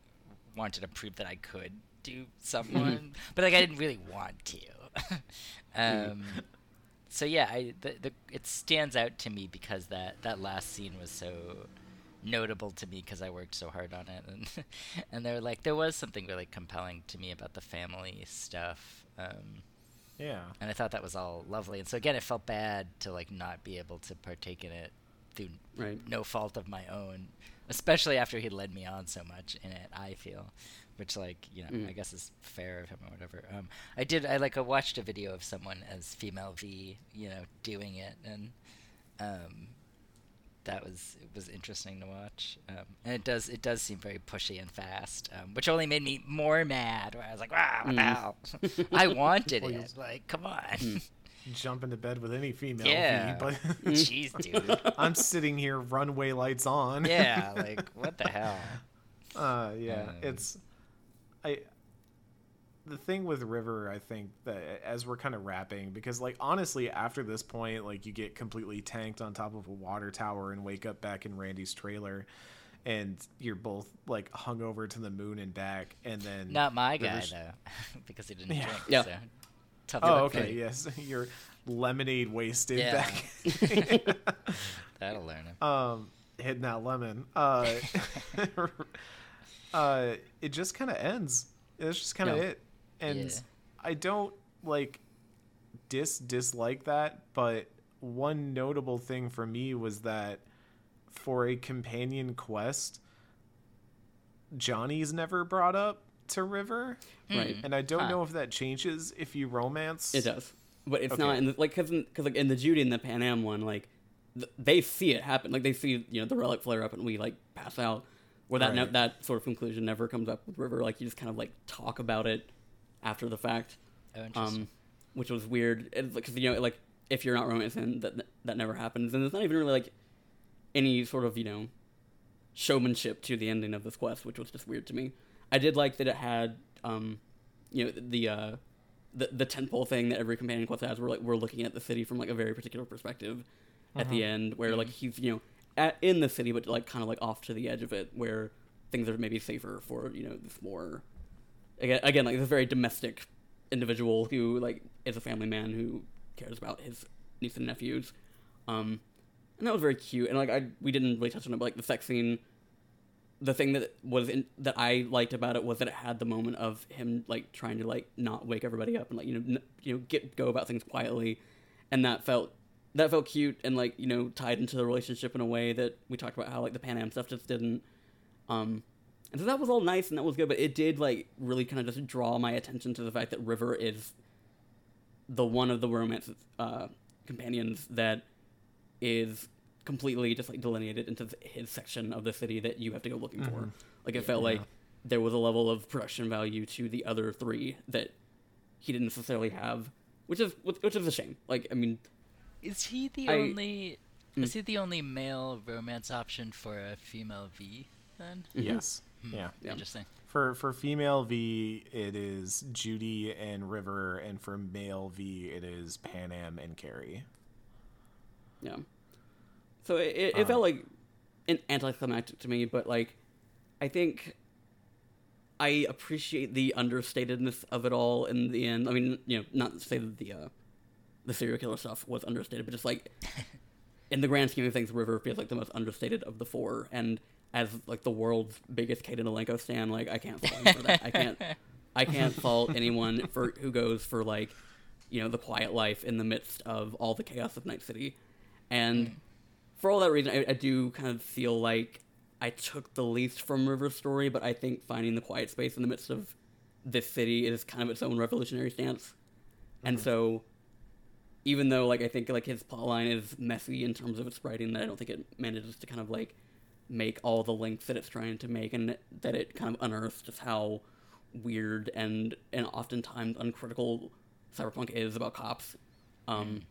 wanted to prove that I could do someone, but like I didn't really want to. um, so yeah, I the, the it stands out to me because that that last scene was so notable to me because I worked so hard on it, and and there like there was something really compelling to me about the family stuff. Um, yeah. and I thought that was all lovely. And so again, it felt bad to like not be able to partake in it through Right. no fault of my own, especially after he'd led me on so much in it. I feel, which like you know, Mm. I guess is fair of him or whatever. Um, I did. I like I watched a video of someone as female V, you know, doing it, and um, that was it was interesting to watch. Um, and it does it does seem very pushy and fast, um, which only made me more mad. Where I was like, wow, Mm. I wanted Well, it. Like, come on. Mm. Jump into bed with any female, Yeah. But Jeez, dude. I'm sitting here, runway lights on. Yeah, like what the hell? Uh, yeah, Um, it's I. The thing with River, I think that as we're kind of wrapping, because like honestly, after this point, like you get completely tanked on top of a water tower and wake up back in Randy's trailer, and you're both like hung over to the moon and back, and then Not my guy River's- though, because he didn't Yeah. drink. Yeah. So. Tough Oh, okay, buddy. yes, you're lemonade wasted Yeah. back. That'll learn him. um hitting that lemon uh uh it just kind of ends it's just kind of Yeah. it and Yeah. i don't like dis dislike that, but one notable thing for me was that for a companion quest, Johnny's never brought up to River, hmm. Right. and I don't Huh. know if that changes if you romance. It does, but it's Okay. not in the, like because because like in the Judy and the Panam one, like th- they see it happen. Like they see you know the relic flare up and we like pass out. Where that ne- Right. that sort of conclusion never comes up with River. Like you just kind of like talk about it after the fact, Oh, um, which was weird. Because you know like if you're not romancing, that that never happens, and it's not even really like any sort of you know showmanship to the ending of this quest, which was just weird to me. I did like that it had, um, you know, the uh, the the tentpole thing that every companion quest has. We're like we're looking at the city from like a very particular perspective at the end, where like he's you know at, in the city, but like kind of like off to the edge of it, where things are maybe safer for you know this more again again like this very domestic individual who like is a family man who cares about his niece and nephews. Um, and that was very cute. And like I, we didn't really touch on it, but like the sex scene, the thing that was in, that I liked about it was that it had the moment of him like trying to like not wake everybody up and like you know n- you know get go about things quietly, and that felt that felt cute and like you know tied into the relationship in a way that we talked about how like the Panam stuff just didn't. Um, and so that was all nice and that was good, but it did like really kind of just draw my attention to the fact that River is the one of the romance uh, companions that is completely just like delineated into his section of the city that you have to go looking for. Like it felt like there was a level of production value to the other three that he didn't necessarily have, which is which is a shame. Like I mean, Is he the I- only? Mm. Is he the only male romance option for a female V? Then Yes. Yeah. Yeah. interesting. For for female V, it is Judy and River, and for male V, it is Panam and Kerry. Yeah. So it, it, it felt like an anticlimactic to me, but like, I think I appreciate the understatedness of it all in the end. I mean, you know, not to say that the uh, the serial killer stuff was understated, but just like in the grand scheme of things, River feels like the most understated of the four, and as like the world's biggest Kaidan Alenko stan, like I can't fault him for that. I can't, I can't fault anyone for who goes for like, you know, the quiet life in the midst of all the chaos of Night City, and mm. for all that reason, I, I do kind of feel like I took the least from River's story, but I think finding the quiet space in the midst of this city is kind of its own revolutionary stance, and mm-hmm. so even though like I think like his plotline is messy in terms of its writing, that I don't think it manages to kind of like make all the links that it's trying to make, and that it kind of unearths just how weird and and oftentimes uncritical cyberpunk is about cops. Um,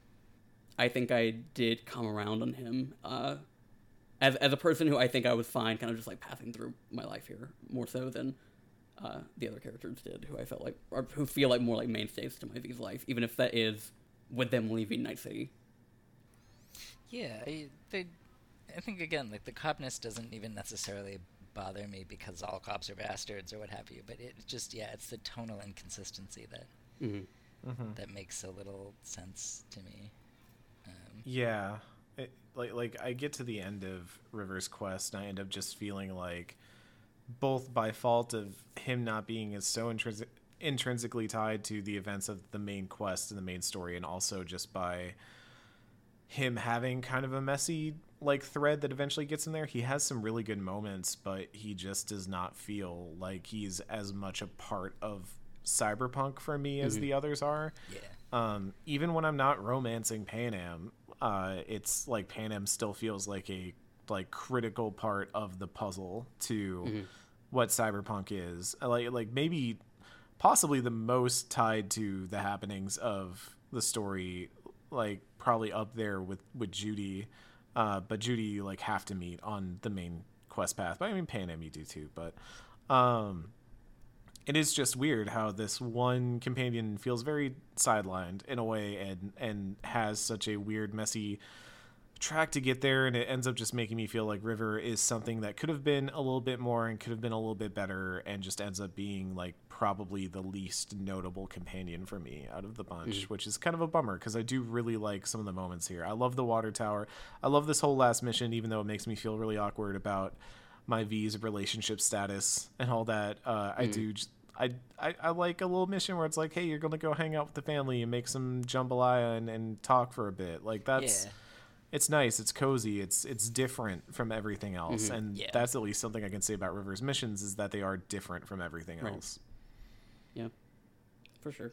I think I did come around on him uh, as as a person who I think I was fine, kind of just like passing through my life here more so than uh, the other characters did, who I felt like or who feel like more like mainstays to my V's life, even if that is with them leaving Night City. Yeah, they, I think again, like the copness doesn't even necessarily bother me because all cops are bastards or what have you. But it just, yeah, it's the tonal inconsistency that Mm-hmm. that makes a little sense to me. Um, Yeah, it, like like I get to the end of River's quest, and I end up just feeling like, both by fault of him not being as so intrinsic, intrinsically tied to the events of the main quest and the main story, and also just by him having kind of a messy like thread that eventually gets in there. He has some really good moments, but he just does not feel like he's as much a part of cyberpunk for me as the others are yeah, um, even when I'm not romancing Panam, uh, it's like Panam still feels like a like critical part of the puzzle to what cyberpunk is. Like like maybe possibly the most tied to the happenings of the story, like probably up there with with Judy. Uh, but Judy you like have to meet on the main quest path. But I mean Panam you do too. But um, it is just weird how this one companion feels very sidelined in a way and and has such a weird messy track to get there and it ends up just making me feel like river is something that could have been a little bit more and could have been a little bit better and just ends up being like probably the least notable companion for me out of the bunch which is kind of a bummer because i do really like some of the moments here i love the water tower i love this whole last mission even though it makes me feel really awkward about my V's relationship status and all that. Uh, I do. Just, I, I I like a little mission where it's like, hey, you're gonna go hang out with the family and make some jambalaya and, and talk for a bit. Like that's Yeah. It's nice, it's cozy, it's it's different from everything mm-hmm. else, and Yeah. that's at least something I can say about River's missions is that they are different from everything Right. else. Yeah, for sure.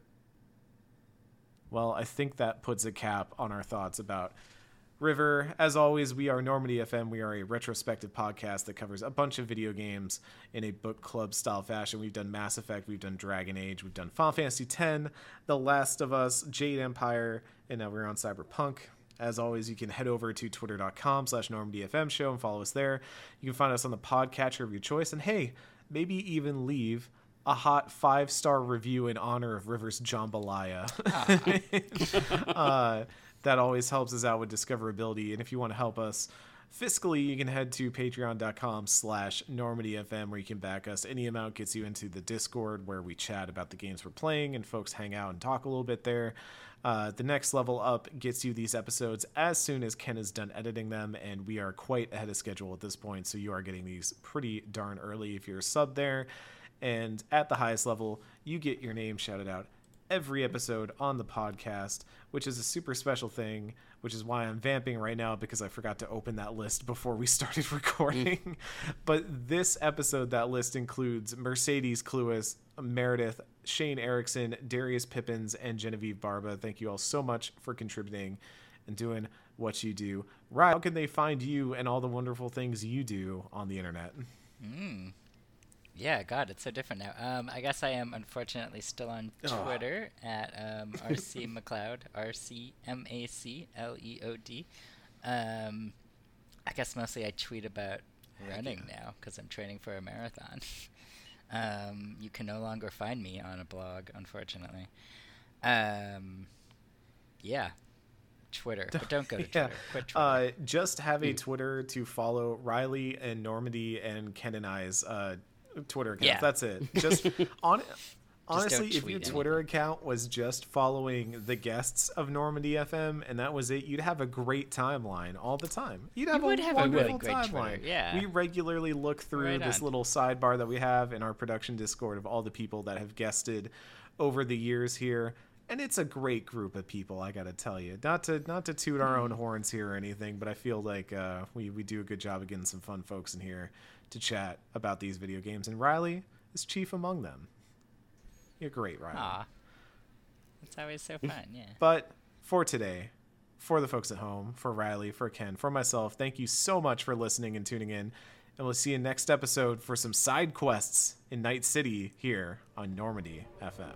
Well, I think that puts a cap on our thoughts about River. As always, we are Normandy FM. We are a retrospective podcast that covers a bunch of video games in a book club style fashion. We've done Mass Effect, we've done Dragon Age, we've done Final Fantasy X, The Last of Us, Jade Empire, and now we're on Cyberpunk. As always, you can head over to twitter.com slash NormandyFM show and follow us there. You can find us on the podcatcher of your choice. And hey, maybe even leave a hot five star review in honor of River's Jambalaya. uh, that always helps us out with discoverability. And if you want to help us fiscally, you can head to patreon.com slash normandyfm where you can back us. Any amount gets you into the Discord where we chat about the games we're playing and folks hang out and talk a little bit there. Uh, the next level up gets you these episodes as soon as Ken is done editing them, and we are quite ahead of schedule at this point, so you are getting these pretty darn early if you're a sub there. And at the highest level, you get your name shouted out every episode on the podcast, which is a super special thing, which is why I'm vamping right now because I forgot to open that list before we started recording. but this episode, that list includes Mercedes Cluis, Meredith, Shane Erickson, Darius Pippins, and Genevieve Barba. Thank you all so much for contributing and doing what you do. Right, how can they find you and all the wonderful things you do on the internet? Yeah, God, it's so different now. Um, I guess I am unfortunately still on Oh. Twitter at um, RC MacLeod, R C M A C L E O D. Um, I guess mostly I tweet about running now because I'm training for a marathon. um, you can no longer find me on a blog, unfortunately. Um, yeah, Twitter, but don't go to Yeah. Twitter. Quit Twitter. Uh, just have a Twitter to follow Riley and Normandy and Ken and I's uh, Twitter accounts. Yeah. That's it. Just on. Honestly, if your anything. Twitter account was just following the guests of Normandy FM and that was it, you'd have a great timeline all the time. You'd have would a have a really wonderful great timeline. Yeah. We regularly look through Right this little sidebar that we have in our production Discord of all the people that have guested over the years here. And it's a great group of people, I gotta tell you. Not to not to toot our own horns here or anything, but I feel like uh, we we do a good job of getting some fun folks in here to chat about these video games. And Riley is chief among them. You're great, Riley. Aw. It's always so fun, yeah. But for today, for the folks at home, for Riley, for Ken, for myself, thank you so much for listening and tuning in. And we'll see you next episode for some side quests in Night City here on Normandy FM.